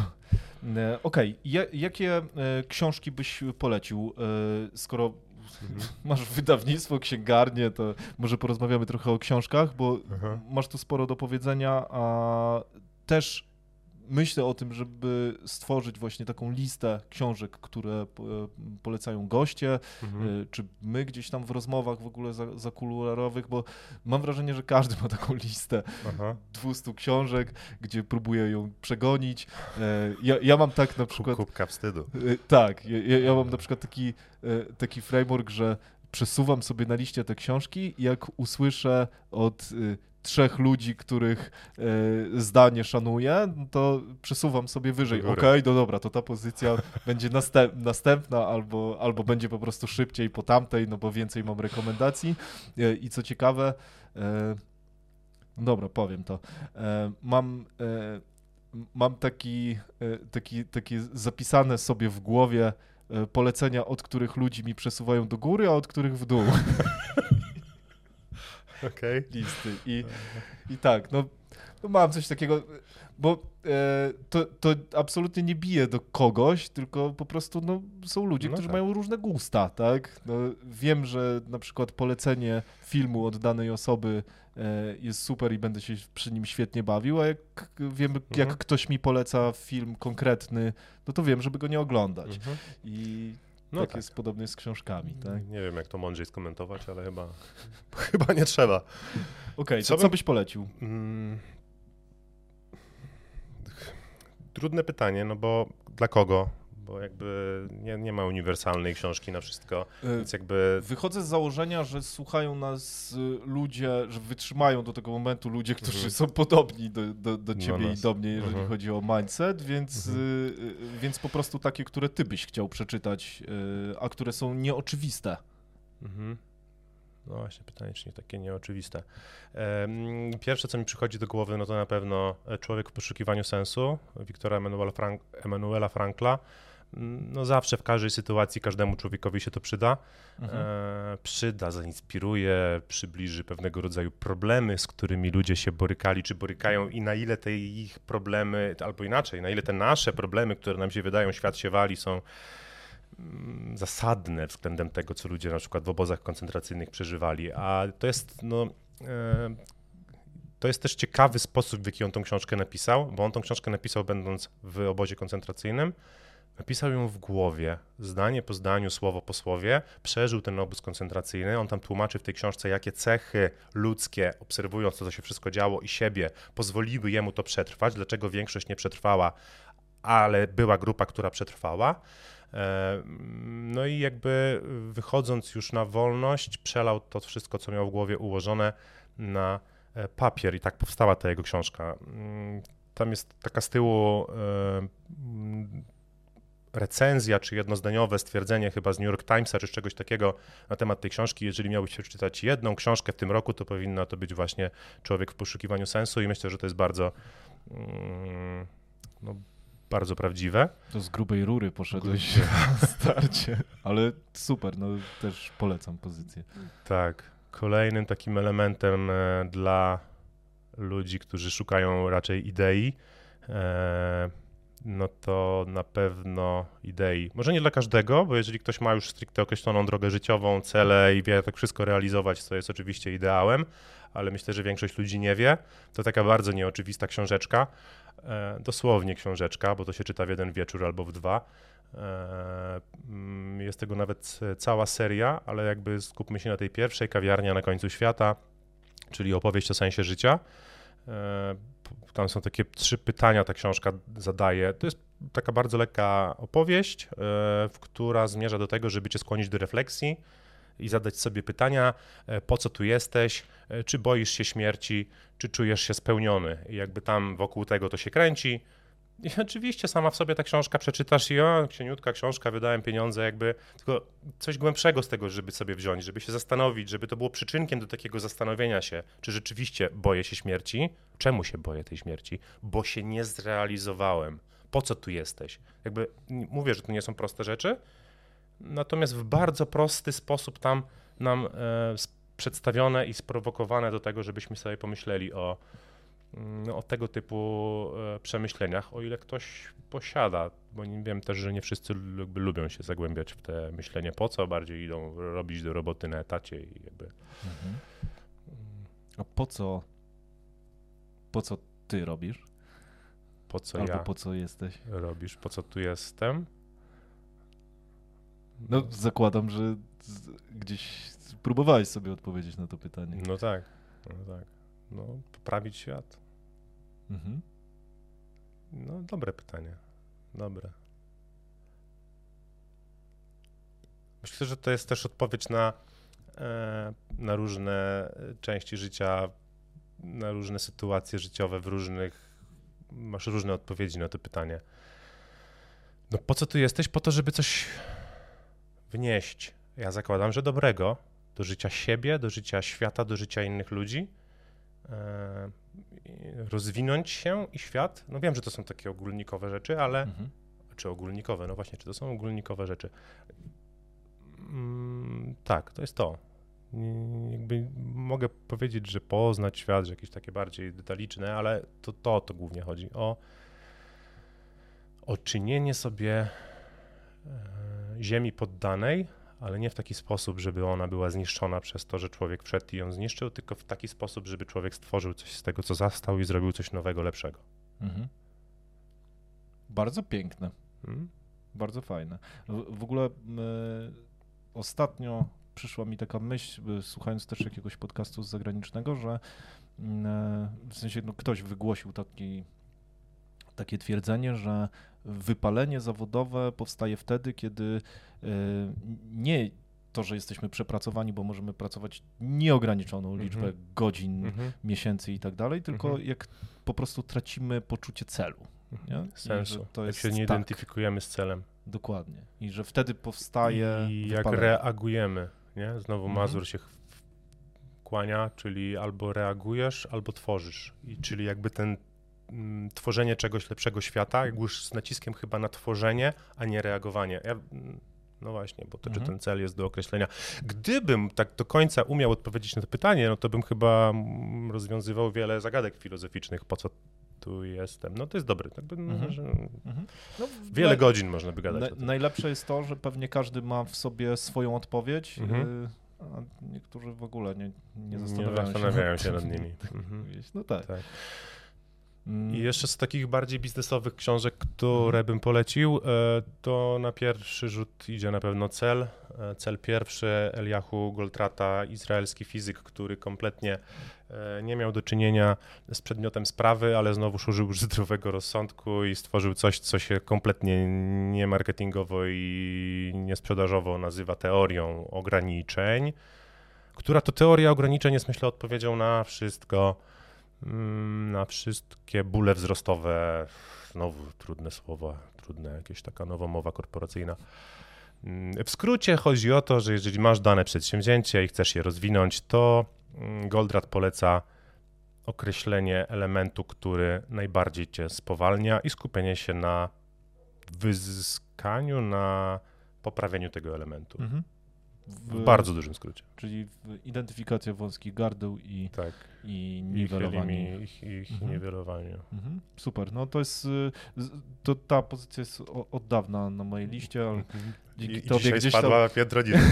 E, Okej, okay. jakie książki byś polecił, skoro mhm. masz wydawnictwo, księgarnię, to może porozmawiamy trochę o książkach, bo Aha. masz tu sporo do powiedzenia, a też myślę o tym, żeby stworzyć właśnie taką listę książek, które e, polecają goście, mhm. E, czy my gdzieś tam w rozmowach w ogóle zakuluarowych, bo mam wrażenie, że każdy ma taką listę Aha. 200 książek, gdzie próbuje ją przegonić. E, ja, ja mam tak na przykład... Kubka wstydu. Tak, ja, ja mam na przykład taki, taki framework, że przesuwam sobie na liście te książki, jak usłyszę od trzech ludzi, których e, zdanie szanuję, to przesuwam sobie wyżej. Okej, okay, no dobra, to ta pozycja będzie następ, następna albo, albo będzie po prostu szybciej po tamtej, no bo więcej mam rekomendacji. E, I co ciekawe, e, dobra, powiem to. Mam mam taki, taki, takie zapisane sobie w głowie polecenia, od których ludzi mi przesuwają do góry, a od których w dół. okay. listy. I, I tak, no, no mam coś takiego, bo e, to, to absolutnie nie bije do kogoś, tylko po prostu no, są ludzie, no którzy tak. mają różne gusta, tak? No, wiem, że na przykład polecenie filmu od danej osoby e, jest super i będę się przy nim świetnie bawił, a jak wiem, mhm. jak ktoś mi poleca film konkretny, no to wiem, żeby go nie oglądać. Mhm. I no tak, tak, jest podobnie z książkami, tak? Nie wiem, jak to mądrzej skomentować, ale chyba, chyba nie trzeba. Okej, okay, co, co byś polecił? Hmm. Trudne pytanie, no bo dla kogo? Bo jakby nie, nie ma uniwersalnej książki na wszystko, E, więc jakby Wychodzę z założenia, że słuchają nas y, ludzie, że wytrzymają do tego momentu ludzie, którzy Mhm. są podobni do, do, do ciebie i do mnie, jeżeli Mhm. chodzi o mindset, więc, Mhm. y, y, więc po prostu takie, które ty byś chciał przeczytać, y, a które są nieoczywiste. Mhm. No właśnie, pytanie, czy nie takie nieoczywiste. Pierwsze, co mi przychodzi do głowy, no to na pewno Człowiek w poszukiwaniu sensu Wiktora Emanuela, Frank, Emanuela Frankla. No zawsze w każdej sytuacji każdemu człowiekowi się to przyda. Mhm. E, przyda, zainspiruje, przybliży pewnego rodzaju problemy, z którymi ludzie się borykali, czy borykają i na ile te ich problemy, albo inaczej, na ile te nasze problemy, które nam się wydają, świat się wali, są mm, zasadne względem tego, co ludzie na przykład w obozach koncentracyjnych przeżywali. A to jest, no, e, to jest też ciekawy sposób, w jaki on tą książkę napisał, bo on tą książkę napisał będąc w obozie koncentracyjnym. Napisał ją w głowie, zdanie po zdaniu, słowo po słowie, przeżył ten obóz koncentracyjny. On tam tłumaczy w tej książce, jakie cechy ludzkie, obserwując to, co się wszystko działo i siebie, pozwoliły jemu to przetrwać, dlaczego większość nie przetrwała, ale była grupa, która przetrwała. E, No i jakby wychodząc już na wolność, przelał to wszystko, co miał w głowie ułożone na e, papier i tak powstała ta jego książka. Mm, Tam jest taka z tyłu e, recenzja, czy jednozdaniowe stwierdzenie chyba z New York Timesa, czy czegoś takiego na temat tej książki. Jeżeli miałbyś przeczytać jedną książkę w tym roku, to powinna to być właśnie Człowiek w poszukiwaniu sensu i myślę, że to jest bardzo mm, no, bardzo prawdziwe. To z grubej rury poszedłeś na starcie, ale super, no też polecam pozycję. Tak. Kolejnym takim elementem e, dla ludzi, którzy szukają raczej idei, e, no to na pewno idei. Może nie dla każdego, bo jeżeli ktoś ma już stricte określoną drogę życiową, cele i wie jak wszystko realizować, to jest oczywiście ideałem, ale myślę, że większość ludzi nie wie. To taka bardzo nieoczywista książeczka, e, dosłownie książeczka, bo to się czyta w jeden wieczór albo w dwa. E, Jest tego nawet e, cała seria, ale jakby skupmy się na tej pierwszej, kawiarnia na końcu świata, czyli opowieść o sensie życia. Tam są takie trzy pytania, ta książka zadaje. To jest taka bardzo lekka opowieść, e, która zmierza do tego, żeby cię skłonić do refleksji i zadać sobie pytania, e, po co tu jesteś, e, czy boisz się śmierci, czy czujesz się spełniony. I jakby tam wokół tego to się kręci. I oczywiście sama w sobie ta książka przeczytasz i o, cieniutka książka, wydałem pieniądze, jakby tylko coś głębszego z tego, żeby sobie wziąć, żeby się zastanowić, żeby to było przyczynkiem do takiego zastanowienia się, czy rzeczywiście boję się śmierci, czemu się boję tej śmierci, bo się nie zrealizowałem, po co tu jesteś. Jakby mówię, że to nie są proste rzeczy, natomiast w bardzo prosty sposób tam nam e, przedstawione i sprowokowane do tego, żebyśmy sobie pomyśleli o, o tego typu e, przemyśleniach, o ile ktoś posiada, bo nie wiem też, że nie wszyscy lubią się zagłębiać w te myślenie po co, bardziej idą robić do roboty na etacie i jakby Mhm. A po co, po co ty robisz? po co Albo ja po co jesteś? robisz, po co tu jestem. No zakładam, że gdzieś próbowałeś sobie odpowiedzieć na to pytanie. No tak, no tak. No, poprawić świat. Mhm. No, dobre pytanie. Dobre. Myślę, że to jest też odpowiedź na, e, na różne części życia, na różne sytuacje życiowe w różnych. Masz różne odpowiedzi na to pytanie. No po co tu jesteś? Po to, żeby coś wnieść. Ja zakładam, że dobrego do życia siebie, do życia świata, do życia innych ludzi. Rozwinąć się i świat. No wiem, że to są takie ogólnikowe rzeczy, ale Mhm. czy ogólnikowe, no właśnie, czy to są ogólnikowe rzeczy? Mm, tak, to jest to. Jakby mogę powiedzieć, że poznać świat, że jakieś takie bardziej detaliczne, ale to to, to głównie chodzi o, o czynienie sobie e, ziemi poddanej, ale nie w taki sposób, żeby ona była zniszczona przez to, że człowiek wszedł i ją zniszczył, tylko w taki sposób, żeby człowiek stworzył coś z tego, co zastał i zrobił coś nowego, lepszego. Mhm. Bardzo piękne. Mm? Bardzo fajne. W, w ogóle m, ostatnio przyszła mi taka myśl, y, słuchając też jakiegoś podcastu z zagranicznego, że mm, w sensie no, ktoś wygłosił taki takie twierdzenie, że wypalenie zawodowe powstaje wtedy, kiedy e, nie to, że jesteśmy przepracowani, bo możemy pracować nieograniczoną liczbę Mhm. godzin, Mhm. miesięcy i tak dalej, tylko Mhm. jak po prostu tracimy poczucie celu. Nie? Sensu. to jak jest się nie tak, identyfikujemy z celem. Dokładnie. I że wtedy powstaje I jak wypalenie. reagujemy, nie? Znowu. Mazur się kłania, czyli albo reagujesz, albo tworzysz. I czyli jakby ten tworzenie czegoś lepszego świata, jakby już z naciskiem chyba na tworzenie, a nie reagowanie. Ja, mm, no właśnie, bo to czy Mhm. ten cel jest do określenia. Gdybym tak do końca umiał odpowiedzieć na to pytanie, no to bym chyba mm, rozwiązywał wiele zagadek filozoficznych, po co tu jestem. No to jest dobre. Jakby, no, Mhm. że Mhm. No, wiele na- godzin można by gadać. Na, najlepsze jest to, że pewnie każdy ma w sobie swoją odpowiedź, Mhm. y, a niektórzy w ogóle nie, nie Nie zastanawiają, zastanawiają się nad żeby nimi. tak Mhm. No tak. Tak. Mm, I jeszcze z takich bardziej biznesowych książek, które Mhm. bym polecił, e, to na pierwszy rzut idzie na pewno Cel. E, Cel pierwszy, Eliahu Goldrata, izraelski fizyk, który kompletnie e, nie miał do czynienia z przedmiotem sprawy, ale znowu użył już zdrowego rozsądku i stworzył coś, co się kompletnie nie marketingowo i nie sprzedażowo nazywa teorią ograniczeń, która to teoria ograniczeń jest myślę odpowiedzią na wszystko, Mm, na wszystkie bóle wzrostowe, znowu trudne słowa, trudne jakieś taka nowomowa korporacyjna. Mm, W skrócie chodzi o to, że jeżeli masz dane przedsięwzięcie i chcesz je rozwinąć, to mm, Goldratt poleca określenie elementu, który najbardziej cię spowalnia i skupienie się na wyzyskaniu, na poprawieniu tego elementu. mhm. W bardzo dużym skrócie. Czyli w- identyfikacja wąskich gardeł i, Tak. i Ich, niwelowanie. elimi- ich, ich Mhm. niwelowanie. Mhm. Super, no to jest, y, to ta pozycja jest od dawna na mojej liście, ale Mhm. dzięki I, tobie dzisiaj gdzieś tam, spadła piętro niżej.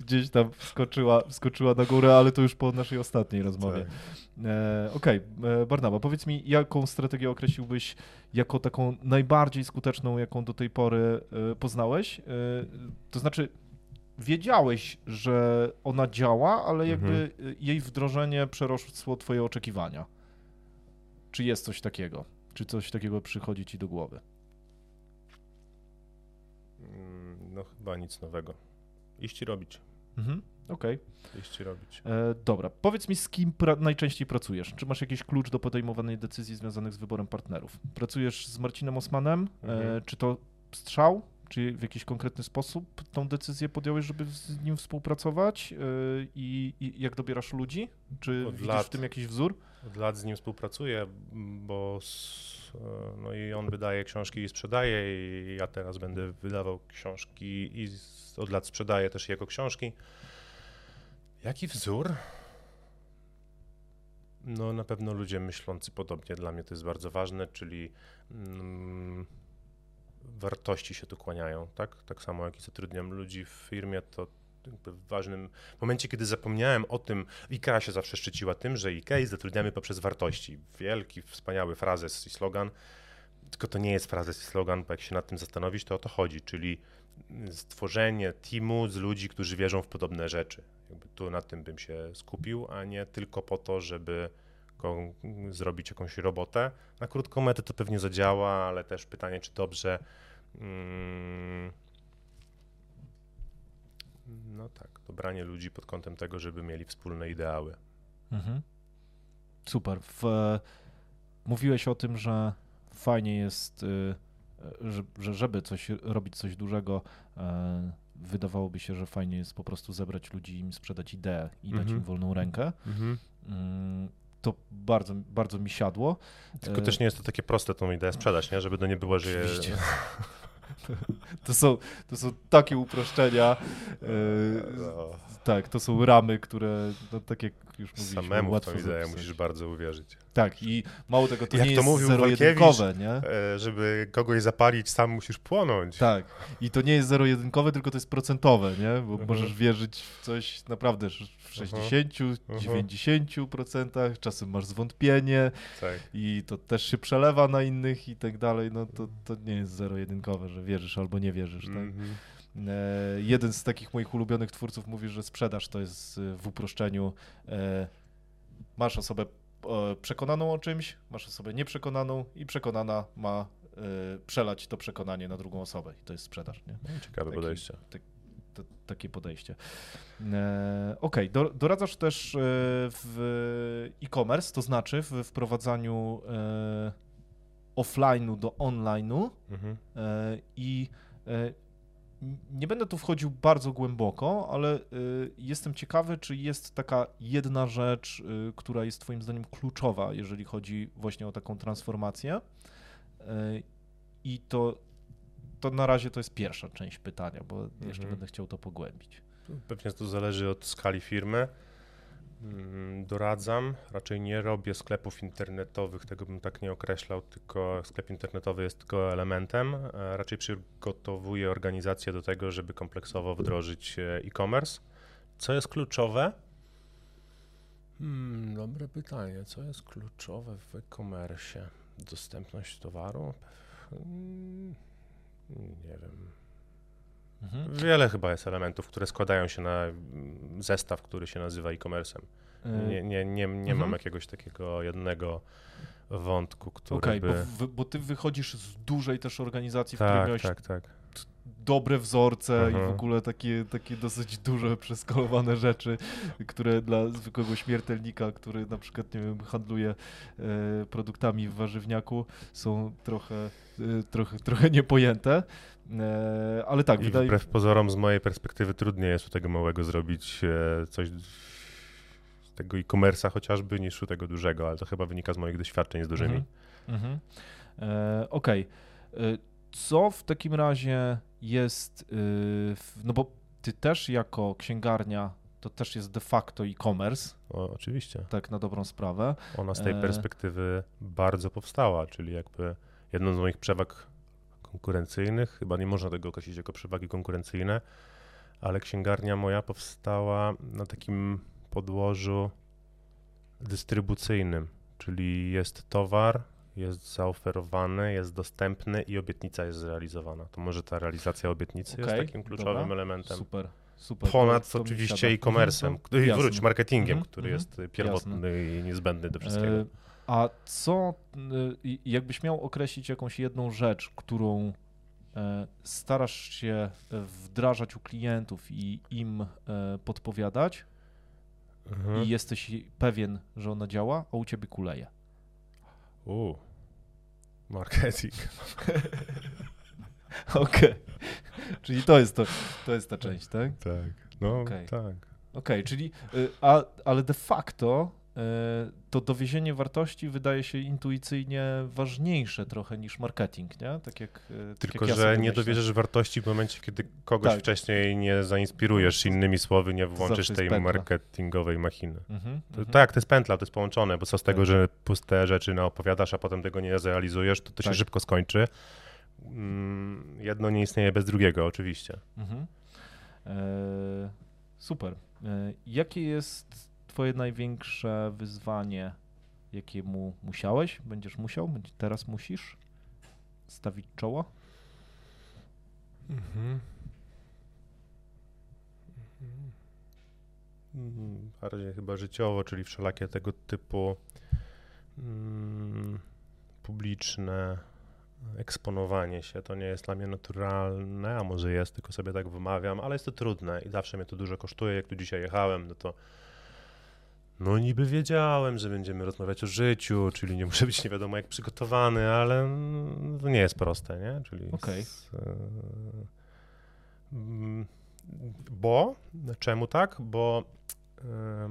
gdzieś tam wskoczyła, wskoczyła na górę, ale to już po naszej ostatniej rozmowie. Tak. E, Okej, e, Barnaba, powiedz mi, jaką strategię określiłbyś jako taką najbardziej skuteczną, jaką do tej pory e, poznałeś? To znaczy, wiedziałeś, że ona działa, ale jakby e, jej wdrożenie przerosło twoje oczekiwania. Czy jest coś takiego? Czy coś takiego przychodzi ci do głowy? Mm, No chyba nic nowego. Iść i robić. Mhm. Okej. Iść i robić. E, Dobra, powiedz mi, z kim najczęściej pracujesz? Czy masz jakiś klucz do podejmowanej decyzji związanych z wyborem partnerów? Pracujesz z Marcinem Osmanem? E, Mhm. Czy to strzał? Czy w jakiś konkretny sposób tą decyzję podjąłeś, żeby z nim współpracować? E, I, i jak dobierasz ludzi? Czy Od widzisz lat. w tym jakiś wzór? Od lat z nim współpracuję, bo s- e, no i on wydaje książki i sprzedaje i ja teraz będę wydawał książki i z- od lat sprzedaję też jego książki. Jaki wzór? No na pewno ludzie myślący podobnie, dla mnie to jest bardzo ważne, czyli mm, wartości się tu kłaniają, tak? Tak samo jak i zatrudniam ludzi w firmie, to w ważnym momencie, kiedy zapomniałem o tym, IKEA się zawsze szczyciła tym, że IKEA zatrudniamy poprzez wartości. Wielki, wspaniały frazes i slogan, tylko to nie jest frazes i slogan, bo jak się nad tym zastanowić, to o to chodzi, czyli stworzenie teamu z ludzi, którzy wierzą w podobne rzeczy. Jakby tu na tym bym się skupił, a nie tylko po to, żeby zrobić jakąś robotę. Na krótką metę to pewnie zadziała, ale też pytanie, czy dobrze. Mm, no tak, dobranie ludzi pod kątem tego, żeby mieli wspólne ideały. Mhm. Super. W, mówiłeś o tym, że fajnie jest, y, że żeby coś robić coś dużego, e, wydawałoby się, że fajnie jest po prostu zebrać ludzi, im sprzedać ideę i dać Mhm. im wolną rękę. Mm, To bardzo, bardzo mi siadło. Tylko E, też nie jest to takie proste tą ideę sprzedać, nie? żeby to nie było, że je... To są, to są takie uproszczenia. e, No, tak, to są ramy, które, no, tak jak już mówiliśmy, samemu w łatwo tą ideę zapisać. musisz bardzo uwierzyć. Tak, i mało tego, to Jak nie to jest zero-jedynkowe, nie? E, Żeby kogoś zapalić, sam musisz płonąć. Tak, i to nie jest zero-jedynkowe, tylko to jest procentowe, nie? Bo Mhm. możesz wierzyć w coś naprawdę w 60, Mhm. 90%, czasem masz zwątpienie Tak. i to też się przelewa na innych i tak dalej, no to, to nie jest zero-jedynkowe, że wierzysz albo nie wierzysz, tak? Mhm. E, jeden z takich moich ulubionych twórców mówi, że sprzedaż to jest e, w uproszczeniu. E, masz osobę przekonaną o czymś, masz osobę nieprzekonaną i przekonana ma przelać to przekonanie na drugą osobę i to jest sprzedaż. Nie? Ciekawe Taki- podejście. To, takie podejście. E, Okej, do, doradzasz też w e-commerce, to znaczy w wprowadzaniu e, offline'u do online'u Mhm. e, i nie będę tu wchodził bardzo głęboko, ale e, jestem ciekawy, czy jest taka jedna rzecz, e, która jest Twoim zdaniem kluczowa, jeżeli chodzi właśnie o taką transformację. E, I to, to na razie to jest pierwsza część pytania, bo jeszcze Mhm. będę chciał to pogłębić. Pewnie to zależy od skali firmy. Mm, Doradzam, raczej nie robię sklepów internetowych, tego bym tak nie określał, tylko sklep internetowy jest tylko elementem. E, Raczej przygotowuję organizację do tego, żeby kompleksowo wdrożyć e, e-commerce. Co jest kluczowe? Hmm, dobre pytanie. Co jest kluczowe w e-commerce? Dostępność towaru? Hmm, nie wiem. Mhm. Wiele chyba jest elementów, które składają się na mm, zestaw, który się nazywa e-commerce'em. E, Nie, nie, nie, nie Mhm. mam jakiegoś takiego jednego wątku, który Okej, by... bo, bo ty wychodzisz z dużej też organizacji, w której Tak, miałeś tak, tak. dobre wzorce i w Mhm. ogóle takie, takie dosyć duże, przeskalowane rzeczy, które dla zwykłego śmiertelnika, który na przykład, nie wiem, handluje e, produktami w warzywniaku, są trochę, e, trochę, trochę niepojęte. E, ale tak, I wydaje wbrew pozorom z mojej perspektywy trudniej jest u tego małego zrobić e, coś z tego e-commerce'a chociażby niż u tego dużego, ale to chyba wynika z moich doświadczeń z dużymi. Mhm. E, Okej. E, Co w takim razie jest, y, no bo ty też jako księgarnia, to też jest de facto e-commerce, oczywiście. tak na dobrą sprawę. Ona z tej E. perspektywy bardzo powstała, czyli jakby jedną z moich przewag konkurencyjnych, chyba nie można tego określić jako przewagi konkurencyjne, ale księgarnia moja powstała na takim podłożu dystrybucyjnym, czyli jest towar, jest zaoferowany, jest dostępny i obietnica jest zrealizowana. To może ta realizacja obietnicy jest Okej, takim kluczowym dobra. elementem. Super, super. Ponad To- oczywiście e-commerce'em, Mhm, jasne. wróć, marketingiem, Mhm, który mhm. jest pierwotny i niezbędny do wszystkiego. E, A co, y, jakbyś miał określić jakąś jedną rzecz, którą e, starasz się wdrażać u klientów i im e, podpowiadać Mhm. i jesteś pewien, że ona działa, a u ciebie kuleje? U, marketing. Okej. Czyli to jest, to, to jest ta część, tak? Tak, no Okej. tak. Okej, czyli, y, a, ale de facto to dowiezienie wartości wydaje się intuicyjnie ważniejsze trochę niż marketing, nie? Tak jak y, tak Tylko, jak ja że nie myślę. dowierzysz wartości w momencie, kiedy kogoś Tak. wcześniej nie zainspirujesz, innymi słowy, nie włączysz tej pętla. marketingowej machiny. Mhm, To, mhm. Tak, to jest pętla, to jest połączone, bo co z tego, Tak. że puste rzeczy naopowiadasz, a potem tego nie zrealizujesz, to to Tak. się szybko skończy. Mm, Jedno nie istnieje bez drugiego, oczywiście. Mhm. E, super. E, jakie jest twoje największe wyzwanie, jakiemu musiałeś, będziesz musiał, teraz musisz stawić czoło? Mhm. Bardziej chyba życiowo, czyli wszelakie tego typu mm, publiczne eksponowanie się. To nie jest dla mnie naturalne, a może jest, tylko sobie tak wymawiam, ale jest to trudne i zawsze mnie to dużo kosztuje. Jak tu dzisiaj jechałem, no to no niby wiedziałem, że będziemy rozmawiać o życiu, czyli nie muszę być nie wiadomo jak przygotowany, ale to nie jest proste, nie? Czyli Okej. z, e, mm, bo, czemu tak? Bo, e,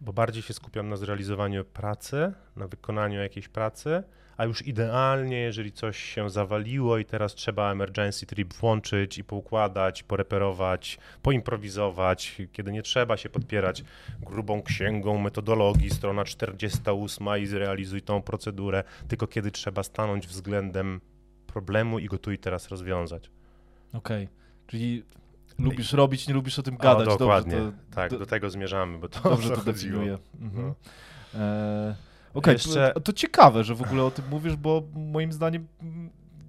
bo bardziej się skupiam na zrealizowaniu pracy, na wykonaniu jakiejś pracy, a już idealnie, jeżeli coś się zawaliło i teraz trzeba emergency trip włączyć i poukładać, poreperować, poimprowizować, kiedy nie trzeba się podpierać grubą księgą metodologii, strona 48 i zrealizuj tą procedurę, tylko kiedy trzeba stanąć względem problemu i go tu i teraz rozwiązać. Okej, czyli lubisz robić, nie lubisz o tym gadać. o, dokładnie. Dobrze, to, tak, do- do tego zmierzamy, bo to dobrze to definiuje. Mhm. No. E, Okej, Jeszcze- to, to ciekawe, że w ogóle o tym mówisz, bo moim zdaniem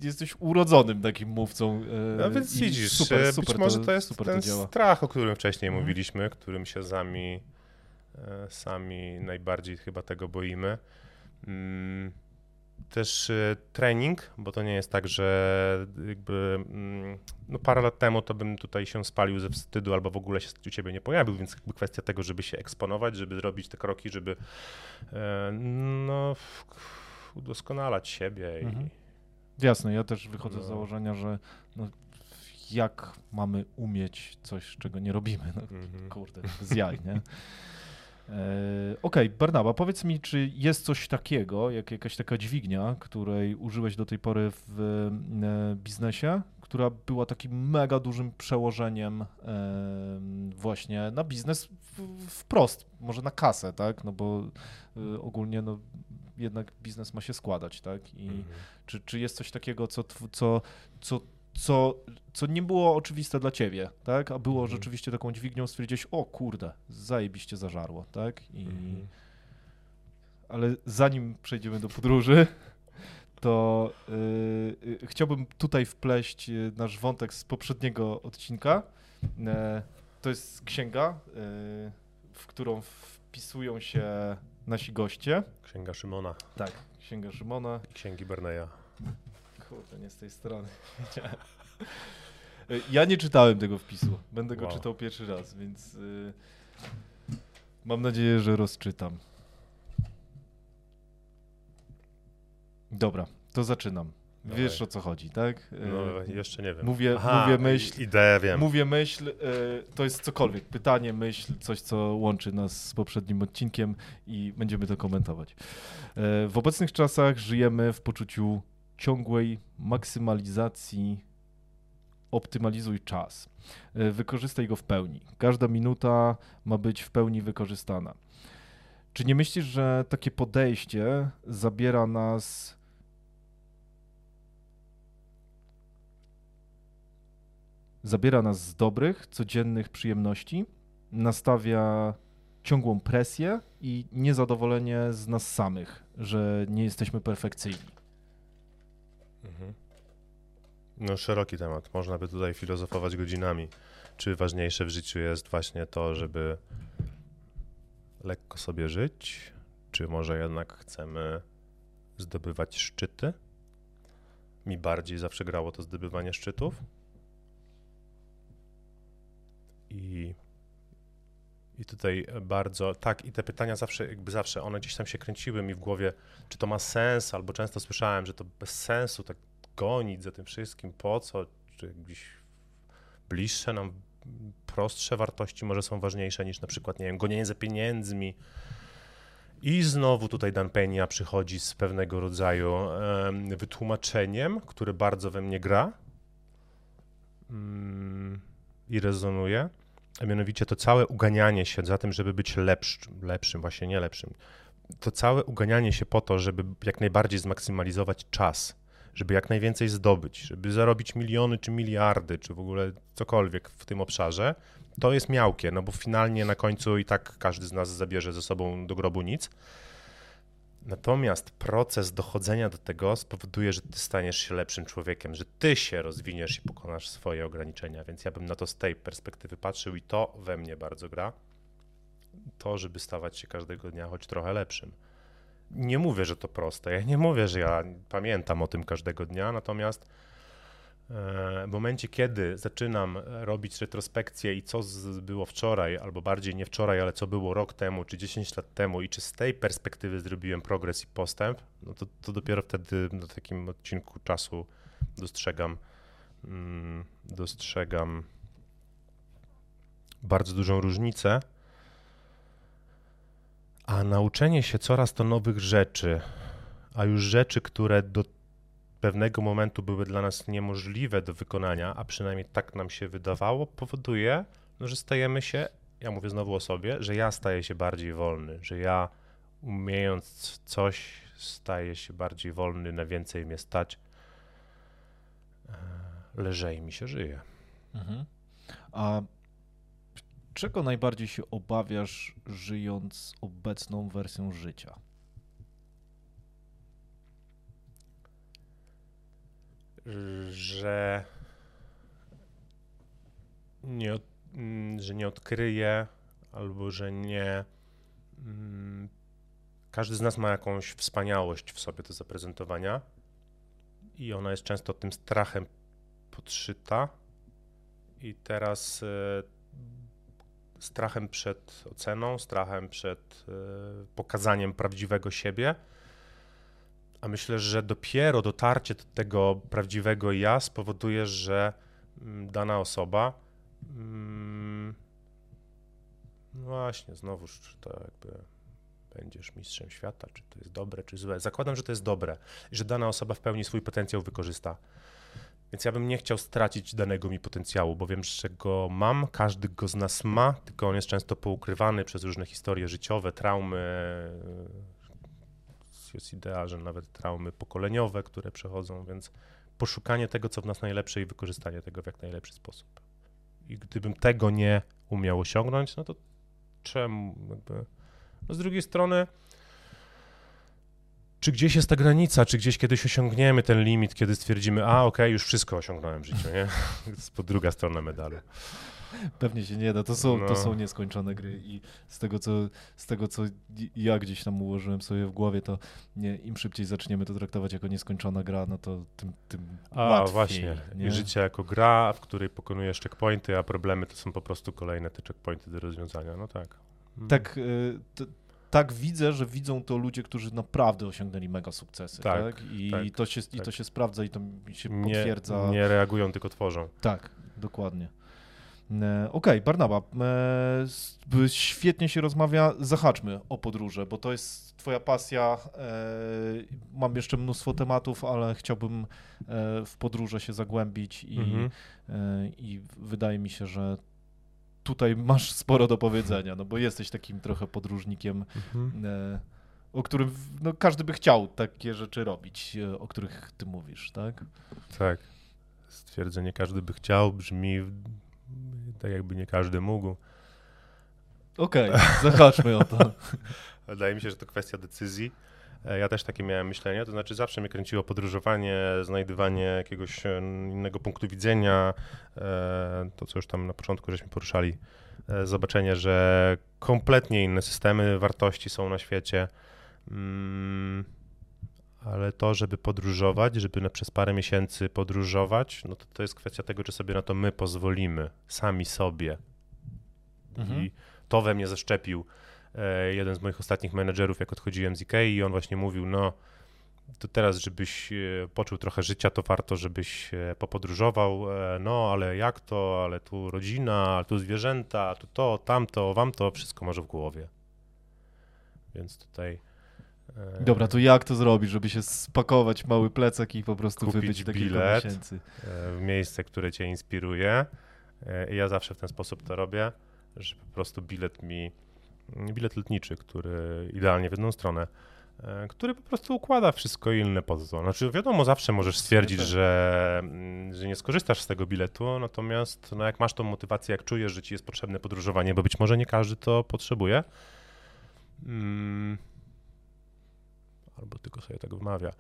jesteś urodzonym takim mówcą. e, No więc widzisz, super, e, super być może to, jest super ten to strach, o którym wcześniej Mhm. mówiliśmy, którym się zami E, sami najbardziej chyba tego boimy. Mm, też e, trening, bo to nie jest tak, że jakby mm, no parę lat temu to bym tutaj się spalił ze wstydu albo w ogóle się u ciebie nie pojawił, więc jakby kwestia tego, żeby się eksponować, żeby zrobić te kroki, żeby e, no udoskonalać siebie mhm. i Jasne, ja też wychodzę no. z założenia, że no, jak mamy umieć coś, czego nie robimy? No, mhm. Kurde, z jaj, nie? E, okej, okay, Barnaba, powiedz mi, czy jest coś takiego, jak jakaś taka dźwignia, której użyłeś do tej pory w e, biznesie, która była takim mega dużym przełożeniem e, właśnie na biznes wprost, może na kasę, tak? No bo ogólnie no, jednak biznes ma się składać, tak? I mhm. czy, czy jest coś takiego, co, co, co co, co nie było oczywiste dla ciebie, tak? A było mhm. rzeczywiście taką dźwignią, stwierdziłeś, o kurde, zajebiście zażarło, tak? I... Mhm. Ale zanim przejdziemy do podróży, to yy, chciałbym tutaj wpleść y, nasz wątek z poprzedniego odcinka. Yy, to jest księga, yy, w którą wpisują się nasi goście. Księga Szymona. Tak, księga Szymona. I księgi Berneya. Kurde, nie z tej strony. Ja nie czytałem tego wpisu. Będę go wow. czytał pierwszy raz, więc y, mam nadzieję, że rozczytam. Dobra, to zaczynam. Wiesz o co chodzi, tak? No, y, jeszcze nie wiem. Mówię, Aha, mówię myśl. Ideę wiem. Mówię myśl, y, to jest cokolwiek. Pytanie, myśl, coś, co łączy nas z poprzednim odcinkiem i będziemy to komentować. w obecnych czasach żyjemy w poczuciu ciągłej maksymalizacji optymalizuj czas. E, wykorzystaj go w pełni. Każda minuta ma być w pełni wykorzystana. Czy nie myślisz, że takie podejście zabiera nas zabiera nas z dobrych, codziennych przyjemności, nastawia ciągłą presję i niezadowolenie z nas samych, że nie jesteśmy perfekcyjni? Mhm. No, szeroki temat. Można by tutaj filozofować godzinami. Czy ważniejsze w życiu jest właśnie to, żeby lekko sobie żyć, czy może jednak chcemy zdobywać szczyty? Mi bardziej zawsze grało to zdobywanie szczytów. I, I tutaj bardzo, tak, i te pytania zawsze, jakby zawsze, one gdzieś tam się kręciły mi w głowie, czy to ma sens, albo często słyszałem, że to bez sensu, tak gonić za tym wszystkim, po co, czy gdzieś bliższe nam, prostsze wartości może są ważniejsze niż na przykład, nie wiem, gonienie za pieniędzmi. I znowu tutaj Dan Peña przychodzi z pewnego rodzaju um, wytłumaczeniem, które bardzo we mnie gra um, i rezonuje. A mianowicie to całe uganianie się za tym, żeby być lepszym, lepszym, właśnie nie lepszym. To całe uganianie się po to, żeby jak najbardziej zmaksymalizować czas żeby jak najwięcej zdobyć, żeby zarobić miliony czy miliardy, czy w ogóle cokolwiek w tym obszarze, to jest miałkie, no bo finalnie na końcu i tak każdy z nas zabierze ze sobą do grobu nic. Natomiast proces dochodzenia do tego spowoduje, że ty staniesz się lepszym człowiekiem, że ty się rozwiniesz i pokonasz swoje ograniczenia, więc ja bym na to z tej perspektywy patrzył i to we mnie bardzo gra. To, żeby stawać się każdego dnia choć trochę lepszym nie mówię, że to proste. Ja nie mówię, że ja pamiętam o tym każdego dnia, natomiast w momencie, kiedy zaczynam robić retrospekcję i co było wczoraj, albo bardziej nie wczoraj, ale co było rok temu, czy 10 lat temu, i czy z tej perspektywy zrobiłem progres i postęp, no to, to dopiero wtedy na takim odcinku czasu dostrzegam, mm, dostrzegam bardzo dużą różnicę. A nauczenie się coraz to nowych rzeczy, a już rzeczy, które do pewnego momentu były dla nas niemożliwe do wykonania, a przynajmniej tak nam się wydawało, powoduje, no, że stajemy się, ja mówię znowu o sobie, że ja staję się bardziej wolny, że ja umiejąc coś, staję się bardziej wolny, na więcej mnie stać, e, lżej mi się żyje. Mhm. A Czego najbardziej się obawiasz, żyjąc obecną wersją życia? Że nie, mm, że nie odkryję albo że nie mm, każdy z nas ma jakąś wspaniałość w sobie do zaprezentowania i ona jest często tym strachem podszyta. I teraz e, strachem przed oceną, strachem przed e, pokazaniem prawdziwego siebie. A myślę, że dopiero dotarcie do tego prawdziwego ja spowoduje, że mm, dana osoba. Mm, no właśnie, znowuż, czy to jakby będziesz mistrzem świata, czy to jest dobre, czy złe. Zakładam, że to jest dobre i że dana osoba w pełni swój potencjał wykorzysta. Więc ja bym nie chciał stracić danego mi potencjału, bo wiem, że go mam, każdy go z nas ma, tylko on jest często poukrywany przez różne historie życiowe, traumy. Jest idea, że nawet traumy pokoleniowe, które przechodzą, więc poszukanie tego, co w nas najlepsze i wykorzystanie tego w jak najlepszy sposób. I gdybym tego nie umiał osiągnąć, no to czemu jakby... No z drugiej strony, czy gdzieś jest ta granica, czy gdzieś kiedyś osiągniemy ten limit, kiedy stwierdzimy, a okej, okay, już wszystko osiągnąłem w życiu, nie? To jest po druga strona medalu. Pewnie się nie da. To są, no. to są nieskończone gry i z tego, co, z tego, co ja gdzieś tam ułożyłem sobie w głowie, to nie, im szybciej zaczniemy to traktować jako nieskończona gra, no to tym, tym a, łatwiej. właśnie. Nie? I życie jako gra, w której pokonujesz checkpointy, a problemy to są po prostu kolejne te checkpointy do rozwiązania. No tak. Tak, y, tak widzę, że widzą to ludzie, którzy naprawdę osiągnęli mega sukcesy, tak? tak? I, tak, to się, tak. I to się sprawdza i to się nie, potwierdza. Nie reagują, tylko tworzą. Tak, dokładnie. E, okej, okay, Barnaba, e, świetnie się rozmawia. Zahaczmy o podróże, bo to jest Twoja pasja. E, mam jeszcze mnóstwo tematów, ale chciałbym w podróże się zagłębić i, mhm. i wydaje mi się, że tutaj masz sporo do powiedzenia, no bo jesteś takim trochę podróżnikiem, mhm. o którym no, każdy by chciał takie rzeczy robić, o których ty mówisz, tak? Tak. Stwierdzenie każdy by chciał brzmi tak jakby nie każdy mógł. Okej, okay, zahaczmy o to. Wydaje mi się, że to kwestia decyzji. E, ja też takie miałem myślenie, to znaczy zawsze mnie kręciło podróżowanie, znajdywanie jakiegoś e, innego punktu widzenia, e, to co już tam na początku żeśmy poruszali, zobaczenie, że kompletnie inne systemy wartości są na świecie, mm, ale to, żeby podróżować, żeby na, przez parę miesięcy podróżować, no to to jest kwestia tego, czy sobie na to my pozwolimy, sami sobie. Mhm. I to we mnie zaszczepił E, jeden z moich ostatnich menedżerów, jak odchodziłem z Ikei i on właśnie mówił, no to teraz, żebyś e, poczuł trochę życia, to warto, żebyś popodróżował, e, no ale jak to, ale tu rodzina, tu zwierzęta, tu to, tamto, wam to, wszystko może w głowie. Więc tutaj... Dobra, to jak to zrobić, żeby się spakować mały plecak i po prostu Kupić wybyć takie bilet miesięcy? w miejsce, które cię inspiruje. Ja zawsze w ten sposób to robię, że po prostu bilet mi bilet lotniczy, który idealnie w jedną stronę, e, który po prostu układa wszystko inne po to. Znaczy wiadomo, zawsze możesz stwierdzić, że, mm, że nie skorzystasz z tego biletu, natomiast no, jak masz tą motywację, jak czujesz, że ci jest potrzebne podróżowanie, bo być może nie każdy to potrzebuje, mm, albo tylko sobie tego wymawia,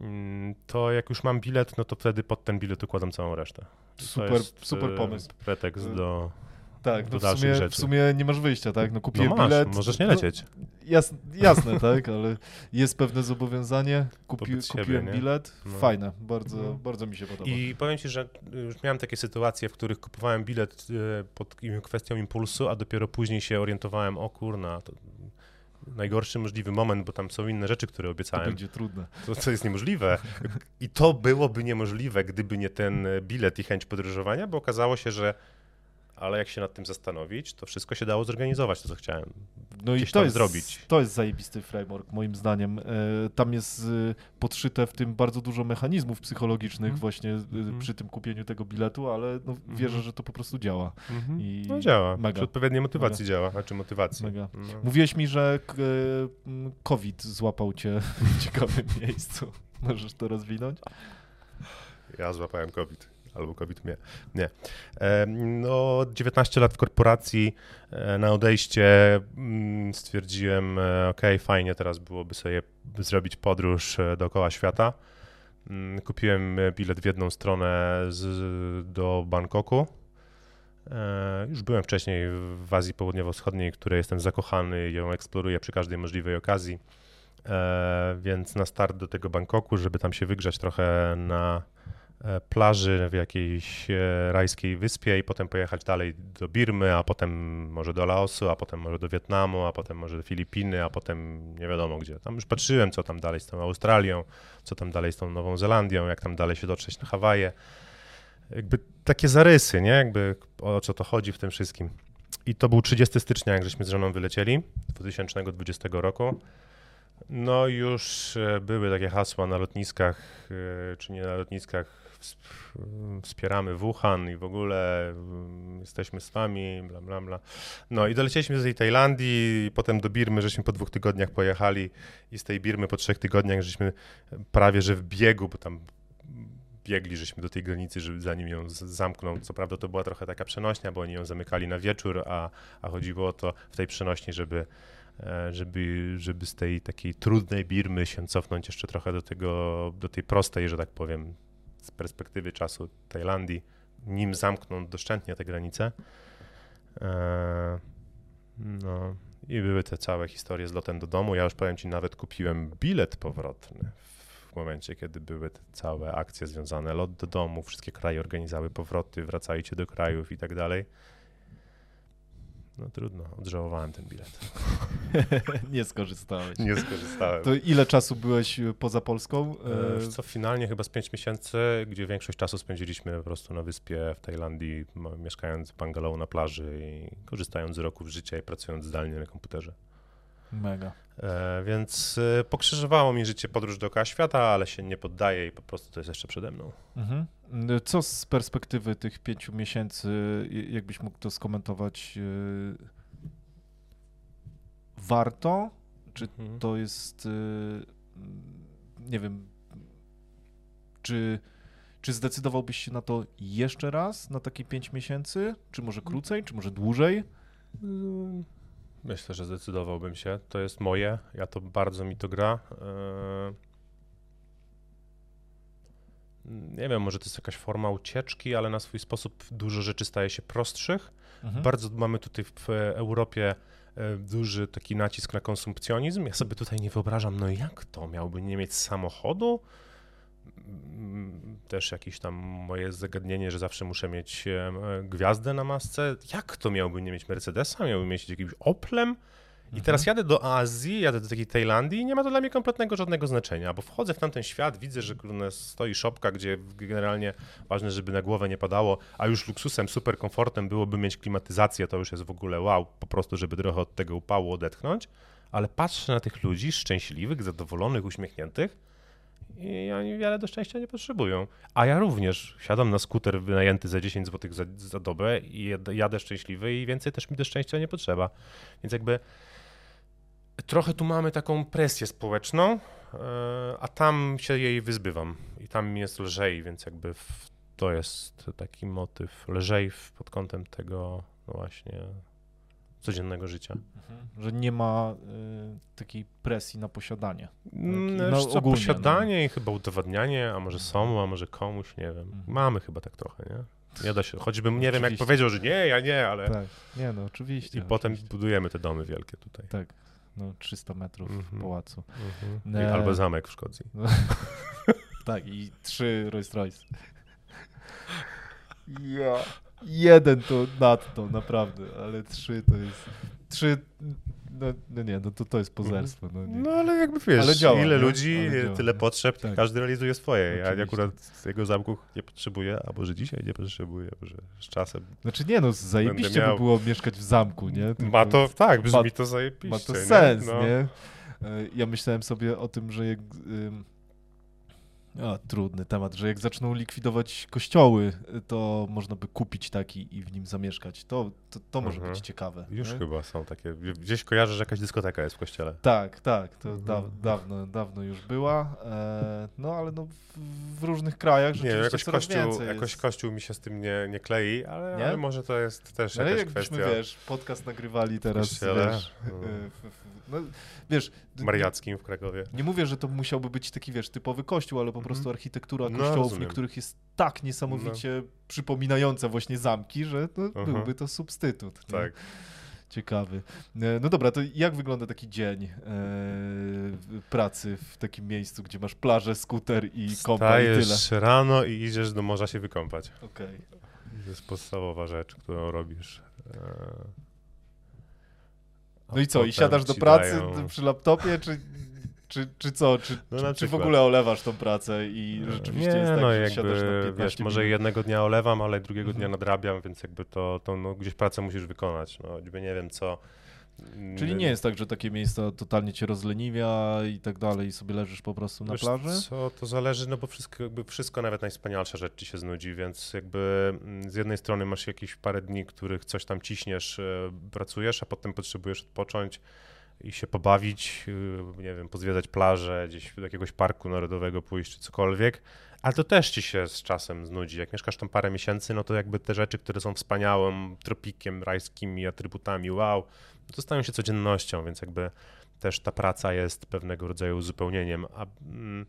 mm, to jak już mam bilet, no to wtedy pod ten bilet układam całą resztę. super, super pomysł. Pretekst y, do tak, no w, sumie, w sumie nie masz wyjścia, tak? No kupiłem no masz, bilet. możesz nie lecieć. No, jasne, jasne tak, ale jest pewne zobowiązanie. Kupi, kupiłem siebie, bilet. No. Fajne, bardzo, no. bardzo mi się podoba. I powiem ci, że już miałem takie sytuacje, w których kupowałem bilet e, pod kwestią impulsu, a dopiero później się orientowałem, o kurna, to najgorszy możliwy moment, bo tam są inne rzeczy, które obiecałem. To będzie trudne. To, co jest niemożliwe. I to byłoby niemożliwe, gdyby nie ten bilet i chęć podróżowania, bo okazało się, że ale jak się nad tym zastanowić, to wszystko się dało zorganizować, to co chciałem no i to jest, zrobić. To jest zajebisty framework, moim zdaniem. E, tam jest e, podszyte w tym bardzo dużo mechanizmów psychologicznych mm. właśnie mm. przy tym kupieniu tego biletu, ale no, mhm. wierzę, że to po prostu działa. Mm -hmm. no działa, mega. przy odpowiedniej motywacji mega. działa, znaczy motywacji. Mega. No. Mówiłeś mi, że COVID złapał cię w ciekawym miejscu. Możesz to rozwinąć? Ja złapałem COVID albo COVID mnie. Nie. No, 19 lat w korporacji, e, na odejście mm, stwierdziłem, e, ok, fajnie, teraz byłoby sobie zrobić podróż e, dookoła świata. Mm, kupiłem bilet w jedną stronę z, do Bangkoku. Już byłem wcześniej w Azji Południowo-Wschodniej, której jestem zakochany i ją eksploruję przy każdej możliwej okazji. Więc na start do tego Bangkoku, żeby tam się wygrzać trochę na plaży w jakiejś rajskiej wyspie i potem pojechać dalej do Birmy, a potem może do Laosu, a potem może do Wietnamu, a potem może do Filipiny, a potem nie wiadomo gdzie. Tam już patrzyłem, co tam dalej z tą Australią, co tam dalej z tą Nową Zelandią, jak tam dalej się dotrzeć na Hawaje jakby takie zarysy, nie? Jakby o co to chodzi w tym wszystkim. I to był 30 stycznia, jak żeśmy z żoną wylecieli 2020 roku. No już e, były takie hasła na lotniskach, e, czy nie na lotniskach, wspieramy Wuhan i w ogóle mm, jesteśmy z wami, bla, bla, bla. No i dolecieliśmy do tej Tajlandii, potem do Birmy, żeśmy po dwóch tygodniach pojechali i z tej Birmy po trzech tygodniach żeśmy prawie, że w biegu, bo tam biegli, żeśmy do tej granicy, żeby zanim ją zamkną. Co prawda to była trochę taka przenośnia, bo oni ją zamykali na wieczór, a, a chodziło o to w tej przenośni, żeby, e, żeby, żeby z tej takiej trudnej Birmy się cofnąć jeszcze trochę do tego, do tej prostej, że tak powiem, z perspektywy czasu Tajlandii, nim zamkną doszczętnie te granice. E, no i były te całe historie z lotem do domu. Ja już powiem ci, nawet kupiłem bilet powrotny w momencie, kiedy były te całe akcje związane, lot do domu, wszystkie kraje organizowały powroty, wracajcie do krajów i tak dalej. No trudno, odżałowałem ten bilet. nie skorzystałeś. Nie skorzystałem. To ile czasu byłeś e, poza Polską? E, co finalnie chyba z 5 miesięcy, gdzie większość czasu spędziliśmy po prostu na wyspie w Tajlandii, mieszkając w bungalow na plaży i korzystając z roków życia i pracując zdalnie na komputerze. Mega. E, więc e, pokrzyżowało mi życie podróż dookoła świata, ale się nie poddaję i po prostu to jest jeszcze przede mną. Mhm. Co z perspektywy tych pięciu miesięcy, jakbyś mógł to skomentować? E, warto? Czy mhm. to jest, nie wiem, czy, czy zdecydowałbyś się na to jeszcze raz, na takie pięć miesięcy? Czy może krócej, czy może dłużej? Myślę, że zdecydowałbym się. To jest moje, ja to bardzo mi to gra. Eee, nie wiem, może to jest jakaś forma ucieczki, ale na swój sposób dużo rzeczy staje się prostszych. Mhm. Bardzo mamy tutaj w Europie e, duży taki nacisk na konsumpcjonizm. Ja sobie tutaj nie wyobrażam, no jak to? Miałby nie mieć samochodu? Też jakieś tam moje zagadnienie, że zawsze muszę mieć gwiazdę na masce. Jak to miałby nie mieć Mercedesa? Miałby mieć jakimś Oplem? I mhm. teraz jadę do Azji, jadę do takiej Tajlandii i nie ma to dla mnie kompletnego żadnego znaczenia, bo wchodzę w tamten świat, widzę, że stoi szopka, gdzie generalnie ważne, żeby na głowę nie padało, a już luksusem, super komfortem byłoby mieć klimatyzację, to już jest w ogóle wow, po prostu, żeby trochę od tego upału odetchnąć, ale patrzę na tych ludzi szczęśliwych, zadowolonych, uśmiechniętych i oni wiele do szczęścia nie potrzebują. A ja również siadam na skuter wynajęty za 10 zł za, za dobę i jadę szczęśliwy i więcej też mi do szczęścia nie potrzeba. Więc jakby trochę tu mamy taką presję społeczną, e, a tam się jej wyzbywam i tam mi jest lżej, więc jakby to jest taki motyw lżej pod kątem tego no właśnie codziennego życia. Mhm. Że nie ma y, takiej presji na posiadanie. No, co, ogólnie, posiadanie no. i chyba udowadnianie, a może są, a może komuś, nie wiem. Mhm. Mamy chybym tak trochę, nie? Nie da się, choćbym nie oczywiście. wiem, jak powiedział, że nie, ja nie, ale... Tak, nie no, oczywiście. I oczywiście. potem budujemy te domy wielkie tutaj. Tak, no 300 metrów mm -hmm. pałacu. Mm -hmm. e... Albo zamek w Szkocji. No. tak, i trzy Rolls Royce. Ja. Jeden to nadto, naprawdę, ale trzy to jest... Trzy no, no, nie, no to, to jest pozerstwo. No, no ale jakby wiesz, ale działa, ile ludzi, działa, tyle potrzeb, tak. każdy realizuje swoje. Oczywiście. Ja akurat z tego zamku nie potrzebuję, a może dzisiaj nie potrzebuję, może z czasem. Znaczy nie no, zajebiście miał... by było mieszkać w zamku, nie? Tylko ma to, tak, brzmi ma, to zajebiście. Ma to sens, nie? No. nie? Ja myślałem sobie o tym, że jak o, trudny temat, że jak zaczną likwidować kościoły, to można by kupić taki i w nim zamieszkać. To, to, to może mhm. być ciekawe. Już nie? chyba są takie. Gdzieś kojarzę, że jakaś dyskoteka jest w kościele. Tak, tak. To mhm. da, dawno, dawno już była. E, no ale no, w, w, różnych krajach rzeczywiście nie, jakoś kościół, jakoś kościół mi się z tym nie, nie klei, ale, nie? ale może to jest też ale jakaś kwestia. wiesz, podcast nagrywali teraz, wiesz, no. w, no, wiesz... Mariackim w Krakowie. Nie mówię, że to musiałby być taki, wiesz, typowy kościół, ale po mhm. prostu architektura No, kościołów rozumiem. niektórych jest tak niesamowicie przypominająca właśnie zamki, że to Aha. byłby to substytut. nie? Tak. Ciekawy. E, No dobra, to jak wygląda taki dzień e, pracy w takim miejscu, gdzie masz plażę, skuter i kompa i tyle? Rano i idziesz do morza się wykąpać. Okej. To jest podstawowa rzecz, którą robisz. E, No i co, i siadasz do pracy dają- przy laptopie, czy, czy, czy co? Czy, No czy, czy w ogóle olewasz tą pracę i rzeczywiście nie, jest tak, no że jakby, siadasz na 15 wiesz, może jednego dnia olewam, ale drugiego dnia Mhm. nadrabiam, więc jakby to, to no, gdzieś pracę musisz wykonać. No, choćby nie wiem co. Czyli nie jest tak, że takie miejsca totalnie cię rozleniwia i tak dalej i sobie leżysz po prostu na Wiesz plaży? Co, to zależy, no bo wszystko, jakby wszystko, nawet najwspanialsza rzecz ci się znudzi, więc jakby mm, z jednej strony masz jakieś parę dni, których coś tam ciśniesz, e, pracujesz, a potem potrzebujesz odpocząć i się pobawić, e, nie wiem, pozwiedzać plażę, gdzieś do jakiegoś parku narodowego pójść czy cokolwiek, ale to też ci się z czasem znudzi. Jak mieszkasz tam parę miesięcy, no to jakby te rzeczy, które są wspaniałym tropikiem, rajskimi atrybutami, wow, to stają się codziennością, więc jakby też ta praca jest pewnego rodzaju uzupełnieniem. A, mm,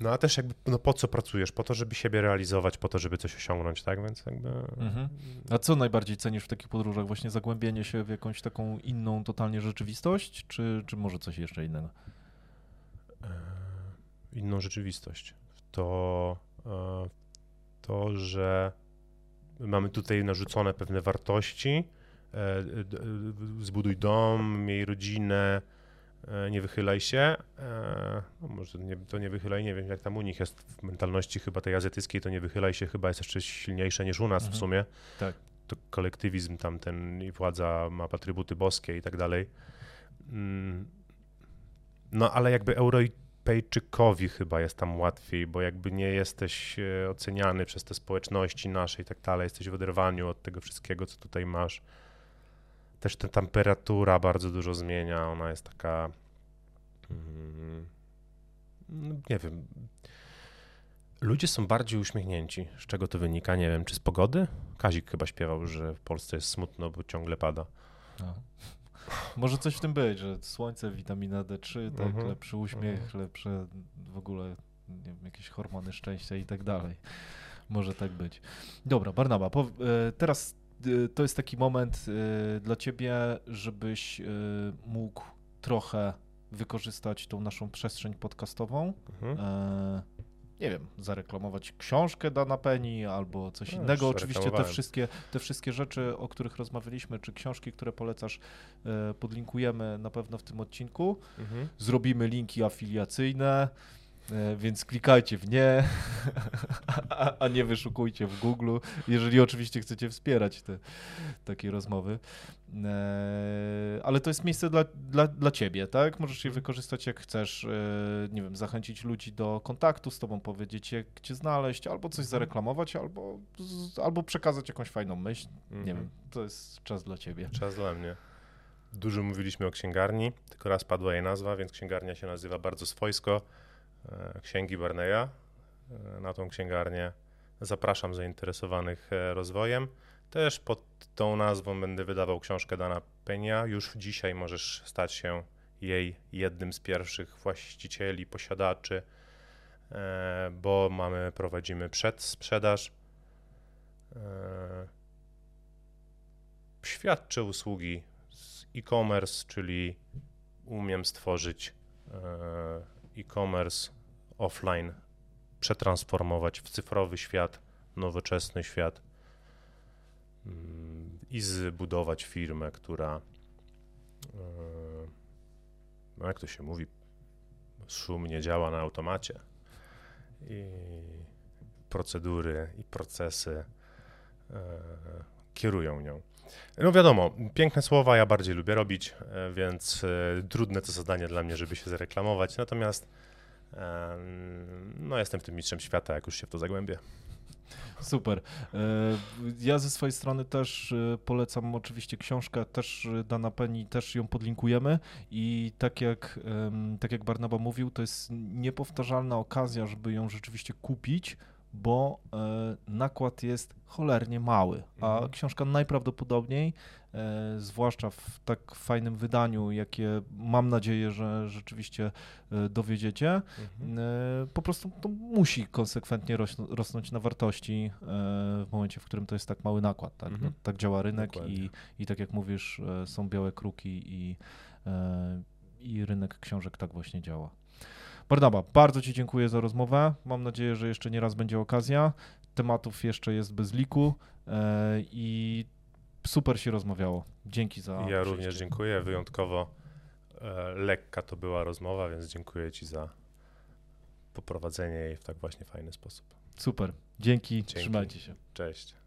no a też jakby, no po co pracujesz? Po to, żeby siebie realizować, po to, żeby coś osiągnąć, tak? Więc jakby... Mhm. A co najbardziej cenisz w takich podróżach? Właśnie zagłębienie się w jakąś taką inną totalnie rzeczywistość, czy, czy może coś jeszcze innego? e, inną rzeczywistość. To, e, to, że mamy tutaj narzucone pewne wartości, e, zbuduj dom, miej rodzinę, e, nie wychylaj się. No może nie, to nie wychylaj, nie wiem jak tam u nich jest w mentalności chyba tej azjatyckiej, to nie wychylaj się chyba jest jeszcze silniejsze niż u nas Mhm. w sumie. Tak. To kolektywizm tamten i władza ma atrybuty boskie i tak dalej. Mm, No ale jakby Europejczykowi chyba jest tam łatwiej, bo jakby nie jesteś e, oceniany przez te społeczności nasze i tak dalej, jesteś w oderwaniu od tego wszystkiego, co tutaj masz. Też ta temperatura bardzo dużo zmienia, ona jest taka, mm, no, nie wiem, ludzie są bardziej uśmiechnięci. Z czego to wynika? Nie wiem, czy z pogody? Kazik chyba śpiewał, że w Polsce jest smutno, bo ciągle pada. No. Może coś w tym być, że słońce, witamina D3, tak, Mhm. lepszy uśmiech, lepsze w ogóle nie wiem, jakieś hormony szczęścia i tak dalej. Może tak być. Dobra, Barnaba, po, e, teraz e, to jest taki moment e, dla ciebie, żebyś mógł trochę wykorzystać tą naszą przestrzeń podcastową. Mhm. E, nie wiem, zareklamować książkę Dana Penny albo coś No, innego. Oczywiście te wszystkie, te wszystkie rzeczy, o których rozmawialiśmy, czy książki, które polecasz, e, podlinkujemy na pewno w tym odcinku. Mhm. Zrobimy linki afiliacyjne, więc klikajcie w nie, a, a nie wyszukujcie w Google, jeżeli oczywiście chcecie wspierać te takie rozmowy. E, Ale to jest miejsce dla, dla, dla ciebie, tak? Możesz je wykorzystać jak chcesz, e, nie wiem, zachęcić ludzi do kontaktu z tobą, powiedzieć jak cię znaleźć, albo coś zareklamować, albo, albo przekazać jakąś fajną myśl. Nie Mhm. wiem, to jest czas dla ciebie. Czas dla mnie. Dużo mówiliśmy o księgarni, tylko raz padła jej nazwa, więc księgarnia się nazywa bardzo swojsko e, Księgi Barneya. E, Na tą księgarnię zapraszam zainteresowanych e, rozwojem. Też pod tą nazwą będę wydawał książkę Dana Penia. Już dzisiaj możesz stać się jej jednym z pierwszych właścicieli, posiadaczy, e, bo mamy, prowadzimy przedsprzedaż. E, świadczę usługi z e-commerce, czyli umiem stworzyć e, e-commerce offline, przetransformować w cyfrowy świat, nowoczesny świat mm, i zbudować firmę, która, e, no jak to się mówi, szumnie działa na automacie i procedury i procesy e, kierują nią. No wiadomo, piękne słowa ja bardziej lubię robić, e, więc e, trudne to zadanie dla mnie, żeby się zareklamować. Natomiast no jestem w tym mistrzem świata, jak już się w to zagłębię. Super. E, Ja ze swojej strony też polecam oczywiście książkę, też Dana Penny, też ją podlinkujemy i tak jak, tak jak Barnaba mówił, to jest niepowtarzalna okazja, żeby ją rzeczywiście kupić, bo e, nakład jest cholernie mały, a Mhm. książka najprawdopodobniej, e, zwłaszcza w tak fajnym wydaniu, jakie mam nadzieję, że rzeczywiście e, dowiedziecie, Mhm. po prostu to musi konsekwentnie rosnąć na wartości w momencie, w którym to jest tak mały nakład. Tak, Mhm. no, tak działa rynek i, i tak jak mówisz, są białe kruki i, i rynek książek tak właśnie działa. Barnaba, bardzo Ci dziękuję za rozmowę. Mam nadzieję, że jeszcze nie raz będzie okazja. Tematów jeszcze jest bez liku e, i super się rozmawiało. Dzięki za. Ja przyjście. również dziękuję. Wyjątkowo e, lekka to była rozmowa, więc dziękuję Ci za poprowadzenie jej w tak właśnie fajny sposób. Super. Dzięki. Dzięki. Trzymajcie się. Cześć.